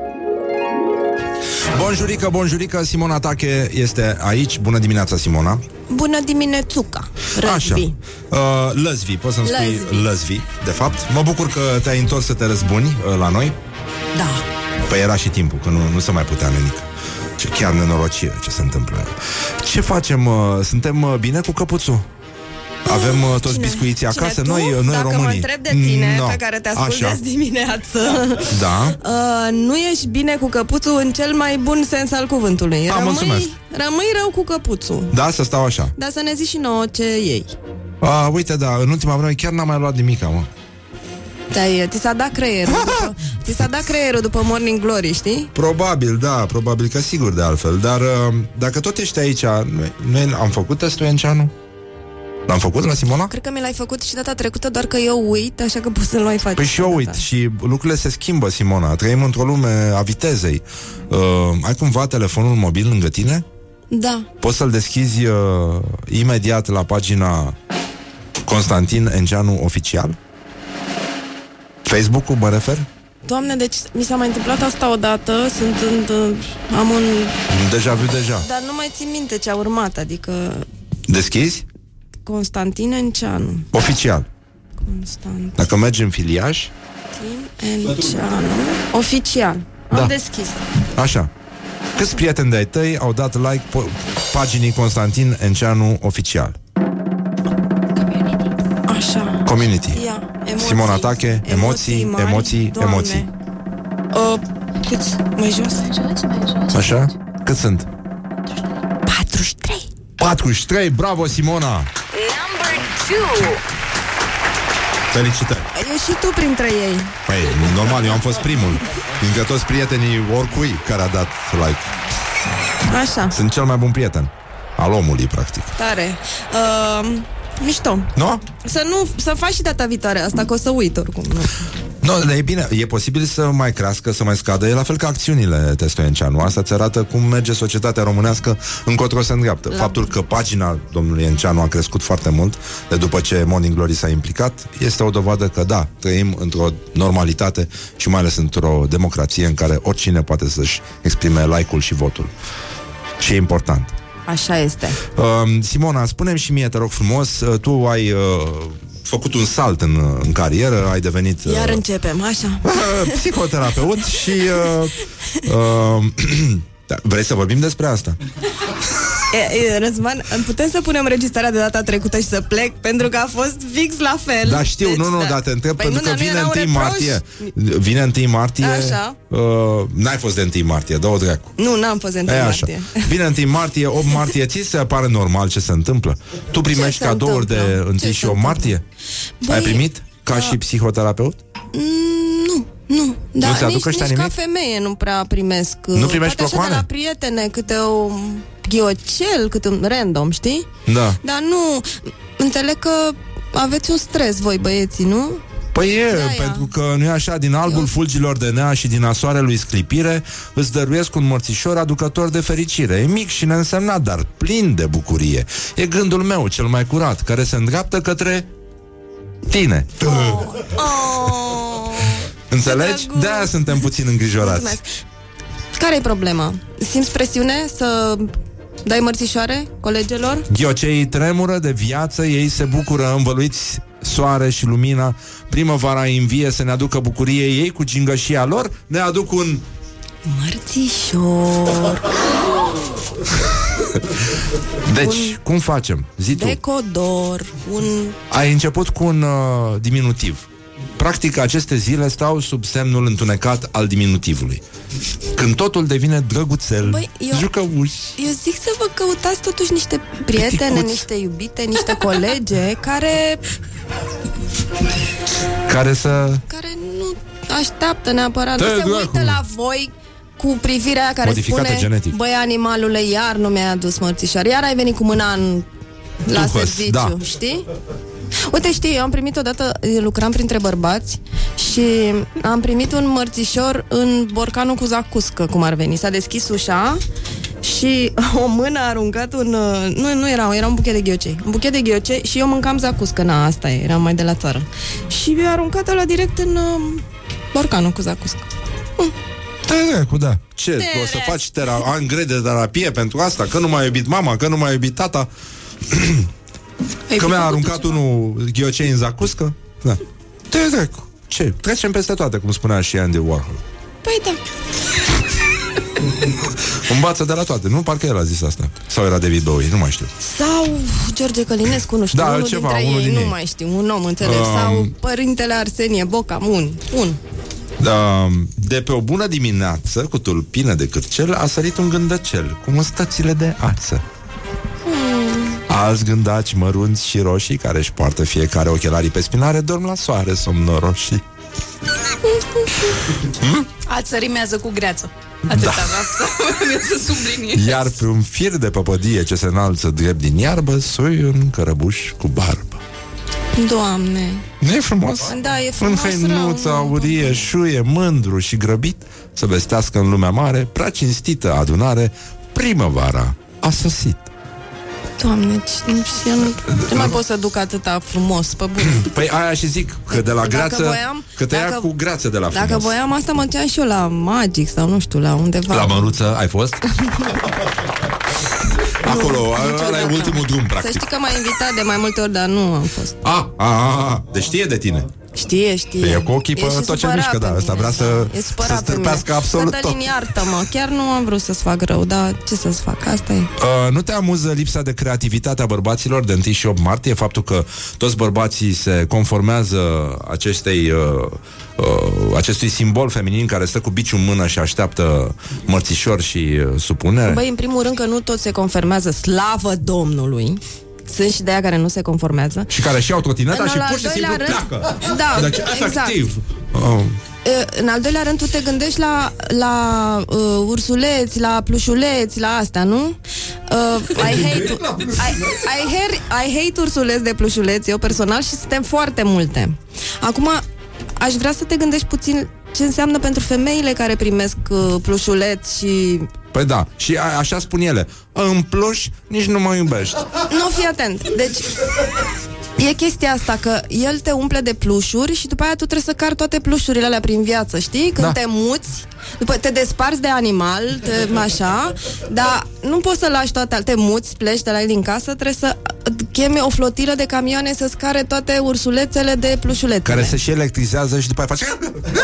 Bonjurică, bonjurică, Simona Tache este aici. Bună dimineața, Simona.
Bună diminețuca,
Așa.
răzvi.
Uh, lăzvi, poți să-mi spui
Lăzvi.
lăzvi, de fapt. Mă bucur că te-ai întors să te răzbuni uh, la noi.
Da.
Păi era și timpul, că nu, nu se mai putea nimic. Ce chiar nenorocire ce se întâmplă. Ce facem? uh, Suntem uh, bine cu căpuțul? Avem uh, toți
Cine?
biscuiții acasă?
Cine, tu?
Noi, uh, noi
Dacă
românii.
mă întreb de tine,
No.
pe care te ascult
Așa.
azi dimineață,
Da. (laughs)
uh, nu ești bine cu căpuțul în cel mai bun sens al cuvântului.
Ah, mulțumesc.
rămâi rău cu căpuțul.
Da, să stau așa.
Dar să ne zici și nouă ce iei.
A, uite, da, în ultima vreme chiar n-am mai luat nimic, mă.
Te-ai, ți s-a dat creierul (laughs) după, Ți s-a dat creierul după Morning Glory, știi?
Probabil, da, probabil că sigur de altfel Dar uh, dacă tot ești aici Noi, noi am făcut testul Enceanu? L-am făcut la Simona?
Cred că mi l-ai făcut și data trecută, doar că eu uit, așa că poți să-l mai faci.
Păi și eu uit și lucrurile se schimbă, Simona Trăim într-o lume a vitezei uh, Ai cumva telefonul mobil lângă tine?
Da.
Poți să-l deschizi uh, imediat la pagina Constantin Enceanu Oficial? Facebook-ul, mă refer?
Doamne, deci mi s-a mai întâmplat asta odată, sunt în, am un...
Deja vu deja
Dar nu mai țin minte ce a urmat, adică
Deschizi?
Constantin Enceanu.
Oficial
Constantin
Dacă mergi în filiaș
Enceanu. Oficial. Am
Da.
deschis.
Așa. Câți prieteni de-ai tăi au dat like po- paginii Constantin Enceanu Oficial?
Așa.
Community.
Ia, emoții.
Simona Tache, emoții,
mari.
emoții,
Doamne.
emoții.
Uh, câți? Mai jos?
Așa? Cât sunt?
43.
43, bravo Simona!
Number 2.
Felicitări!
E și tu printre ei.
Păi, normal, eu am fost primul. Dintre toți prietenii oricui care a dat like.
Așa,
Sunt cel mai bun prieten al omului, practic.
tare. Uh, mișto.
Nu?
Să nu, să faci și data viitoare asta, că o să uit oricum. Nu.
Nu, dar e bine, e posibil să mai crească, să mai scadă, e la fel ca acțiunile Testoienceanu. Asta îți arată cum merge societatea românească încotro se îndreaptă.
La-
Faptul că pagina domnului Enceanu a crescut foarte mult de după ce Morning Glory s-a implicat, este o dovadă că da, trăim într-o normalitate și mai ales într-o democrație în care oricine poate să-și exprime like-ul și votul. Și e important.
Așa este.
Uh, Simona, spune și mie, te rog frumos, uh, tu ai uh, făcut un salt în, în carieră, ai devenit uh,
Iar începem, așa. (laughs)
psihoterapeut și uh, uh, (clears throat) da, vrei să vorbim despre asta? (laughs)
E, e, Răzvan, putem să punem registrarea de data trecută și să plec Pentru că a fost fix la fel
Da, știu, nu, nu, dar te întreb
Păi
pentru
nu,
că
dar nu
vine
erau
1
reproși?
martie. Vine 1 martie.
Așa.
Uh, n-ai fost de 1 martie, dă-o dracu.
Nu, n-am fost în
E așa.
martie (laughs)
Vine 1 martie, 8 martie, ți se pare normal ce se întâmplă? Tu primești
se
cadouri de
întâmplă?
1
Ce
și
se
8 martie?
Băi,
Ai primit? Ca și psihoterapeut?
Mm, Nu, nu Da,
Nu ți-aduc
nici,
ăștia
nici ca
nimic?
femeie nu prea primesc
Nu primești
Poate așa de
placoane?
la prietene Câte o ghiocel Câte un random, știi?
Da.
Dar nu, înțeleg că aveți un stres voi băieții, nu?
Păi e,
Da,
pentru că nu e așa, din albul fulgilor de nea și din asoarelui sclipire, îți dăruiesc un mărțișor aducător de fericire. E mic și neînsemnat, dar plin de bucurie. E gândul meu, cel mai curat, care se îndreaptă către tine.
Oh, (laughs)
Înțelegi? De-aia suntem puțin îngrijorați.
mulțumesc. Care e problema? Simți presiune să dai mărțișoare colegilor?
Ghioceii tremură de viață, ei se bucură învăluiți soare și lumina. Primăvara îi învie să ne aducă bucurie ei cu gingășia lor, ne aduc un
Mărțișor (laughs)
Deci, cum facem? Zi tu.
Decodor Un...
Ai început cu un uh, diminutiv. Practic, aceste zile stau sub semnul întunecat al diminutivului. Când totul devine drăguțel,
Băi, eu-
jucăuș.
Eu zic să vă căutați totuși niște prietene,
Piticuț.
niște iubite, niște colege (laughs) care,
care să...
care nu așteaptă neapărat,
Te
nu se
dracu.
uită la voi cu privirea aia care
Modificată
spune
genetic.
Băi, animalule, iar nu mi-ai adus mărțișoare Iar ai venit cu mâna în, la
Tuhăs,
serviciu,
da.
știi? Uite, știi, eu am primit odată, eu lucram printre bărbați și am primit un mărțișor în borcanul cu zacuscă, cum ar veni. S-a deschis ușa și (laughs) o mână a aruncat un... uh, Nu, nu era, era un buchet de ghiocei. Un buchet de ghiocei și eu mâncam zacuscă, na, asta e, eram mai de la țară. Și mi-a aruncat la direct în uh, borcanul cu zacuscă.
Da, cu da. Ce? O să faci tera- ani grei de terapie pentru asta? Că nu m-a iubit mama, că nu m-a iubit tata? (clears throat) că mi-a aruncat unul ghiocei în zacuscă? Da. Te dracu. Ce? Trecem peste toate, cum spunea și Andy Warhol.
Păi da. (laughs)
Învață de la toate, nu? Parcă el a zis asta. Sau era David Bowie, nu mai știu.
Sau George Călinescu, nu știu,
Da,
unul
ceva,
dintre
unul
ei,
din
nu
ei.
mai știu, un om înțeles.
Um,
Sau părintele Arsenie Boca, un, un.
Da, de pe o bună dimineață, cu tulpină de cârcel, a sărit un gândăcel cu mustățile de ață. Alți gândaci mărunți și roșii, care își poartă fiecare ochelarii pe spinare, dorm la soare somnoroșii. (laughs)
Ață rimează cu greață. Atâta da. vreau să, (laughs) să subliniez.
Iar pe un fir de păpădie ce se înalță drept din iarbă, sui un cărăbuș cu barbă.
Doamne.
Nu e frumos?
Da, e
În
frumos
hăinuță
rău,
aurie, șuie, mândru și grăbit Să vestească în lumea mare, prea cinstită adunare Primăvara a sosit
Doamne, ce, ce, eu nu, nu mai pot să duc atâta frumos, pe bune. (clears throat)
Păi aia și zic, că de la
Dacă
greață
voiam-
Că te ia
dacă-
cu greață de la frumos
Dacă voiam asta, mă duceam și eu la Magic sau nu știu, la undeva.
La măruță ai fost? (laughs) Acolo, ăla e ultimul drum,
Să
practic
știi că m-a invitat de mai multe ori, dar nu am fost.
A, a, a, a, deci știe de tine
Știe, știe.
E cu ochii pe
și
tot ce
supărat
mișcă,
pe
da, ăsta
mine,
vrea să-
E supărat
să
pe mine.
stârpească absolut
Cătălin,
tot.
iartă-mă, chiar nu am vrut să-ți fac rău, dar ce să-ți fac, asta e.
Uh, nu te amuză lipsa de creativitate a bărbaților de 1 și 8 martie? Faptul că toți bărbații se conformează acestei, uh, uh, acestui simbol feminin care stă cu biciul în mână și așteaptă mărțișor și uh, supunere?
Băi, în primul rând că nu toți se conformează, slavă Domnului. Sunt și de aia care nu se conformează.
și care și-au trotineta
În
și
al
pur și
doilea
simplu
rând-
pleacă.
Da,
deci,
exact.
efectiv. Oh.
E, În al doilea rând, tu te gândești la, la uh, ursuleți, la plușuleți, la asta, nu? Uh, I, hate, I, I, hate, I hate ursuleți de plușuleți, eu personal, și suntem foarte multe. Acum, aș vrea să te gândești puțin ce înseamnă pentru femeile care primesc uh, plușuleți și...
Păi da, și a, așa spun ele. În pluș, nici nu mă iubești.
Nu, fii atent. Deci, e chestia asta că el te umple de plușuri și după aia tu trebuie să cari toate plușurile alea prin viață, știi? Când
Da.
te muți, după te desparți de animal, te, așa, dar nu poți să lași toate, te muți, pleci de la el din casă, trebuie să cheme o flotilă de camioane să scare toate ursulețele de plușulețele.
Care se și electrizează și după aia face...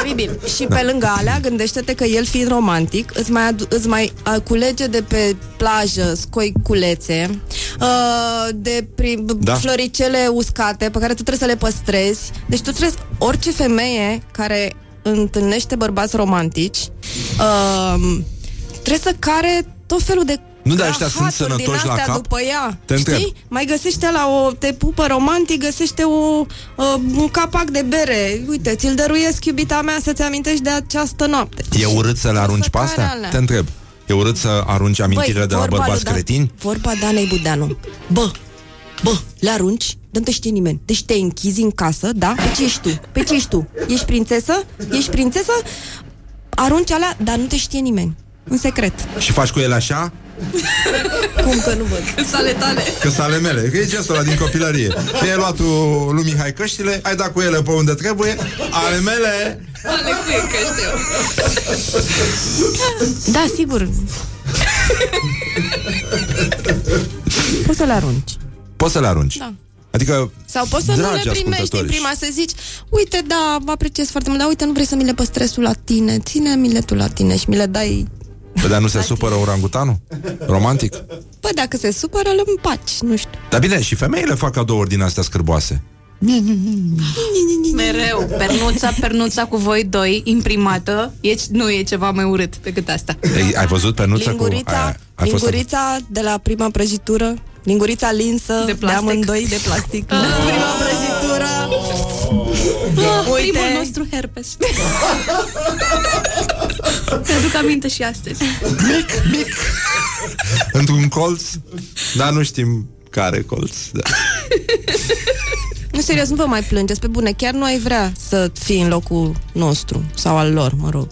Oribil. Și pe lângă alea, gândește-te că el fiind romantic, îți mai, adu- îți mai uh, culege de pe plajă scoiculețe, uh, de prim,
Da.
da. floricele uscate pe care tu trebuie să le păstrezi. Deci tu trebuie, orice femeie care întâlnește bărbați romantici, uh, trebuie să care tot felul de
Nu, dar ăștia sunt
rahaturi din
sănătoși la
astea
cap?
după ea.
Te întreb.
Știi? Mai găsește la o, te pupă romantic, găsește o, uh, un capac de bere. Uite, ți-l dăruiesc, iubita mea, să-ți amintești de această noapte.
E urât să le arunci pe
care
astea?
alea.
Te întreb. E urât să arunci amintirile
Băi,
de la
vorba
bărbați
lui Dan-
cretini?
Vorba Danei Budeanu. Bă, bă, le arunci, nu te știe nimeni. Deci te închizi în casă, da? Pe ce ești tu? Pe ce ești tu? Ești prințesă? Ești prințesă? Arunci alea, dar nu te știe nimeni. În secret.
Și faci cu ele așa?
Cum că nu văd?
Sale tale.
Că sunt ale mele, că e gestul ăla din copilărie Mi-ai luat tu lui Mihai căștile Ai dat cu ele pe unde trebuie Ale mele
Ale cui că știu.
Da, sigur. Poți să le arunci.
Poți să le arunci
Da.
Adică
Sau poți să nu
dragi
le primești în
ascultători,
prima, să zici Uite, da, vă apreciez foarte mult Dar uite, nu vrei să mi le păstrezi tu la tine Ține-mi-le tu la tine și mi le dai
Bă, dar nu se (laughs) supără orangutanul? Romantic?
Păi dacă se supără, îl împaci, nu știu
Dar bine, și femeile fac cadouri din astea scârboase
Mereu. Pernuța, pernuța cu voi doi, imprimată, e, nu e ceva mai urât decât asta.
Ei, Ai văzut pe nuța cu...
Lingurița,
Ai, ai fost
lingurița de la prima prăjitură Lingurița linsă de, de
plastic.
amândoi de plastic La prima prăjitură
Ah,
Uite.
Primul nostru herpes. (laughs) Mi-aduc aminte și astăzi.
Mic, mic Într-un colț Dar nu știm care colț da.
Nu, serios, nu vă mai plângeți, pe bune Chiar nu ai vrea să fii în locul nostru Sau al lor, mă rog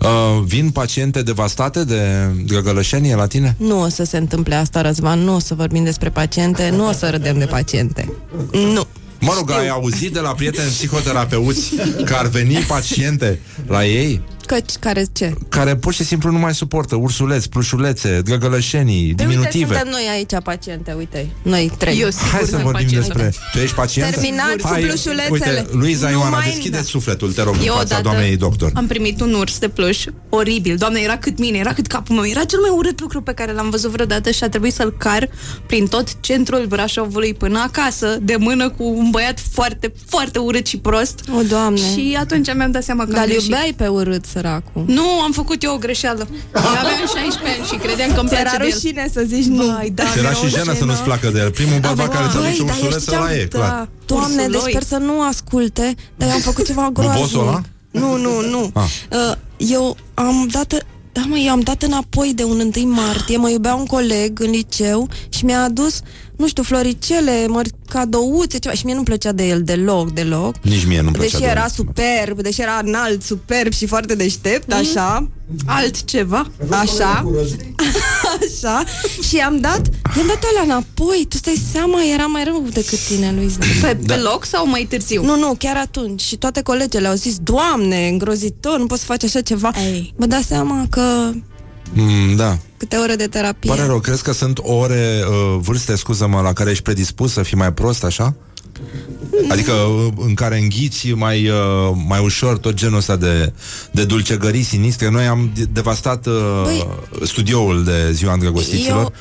uh, Vin paciente devastate de găgălășenie la tine?
Nu o să se întâmple asta, Răzvan Nu o să vorbim despre paciente Nu o să râdem de paciente. Nu.
Mă rog, ai auzit de la prieteni psihoterapeuți Că ar veni paciente la ei
Căci, care ce?
Care pur și simplu nu mai suportă ursuleți, plușulețe, găgălășenii,
Păi Uite,
diminutive
suntem noi aici paciente, uite Noi trei
Eu
Hai să vorbim despre... Tu ești pacientă?
Terminați cu
Hai,
plușulețele.
Uite, Luiza
Nu
Ioana,
mai
deschide
da.
sufletul, te rog, în
Eu
fața
odată
doamnei doctor
am primit un urs de pluș oribil. Doamne, era cât mine, era cât capul meu. Era cel mai urât lucru pe care l-am văzut vreodată și a trebuit să-l car prin tot centrul Brașovului până acasă, de mână cu un băiat foarte, foarte urât și prost.
O, Doamne
Și atunci mi-am dat seama că
Dar
am
îl
greșit.
iubeai pe urât, săracul
Nu, am făcut eu o greșeală. Eu (laughs) aveam 16 ani și credeam că îmi
Ți-era
place de el.
rușine să zici nu
Vai, da,
Ți era și jenă să nu-ți placă de el Primul bărbat care ți
Băi,
aduce
dar eu
ursulețe
știam,
la e,
da.
clar
Doamne,
Ursuloi.
deci sper să nu asculte Dar eu am făcut ceva groaznic
bosul ăla?
Nu, nu, nu
Ah.
uh, Eu am dat Da, mă, eu am dat înapoi de un 1 martie Mă iubea un coleg în liceu Și mi-a adus, nu știu, floricele mă, Cadouțe, ceva. Și mie nu plăcea de el deloc, deloc.
Nici mie nu-mi plăcea
Deși
de
era
el.
superb, deși era înalt, superb și foarte deștept, așa.
Altceva.
Așa. Așa. Și i-am dat I-am dat alea înapoi. Tu stai seama, era mai rău decât tine, Luiza
Pe, pe loc sau mai târziu?
Nu, nu, chiar atunci. Și toate colegele au zis Doamne, îngrozitor, nu poți să faci așa ceva.
Ei.
Mă dau seama că
mm, Da
câte ore de terapie
Pare rău, crezi că sunt ore, uh, vârste, scuză-mă, la care ești predispus să fii mai prost, așa? Adică uh, în care înghiți mai, uh, mai ușor tot genul ăsta de, de dulcegării sinistre. Noi am de- devastat uh,
Băi,
studioul de ziua îndrăgostiților.
Eu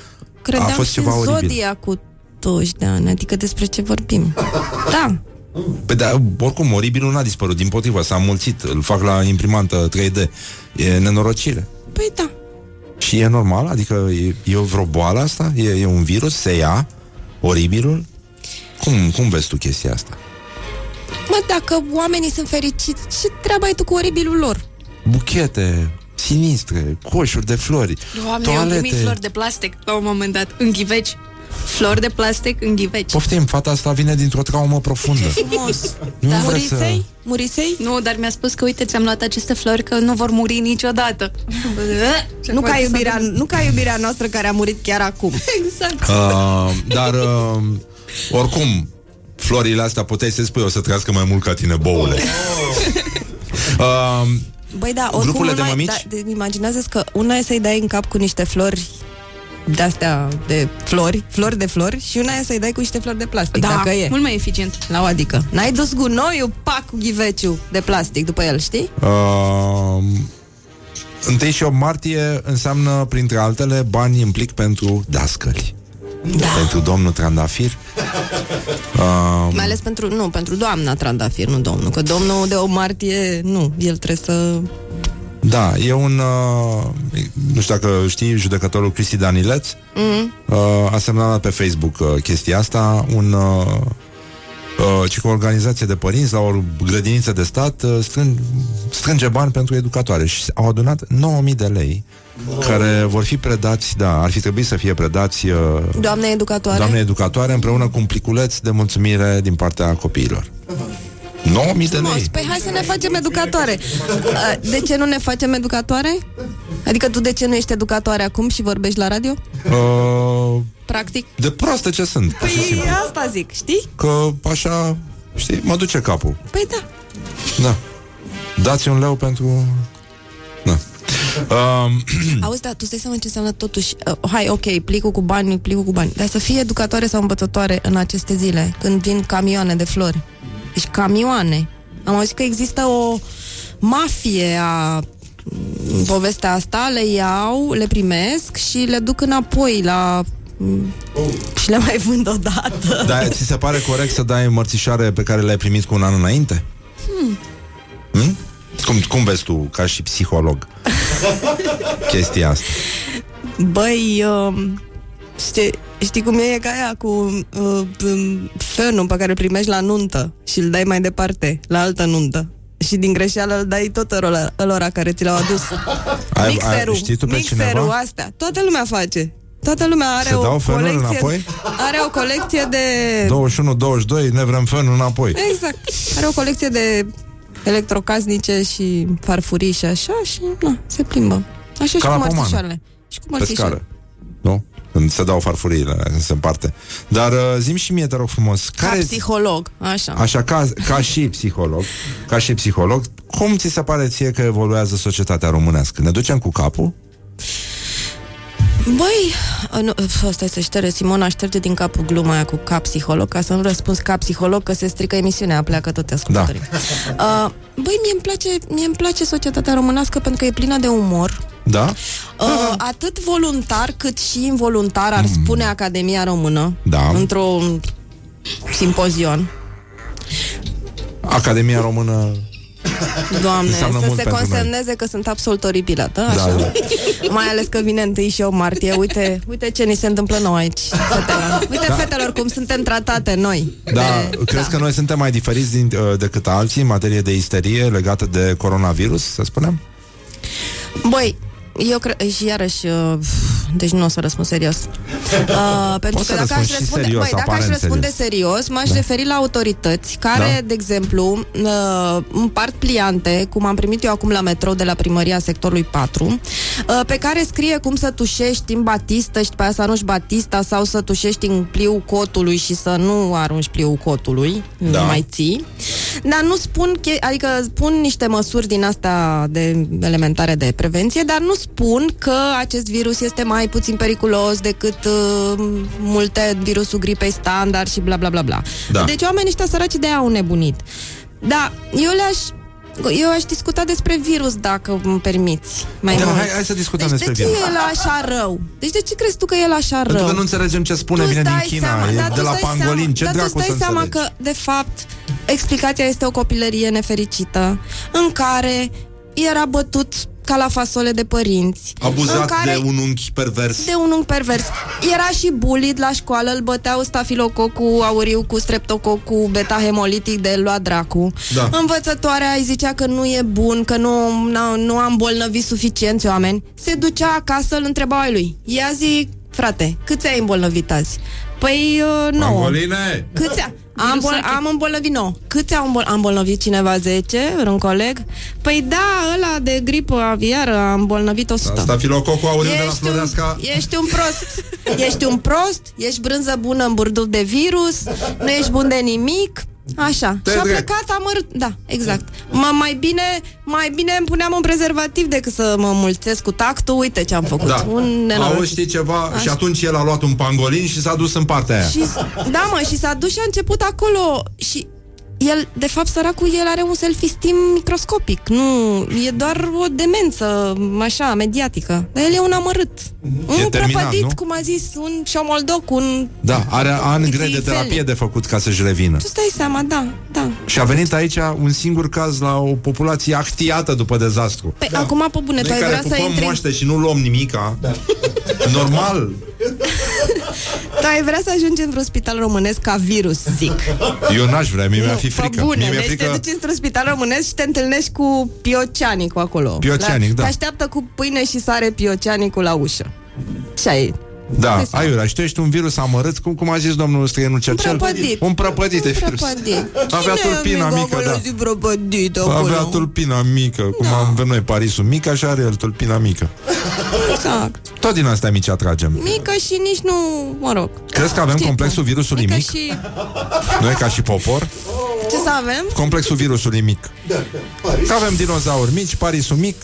credeam
A fost
și
ceva
în
oribil.
Zodia cu 20 de ani Adică despre ce vorbim Da,
Păi da, oricum, oribilul n-a dispărut, din potrivă, s-a mulțit, îl fac la imprimantă 3D. E nenorocire.
păi da
Și e normal? Adică e, e o vreo boală asta? E, e un virus? Se ia? Oribilul? Cum, cum vezi tu chestia asta?
Mă, dacă oamenii sunt fericiți Ce treaba ai tu cu oribilul lor?
Buchete, sinistre, coșuri de flori,
Doamne, eu am primit
toalete.
flori de plastic la un moment dat, în ghiveci. Flori de plastic în ghiveci.
Poftim, fata asta vine dintr-o traumă profundă.
Frumos
Nu
da.
vreți să...
Murisei? Murisei?
Nu, dar mi-a spus că, uite, ți-am luat aceste flori că nu vor muri niciodată. (laughs)
Nu ca, iubirea, nu ca iubirea noastră care a murit chiar acum (laughs)
Exact.
Uh, dar, uh, oricum, florile astea puteai să spui o să trăiască mai mult ca tine, boule. Uh, (laughs)
Băi, da, oricum
Grupurile de
una e-
mămici?
Da, de, imaginează că una e să-i dai în cap cu niște flori de-astea de flori, flori de flori și una e să-i dai cu niște flori de plastic,
Da,
dacă e.
mult mai eficient.
La o adică. N-ai dus gunoiul, pac cu ghiveciu de plastic după el, știi?
Uh, 1 și 8 martie înseamnă, printre altele, bani în plic pentru dascăli. Da. Pentru domnul Trandafir. Uh,
Mai ales pentru, nu, pentru doamna Trandafir, nu domnul, că domnul de o martie, nu, el trebuie să...
da, e un... Uh, nu știu dacă știi, judecătorul Cristi Danileț
Mm.
uh, a semnalat pe Facebook uh, chestia asta, un... Uh, uh, ci că o organizație de părinți la o grădiniță de stat uh, strâng, strânge bani pentru educatoare și au adunat 9000 de lei care vor fi predați, da, ar fi trebuit să fie predați uh,
Doamne educatoare.
doamne educatoare împreună cu un pliculeț de mulțumire din partea copiilor. 9000 de lei.
Frumos. Păi hai să ne facem educatoare. Uh, De ce nu ne facem educatoare? Adică tu de ce nu ești educatoare acum și vorbești la radio?
Uh,
Practic?
de proastă ce sunt, pur și
Păi
simplu.
asta zic, știi?
Că așa, știi, mă duce capul.
Păi da.
Da. Dați un leu pentru... Da. Um, (clears throat)
Auzi, da, tu stai seama ce înseamnă totuși uh, Hai, ok, plicul cu bani, plicul cu bani Dar să fie educatoare sau învățătoare în aceste zile Când vin camioane de flori Deci camioane Am auzit că există o mafie a m, povestea asta, le iau, le primesc și le duc înapoi la m, și le mai vând odată. (laughs)
Dar ți se pare corect să dai mărțișoare pe care le-ai primit cu un an înainte?
Hmm.
Hmm? Cum, cum vezi tu, ca și psiholog, (laughs) chestia asta?
Băi, uh, știi, știi cum e ca aia cu uh, um, fönul pe care îl primești la nuntă și îl dai mai departe, la altă nuntă. Și din greșeală îl dai tot ălora, ălora care ți l-au adus.
Ai-
mixerul,
ai- știi tu pe
mixerul,
cineva?
astea. Toată lumea face. Toată lumea are
Se
o
dau fönuri
colecție.
înapoi?
Are o colecție de
21-22, ne vrem fân înapoi.
Exact. Are o colecție de electrocasnice și farfurii și așa și na, se plimbă. Așa și
Ca
cu
la pomană.
mărțișoarele. Și cu
Pe
mărțișoarele.
Scară. Nu? Când se dau farfuriile, când se împarte. Dar uh, zim și mie, te rog frumos,
Ca
care...
psiholog, așa.
Așa, ca, ca și psiholog, ca și psiholog, cum ți se pare ție că evoluează societatea românească? Ne ducem cu capul?
Băi, a, nu, f- stai să ștere, Simona șterge din capul gluma aia cu cap psiholog, ca să nu răspunzi ca psiholog, că se strică emisiunea, pleacă toți ascultătorii. Da. Uh, băi, mie îmi place, mie îmi place societatea românească pentru că e plină de umor.
Da?
Uh, atât voluntar cât și involuntar, ar spune Academia Română,
Da.
într-un simpozion.
Academia Română...
Doamne,
Înseamnă
să
mult
se
pentru
consemneze că sunt absolut oribilă, da? Așa?
Da,
Mai ales că vine 1 și 8 martie. Uite, uite ce ni se întâmplă nouă aici, fetelor. Uite,
Da.
fetelor, cum suntem tratate noi.
Da, crezi că noi suntem mai diferiți din, uh, decât alții în materie de isterie legată de coronavirus, să spunem?
Băi, eu cred, și iarăși, uh, deci nu o să răspund serios. (laughs) Uh, pentru
Poți
că
să
dacă aș
răspunzi și
răspunde,
serios,
băi, dacă aș
aparent
răspunde
serios.
serios, m-aș
Da.
referi la autorități care,
Da.
de exemplu, uh, împart pliante, cum am primit eu acum la metrou de la primăria sectorului 4, uh, pe care scrie cum să tușești în batistă și după aia să arunci batista sau să tușești în pliul cotului și să nu arunci pliul cotului,
Da.
nu mai ții. Dar nu spun, che- adică spun niște măsuri din astea de elementare de prevenție, dar nu spun că acest virus este mai puțin periculos decât uh, multe virusul gripei standard și bla bla bla bla.
Da.
Deci oamenii ăștia săraci de au nebunit. Da, eu le-aș eu aș discuta despre virus, dacă îmi permiți. Mai
Da,
mult.
hai- hai să discutăm
deci
despre
de ce
virus.
e el așa rău? Deci de ce crezi tu că e el așa
Pentru
rău?
că nu înțelegem ce spune,
Tu
vine din
stai
China,
seama,
e
dar
de
tu
la
stai
pangolin,
seama,
ce
dar tu
dracu
stai
să
seama
înțelegi?
că, de fapt, explicația este o copilărie nefericită în care era bătut ca la fasole de părinți. în
Abuzat
care
de un unchi pervers.
de un unghi pervers. Era și bullied la școală, îl băteau stafilococul auriu cu streptococul beta-hemolitic de luat dracu.
Da.
Învățătoarea îi zicea că nu e bun, că nu, nu, nu am îmbolnăvit suficienți oameni. Se ducea acasă, îl întreba ai lui. Ia zi, frate, câți ai îmbolnăvit azi? Păi, uh, nouă.
Pangoline!
Câți a... am, bol- am îmbolnăvit 9. Câți au îmbol- am îmbolnăvit cineva 10? Un coleg? Păi da, ăla de gripă aviară a îmbolnăvit 100.
Stafilococul auriu de la
Ești un-
Floreasca.
Ești un prost. Ești un prost, ești brânză bună în burduf de virus, nu ești bun de nimic. Așa.
Te
și a
drept.
plecat amărât. Da, exact. M- mai bine, mai bine îmi puneam un prezervativ decât să mă mulțesc cu tactul. Uite ce am făcut.
Da.
Un nenorocit.
Auzi, știi ceva?
Așa.
Și atunci el a luat un pangolin și s-a dus în partea aia.
Și, da, mă, și s-a dus și a început acolo și el, de fapt, săracul, el are un self-esteem microscopic. Nu, e doar o demență, așa, mediatică. Dar el e un amărât. Un
E terminat,
prăpădit,
nu?
cum a zis, un șomoldoc, un...
Da, are ani
Îți
grei de
iei
terapie
fel.
de făcut ca să-și revină.
Tu stai seama, da, da.
Și a venit aici un singur caz la o populație actiată după dezastru.
Păi da. acum, pe bune, tu
Noi
ai
care
vrea să
pupăm
intri...
moaște și nu luăm nimica. Da. Normal. (laughs)
Tu ai vrea să ajungi într-un spital românesc ca virus, zic.
Eu n-aș vrea, mie mi-ar
Nu,
fi
pe
frică.
Bune,
mie mi-e
deci
frică...
te duci într-un spital românesc și te întâlnești cu Pioceanicu acolo.
Pioceanic,
la,
da.
Te așteaptă cu pâine și sare Pioceanicu la ușă. Și ai...
Da,
Hai să-
aiurea, și tu ești un virus amărât, cum, cum a zis domnul Străinul Cercel?
prăpădit.
Un prăpădit de virus.
Prăpădit.
Avea
Cine
tulpina
amic
mică,
acolo
da.
zi prăpădit acolo?
Avea tulpina mică, cum da. avem noi Parisul mic, așa are el tulpina mică.
Exact.
Tot din astea mici atragem.
Mică și nici nu, mă rog.
Crezi că avem
Știi
complexul
cum?
virusului
mică
mic?
și...
Noi ca și popor?
Ce să avem?
Complexul virusului mic. Că avem dinozauri mici, Parisul mic,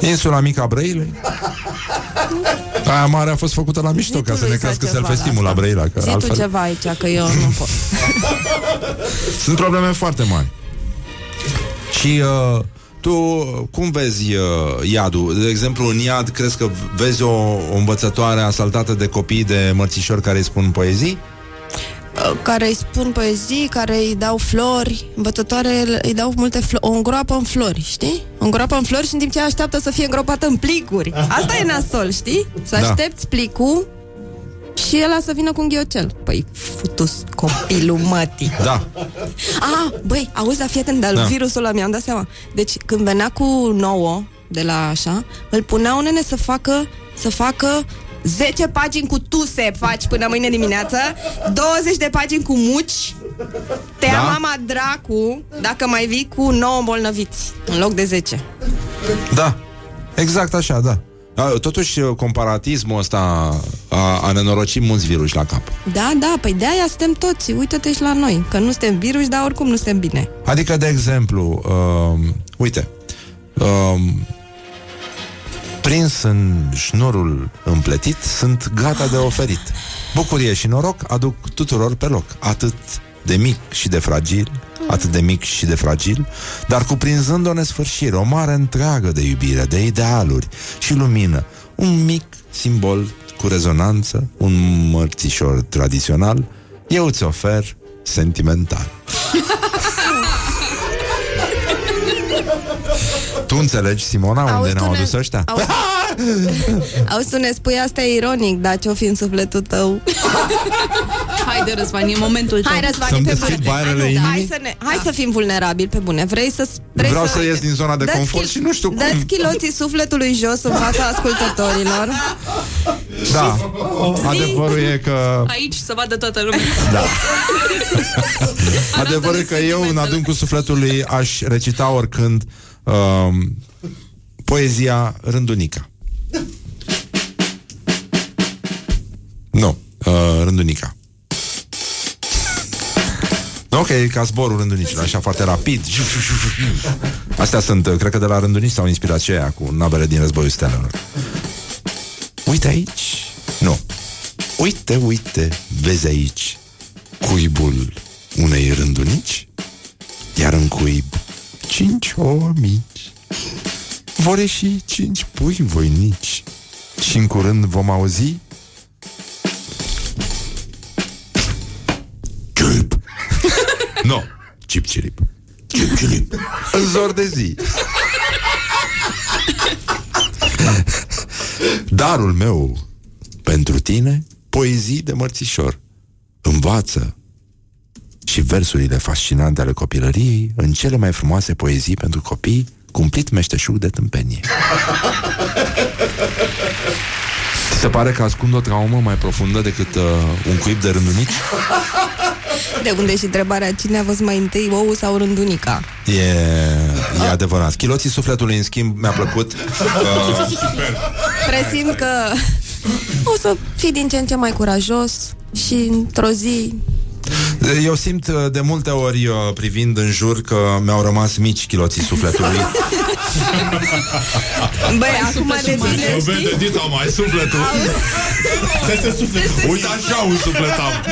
insula mică a Brăilei. Aia mare a fost făcută la mișto ca să ne crească self-esteem-ul la Brăila. Că
Zi tu
altfel...
ceva aici, că eu nu pot. (laughs)
Sunt probleme foarte mari. Și uh, tu cum vezi uh, iadul? De exemplu, în iad crezi că vezi o, o învățătoare asaltată de copii de mărțișori care îi spun poezii?
Care îi spun poezii, care îi dau flori, învățătoare îi dau multe flori, o îngroapă în flori, știi? O îngroapă în flori și în timp ce ea așteaptă să fie îngropată în plicuri. Asta e nasol, știi? Să
Da.
aștepți plicul și ăla să vină cu un ghiocel. Păi, futus copilul mătii.
Da.
Ah, băi, auzi, dar fii atent, dar
Da.
da. virusul ăla mi-am dat seama. Deci, când venea cu nouă de la așa, îl puneau nene să facă, să facă 10 pagini cu tuse faci până mâine dimineață, 20 de pagini cu muci, te ia
Da?
mama dracu dacă mai vii cu 9 îmbolnăviți în loc de 10.
Da. Exact așa, da. A, Totuși, comparatismul ăsta a, a nenorocit mulți virus la cap.
Da, da, păi de aia suntem toți, uită-te și la noi, că nu suntem virus, dar oricum nu suntem bine.
Adică, de exemplu, uh, uite, uh, prins în șnurul împletit, sunt gata de oferit. Bucurie și noroc aduc tuturor pe loc, atât de mic și de fragil, atât de mic și de fragil, dar cuprinzând o nesfârșire, o mare întreagă de iubire, de idealuri și lumină, un mic simbol cu rezonanță, un mărțișor tradițional, eu îți ofer sentimental. (laughs) Tu înțelegi, Simona, unde
Auzi,
ne-au
tu ne-
adus ăștia?
Auzi, (laughs) auzi, tu ne spui asta e ironic, dar ce-o fi în sufletul tău? (laughs)
Haide, Răzvan, e momentul tău.
Hai, Răzvan,
Să-mi
pe
deschid
bune.
baierele
Hai, nu,
inimii?
hai, să ne, hai să fim vulnerabili pe bune. Vrei să... Vrei
Vreau
să,
să ies din zona de
Dați
confort
chil-
și nu știu cum.
Dați chiloții sufletului jos în fața ascultătorilor.
Da, adevărul e că...
Aici să vadă toată lumea.
Da. Adevărul e că eu, în adâncul sufletului, aș recita oricând um, poezia Rândunica. Nu, uh, Rândunica. Ok, ca zborul rândunicilor, așa foarte rapid. Astea sunt, uh, cred că de la rândunici s-au inspirat și aia cu navele din războiul stelelor. Uite aici. Nu. Uite, uite, vezi aici cuibul unei rândunici, iar în cuib cinci ouă mici. Vor ieși cinci pui voinici și în curând vom auzi Ciuip. (laughs) Nu, cip cirip. Cip cirip. În zor de zi. Darul meu pentru tine, poezii de mărțișor. Învață și versurile fascinante ale copilăriei în cele mai frumoase poezii pentru copii, cumplit meșteșug de tâmpenie. Ți se pare că ascund o traumă mai profundă decât uh, un cuib de rândunici?
De unde și întrebarea cine a văzut mai întâi ou sau rândunica?
E, e adevărat. Chiloții sufletului, în schimb, mi-a plăcut. Uh,
Presimt că o să fii din ce în ce mai curajos și într-o zi
Eu simt uh, de multe ori uh, privind în jur că mi-au rămas mici chiloții sufletului. (laughs) (laughs)
Băi, acum devine,
Vede,
știi?
Dita, mai sufletul.
Țese sufletul.
Uite așa un suflet am.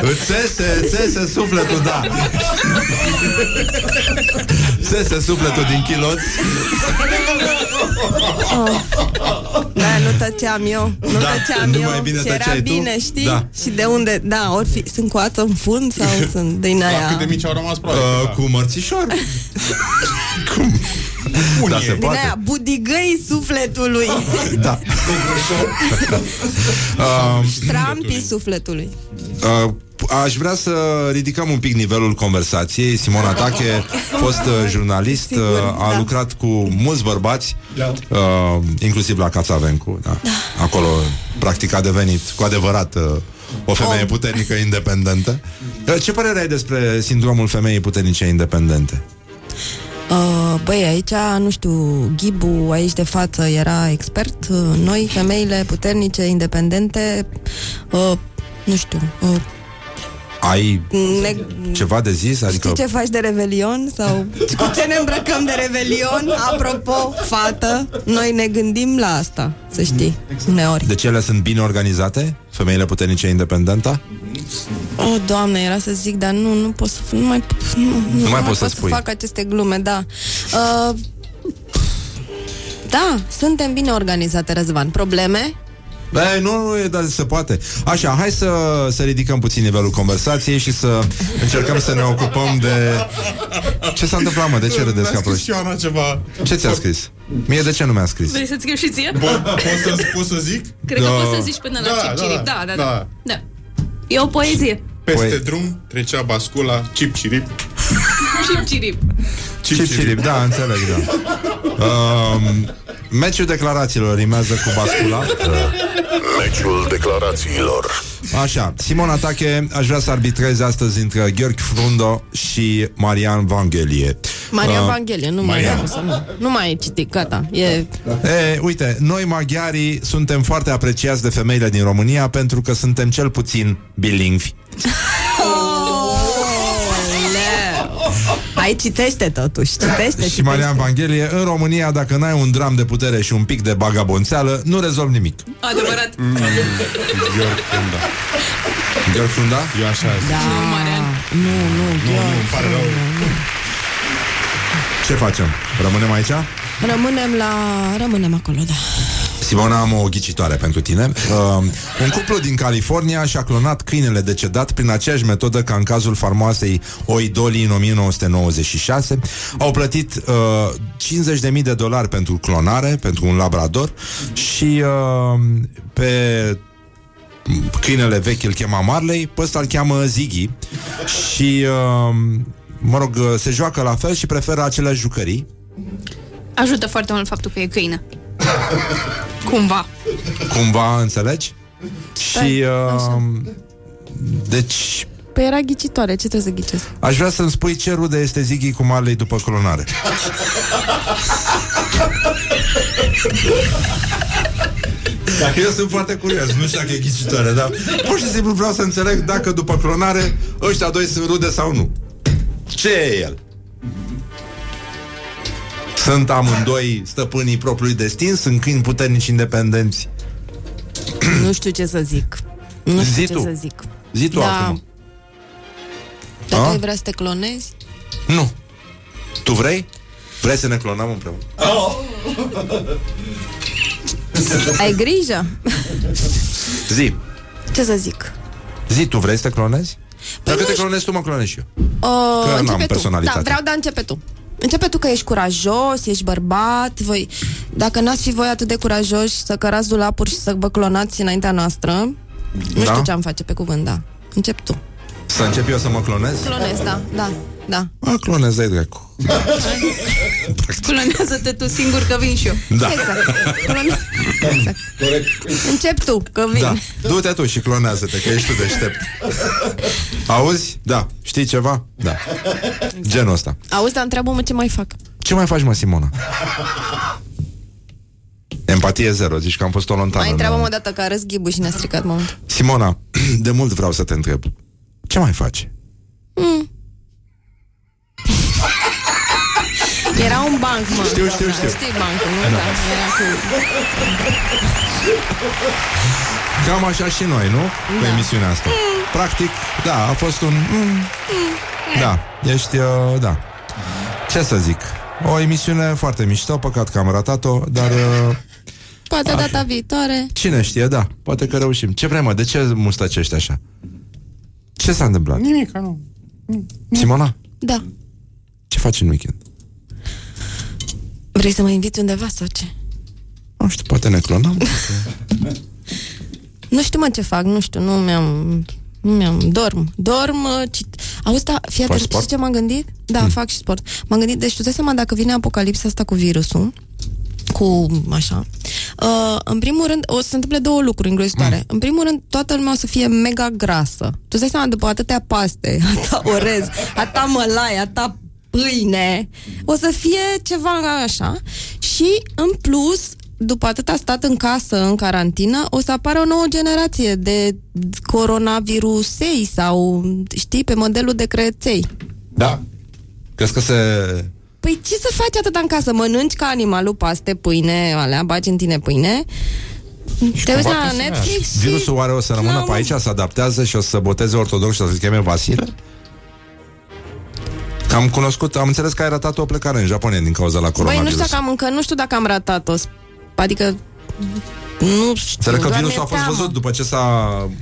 Îți țese, țese sufletul, da. Țese sufletul din chiloți.
Oh. Da, nu tăceam eu Nu
Da,
tăceam
nu
eu
mai bine
Și era
tăceai tu?
bine, știi?
Da.
Și de unde, da, ori fi, sunt coață în fund Sau sunt din aia
La cât de mici au rămas probabil.
Uh,
da.
cu mărțișor. Cum? Da, se
Din
poate.
aia budigăi sufletului (laughs)
Da. (laughs) um,
Trampii sufletului
Uh, aș vrea să ridicăm un pic nivelul conversației. Simona Tache, fost uh, jurnalist,
Sigur,
uh, a
da.
lucrat cu mulți bărbați, uh, inclusiv la Cațavencu. Da. Acolo, practic, a devenit cu adevărat uh, o femeie
Om.
puternică independentă. Uh, Ce părere ai despre sindromul femeii puternice independente?
Uh, Băi, aici, nu știu, Ghibu aici de față era expert Uh, Noi, femeile puternice, independente uh, Nu știu uh,
Ai
ne,
ceva de zis? Adică
Știi ce faci de revelion? Sau cu ce ne îmbrăcăm de revelion? Apropo, fată, noi ne gândim la asta, să știi, uneori.
de ce ele sunt bine organizate? Femeile puternice independente?
O, oh, doamne, era să zic, dar nu, nu pot să... Nu mai, nu, nu,
mai poți
pot
să
să
spui.
fac aceste glume, da. Uh, da, suntem bine organizate, Răzvan. Probleme?
Bă, nu, nu, e, dar se poate. Așa, hai să, să ridicăm puțin nivelul conversației și să încercăm să ne ocupăm de... Ce s-a întâmplat, mă? De ce râdeți
Mi-a
ca
scris
proști?
și Ioana ceva.
Ce ți-a scris? Mie de ce nu mi-a scris?
Vrei să-ți scriu și ție?
Pot, pot, să, pot să zic?
Cred că
Da.
poți să zici până la
Da,
cip
da,
cirip.
da,
Da, da,
da.
da. Da. E o poezie.
Peste
Păi-
drum trecea bascula, cip cirip.
Cip cirip.
Cip,
Chip cirip, da, înțeleg, da. Um, meciul declarațiilor rimează cu bascula.
Meciul declarațiilor.
Așa, Simona Tache, aș vrea să arbitrez astăzi între Gheorghe Frundo și Marian Vanghelie.
Maria
Uh,
Vanghelie, nu mai
Maria.
am să nu. Nu mai e citit, gata. E...
E, uite, noi maghiarii suntem foarte apreciați de femeile din România pentru că suntem cel puțin bilingvi.
Hai, citește totuși, citește,
Și Marian Vanghelie, în România, dacă n-ai un dram de putere și un pic de bagabonțeală, nu rezolvi nimic.
Adevărat.
Gheorghe Frunda.
Gheorghe Frunda?
Eu așa
Da. Nu, Marian. Nu, nu,
Nu, nu, îmi pare rău.
Ce facem? Rămânem aici?
Rămânem la... Rămânem acolo, da.
Simona, am o ghicitoare pentru tine. Uh, un cuplu din California și-a clonat câinele decedat prin aceeași metodă ca în cazul farmoasei Oidoli în 1996. Au plătit uh, 50.000 de dolari pentru clonare, pentru un labrador și uh, pe câinele vechi îl chema Marley, pe ăsta îl cheamă Ziggy și uh, mă rog, se joacă la fel și preferă aceleași jucării.
Ajută foarte mult faptul că e câine. Cumva.
Cumva, înțelegi? Și uh, deci
Păi era ghicitoare, ce trebuie să ghicesc?
aș vrea să-mi spui ce rude este Ziggy cu Marley după clonare. Eu sunt foarte curios, nu știu dacă e ghicitoare, dar pur și simplu vreau să înțeleg dacă după clonare ăștia doi sunt rude sau nu. Ce e el? Sunt amândoi stăpânii propriului destin? Sunt câini puternici independenți?
Nu știu ce să zic. Nu știu
Zi
ce
tu.
să zic.
Zi tu
Da.
acum.
Dacă
A?
ai vrea să te clonezi?
Nu. Tu vrei? Vrei să ne clonăm împreună? (laughs)
Ai grijă?
Zi.
Ce să zic?
Zi, tu vrei să te clonezi?
Păi
Dacă te clonezi tu, mă clonez și eu.
O,
Că n-am
începe tu.
personalitate.
Da, vreau, dar începe tu. Începe tu că ești curajos, ești bărbat, voi... Dacă n-ați fi voi atât de curajoși să cărați dulapuri și să vă clonați înaintea noastră, nu
Da?
știu ce am face pe cuvânt, da. Încep tu.
Să încep eu să mă clonez?
Clonez, da, da, da.
Mă clonez, dai dracu. (laughs)
Clonează-te tu singur că vin și eu.
Da.
Exact. Clonez. exact. Încep tu, că vin.
Da. Du-te tu și clonează-te, că ești tu deștept. Auzi? Da. Știi ceva? Da. Genul ăsta.
Auzi, dar întreabă-mă ce mai fac.
Ce mai faci, mă, Simona? Empatie zero, zici că am fost o lontană.
Mai
în-
întreabă-mă o dată că arăs ghibu și ne-a stricat momentul.
Simona, de mult vreau să te întreb. Ce mai faci?
Mm. Era un banc, mă.
Știu, știu, știu.
Știi bancul, nu?
Da.
Da. Era cu...
Cam așa și noi, nu? Cu
Da.
emisiunea asta. Practic, da, a fost un... mm, Da, ești... Uh, da. Ce să zic? O emisiune foarte mișto, păcat că am ratat-o, dar... Uh,
Poate data viitoare.
cine știe, da, poate că reușim. Ce vrem, mă? De ce mustăcești așa? Ce s-a întâmplat?
Nimic, nu.
Simona,
Da.
ce faci în weekend?
Vrei să mă inviți undeva sau ce?
Nu știu, poate ne clonăm? (laughs)
Nu știu, mă, ce fac, nu știu, nu mi-am... Nu mi-am... Dorm. Dorm, uh, cit... Auzi, da, fii
Faci
atent,
sport?
știi ce m-am gândit? Da, fac și sport. M-am gândit, deci tu dai seama dacă vine apocalipsa asta cu virusul, cu așa. Uh, în primul rând, o să se întâmple două lucruri îngrozitoare. Mm. În primul rând, toată lumea o să fie mega grasă. Tu îți dai seama, după atâtea paste, (laughs) atâta orez, atâta mălai, atâta pâine, o să fie ceva așa. Și, în plus, după atâta stat în casă, în carantină, o să apară o nouă generație de coronavirusei sau, știi, pe modelul de creței.
Da. Crezi că se...
Păi ce să faci atâta în casă? Mănânci ca animalul paste, pâine, alea, bagi în tine pâine, te uiți la Netflix și...
Virusul oare o să rămână
La
pe aici, să adaptează și o să se boteze ortodox și o să se cheme Vasile? Că am cunoscut, am înțeles că ai ratat o plecare în Japonia din cauza la
Băi, nu
coronavirus.
știu dacă am încă, nu știu dacă am ratat-o. Adică nu știu.
Înțeleg că
doar
virusul
mi-e
a fost
teamă.
văzut după ce s-a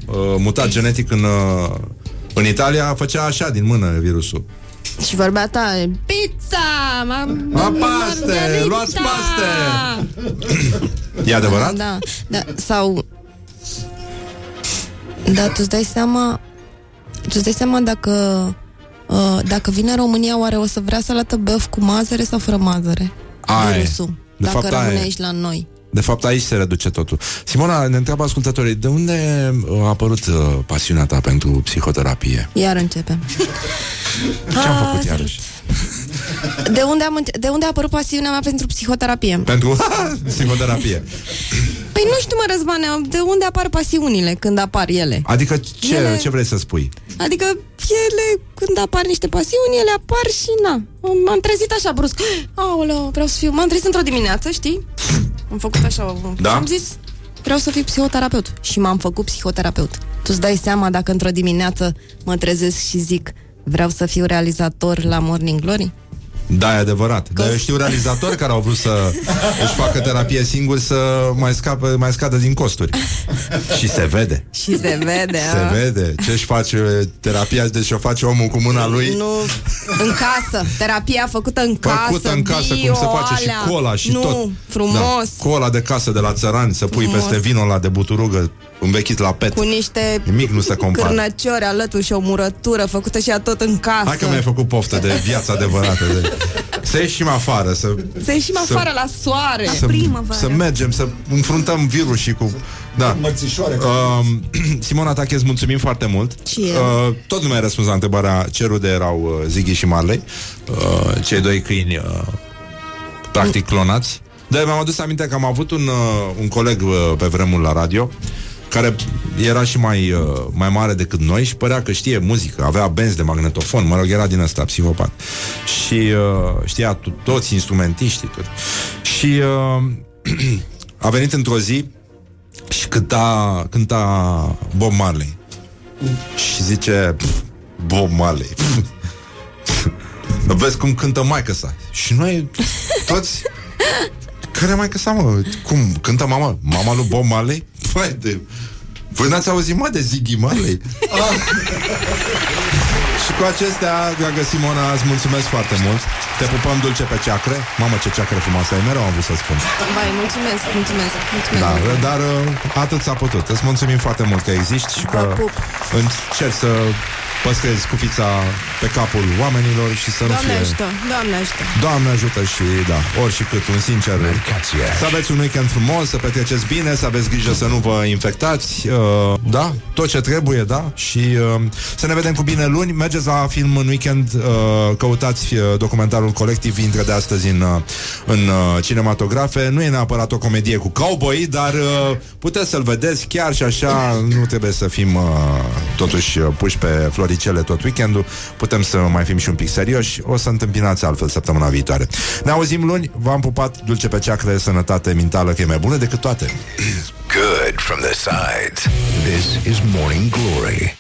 uh, mutat genetic în, uh, în Italia, făcea așa din mână virusul.
Și vorbea ta, pizza! M-am,
A, paste! Luați paste! E adevărat?
Da, da, sau... Da, tu îți dai seama... Tu îți dai seama dacă... Uh, dacă vine în România, oare o să vrea salată băf cu mazăre sau fără mazăre?
Aia e.
Virusul.
De
dacă
fapt, aia
rămâne
e.
aici la noi.
De fapt, aici se reduce totul. Simona, ne întreabă ascultătorii, de unde uh, a apărut uh, pasiunea ta pentru psihoterapie?
Iar începem.
Ce am
Ah,
făcut iarăși?
De unde, am, înce- de unde a apărut pasiunea mea pentru psihoterapie?
Pentru (laughs) psihoterapie.
Păi nu știu, mă, Răzvane, de unde apar pasiunile când apar ele?
Adică ce,
Ele-
ce vrei să spui?
Adică ele, când apar niște pasiuni, ele apar și na. M-am trezit așa brusc. (gasps) Aoleu, vreau să fiu... M-am trezit într-o dimineață, știi? Am făcut așa...
Da?
Și am zis, vreau să fiu psihoterapeut. Și m-am făcut psihoterapeut. Tu îți dai seama dacă într-o dimineață mă trezesc și zic vreau să fiu realizator la Morning Glory?
Da, e adevărat. Dar eu știu realizatori care au vrut să (laughs) își facă terapie singuri să mai, scape, mai scadă din costuri. Și se vede.
Și se vede,
Se
a?
vede. Ce își face terapia, deci o face omul cu mâna lui.
Nu, în casă. Terapia făcută în casă,
Făcută în casă,
bio,
cum se face
alea.
și cola și
nu,
tot.
frumos.
Da. Cola de casă de la țărani, să pui
Frumos.
peste vinul ăla de buturugă învechit la pet.
Cu niște
Nimic nu se compară.
cârnăciori alături și o murătură făcută și ea tot în casă.
Hai că mi-ai făcut poftă de viața adevărată. De... (laughs) Să ieșim afară, să...
Să ieșim
să-
afară la soare.
să, să mergem, să înfruntăm virusii cu... Da.
Mărțișoare.
Uh, (clears throat) Simona Tache, îți mulțumim foarte mult.
Și eu.
Uh, tot lumea a răspuns la întrebarea ce rude erau uh, Ziggy și Marley, uh, cei doi câini uh, practic clonați. Dar mi-am adus aminte că am avut un, uh, un coleg uh, pe vremuri la radio care era și mai, uh, mai mare decât noi și părea că știe muzică, avea benzi de magnetofon, mă rog, era din ăsta, psihopat. Și uh, știa to- toți instrumentiștii. Tot. Și uh, (clears throat) a venit într-o zi și cânta, cânta Bob Marley. Și zice "Pf, Bob Marley pf, Vezi cum cântă maică sa Și noi toți Care maică sa mă? Cum? Cântă mama? Mama lui Bob Marley? Păi de... Voi n-ați auzit mă de Ziggy Marley? (laughs) Și cu acestea, dragă Simona, îți mulțumesc foarte mult Te pupăm dulce pe ceacre Mamă, ce ceacre frumoasă ai, mereu am vrut să spun
Vai, mulțumesc, mulțumesc, mulțumesc.
da, dar uh, atât s-a putut. Îți mulțumim foarte mult că existi și că încerci să păstrezi cufița pe capul oamenilor și să nu
Doamne
fie...
ajută, Doamne ajută.
Doamne ajută și, da, ori și cât, un sincer Să aveți un weekend frumos, să petreceți bine Să aveți grijă să nu vă infectați uh, Da, tot ce trebuie, da Și uh, să ne vedem cu bine luni. Mergeți la film în weekend uh, Căutați uh, documentarul colectiv Intră de astăzi în, uh, în uh, cinematografe. Nu e neapărat o comedie cu cowboy Dar uh, puteți să-l vedeți chiar și așa. Nu trebuie să fim uh, totuși uh, puși pe floricele tot weekendul, putem să mai fim și un pic serioși. O să întâmpinați altfel săptămâna viitoare. Ne auzim luni, v-am pupat, dulce pe ceacră, sănătate mentală, că e mai bună decât toate.
Good from the sides. This is Morning Glory.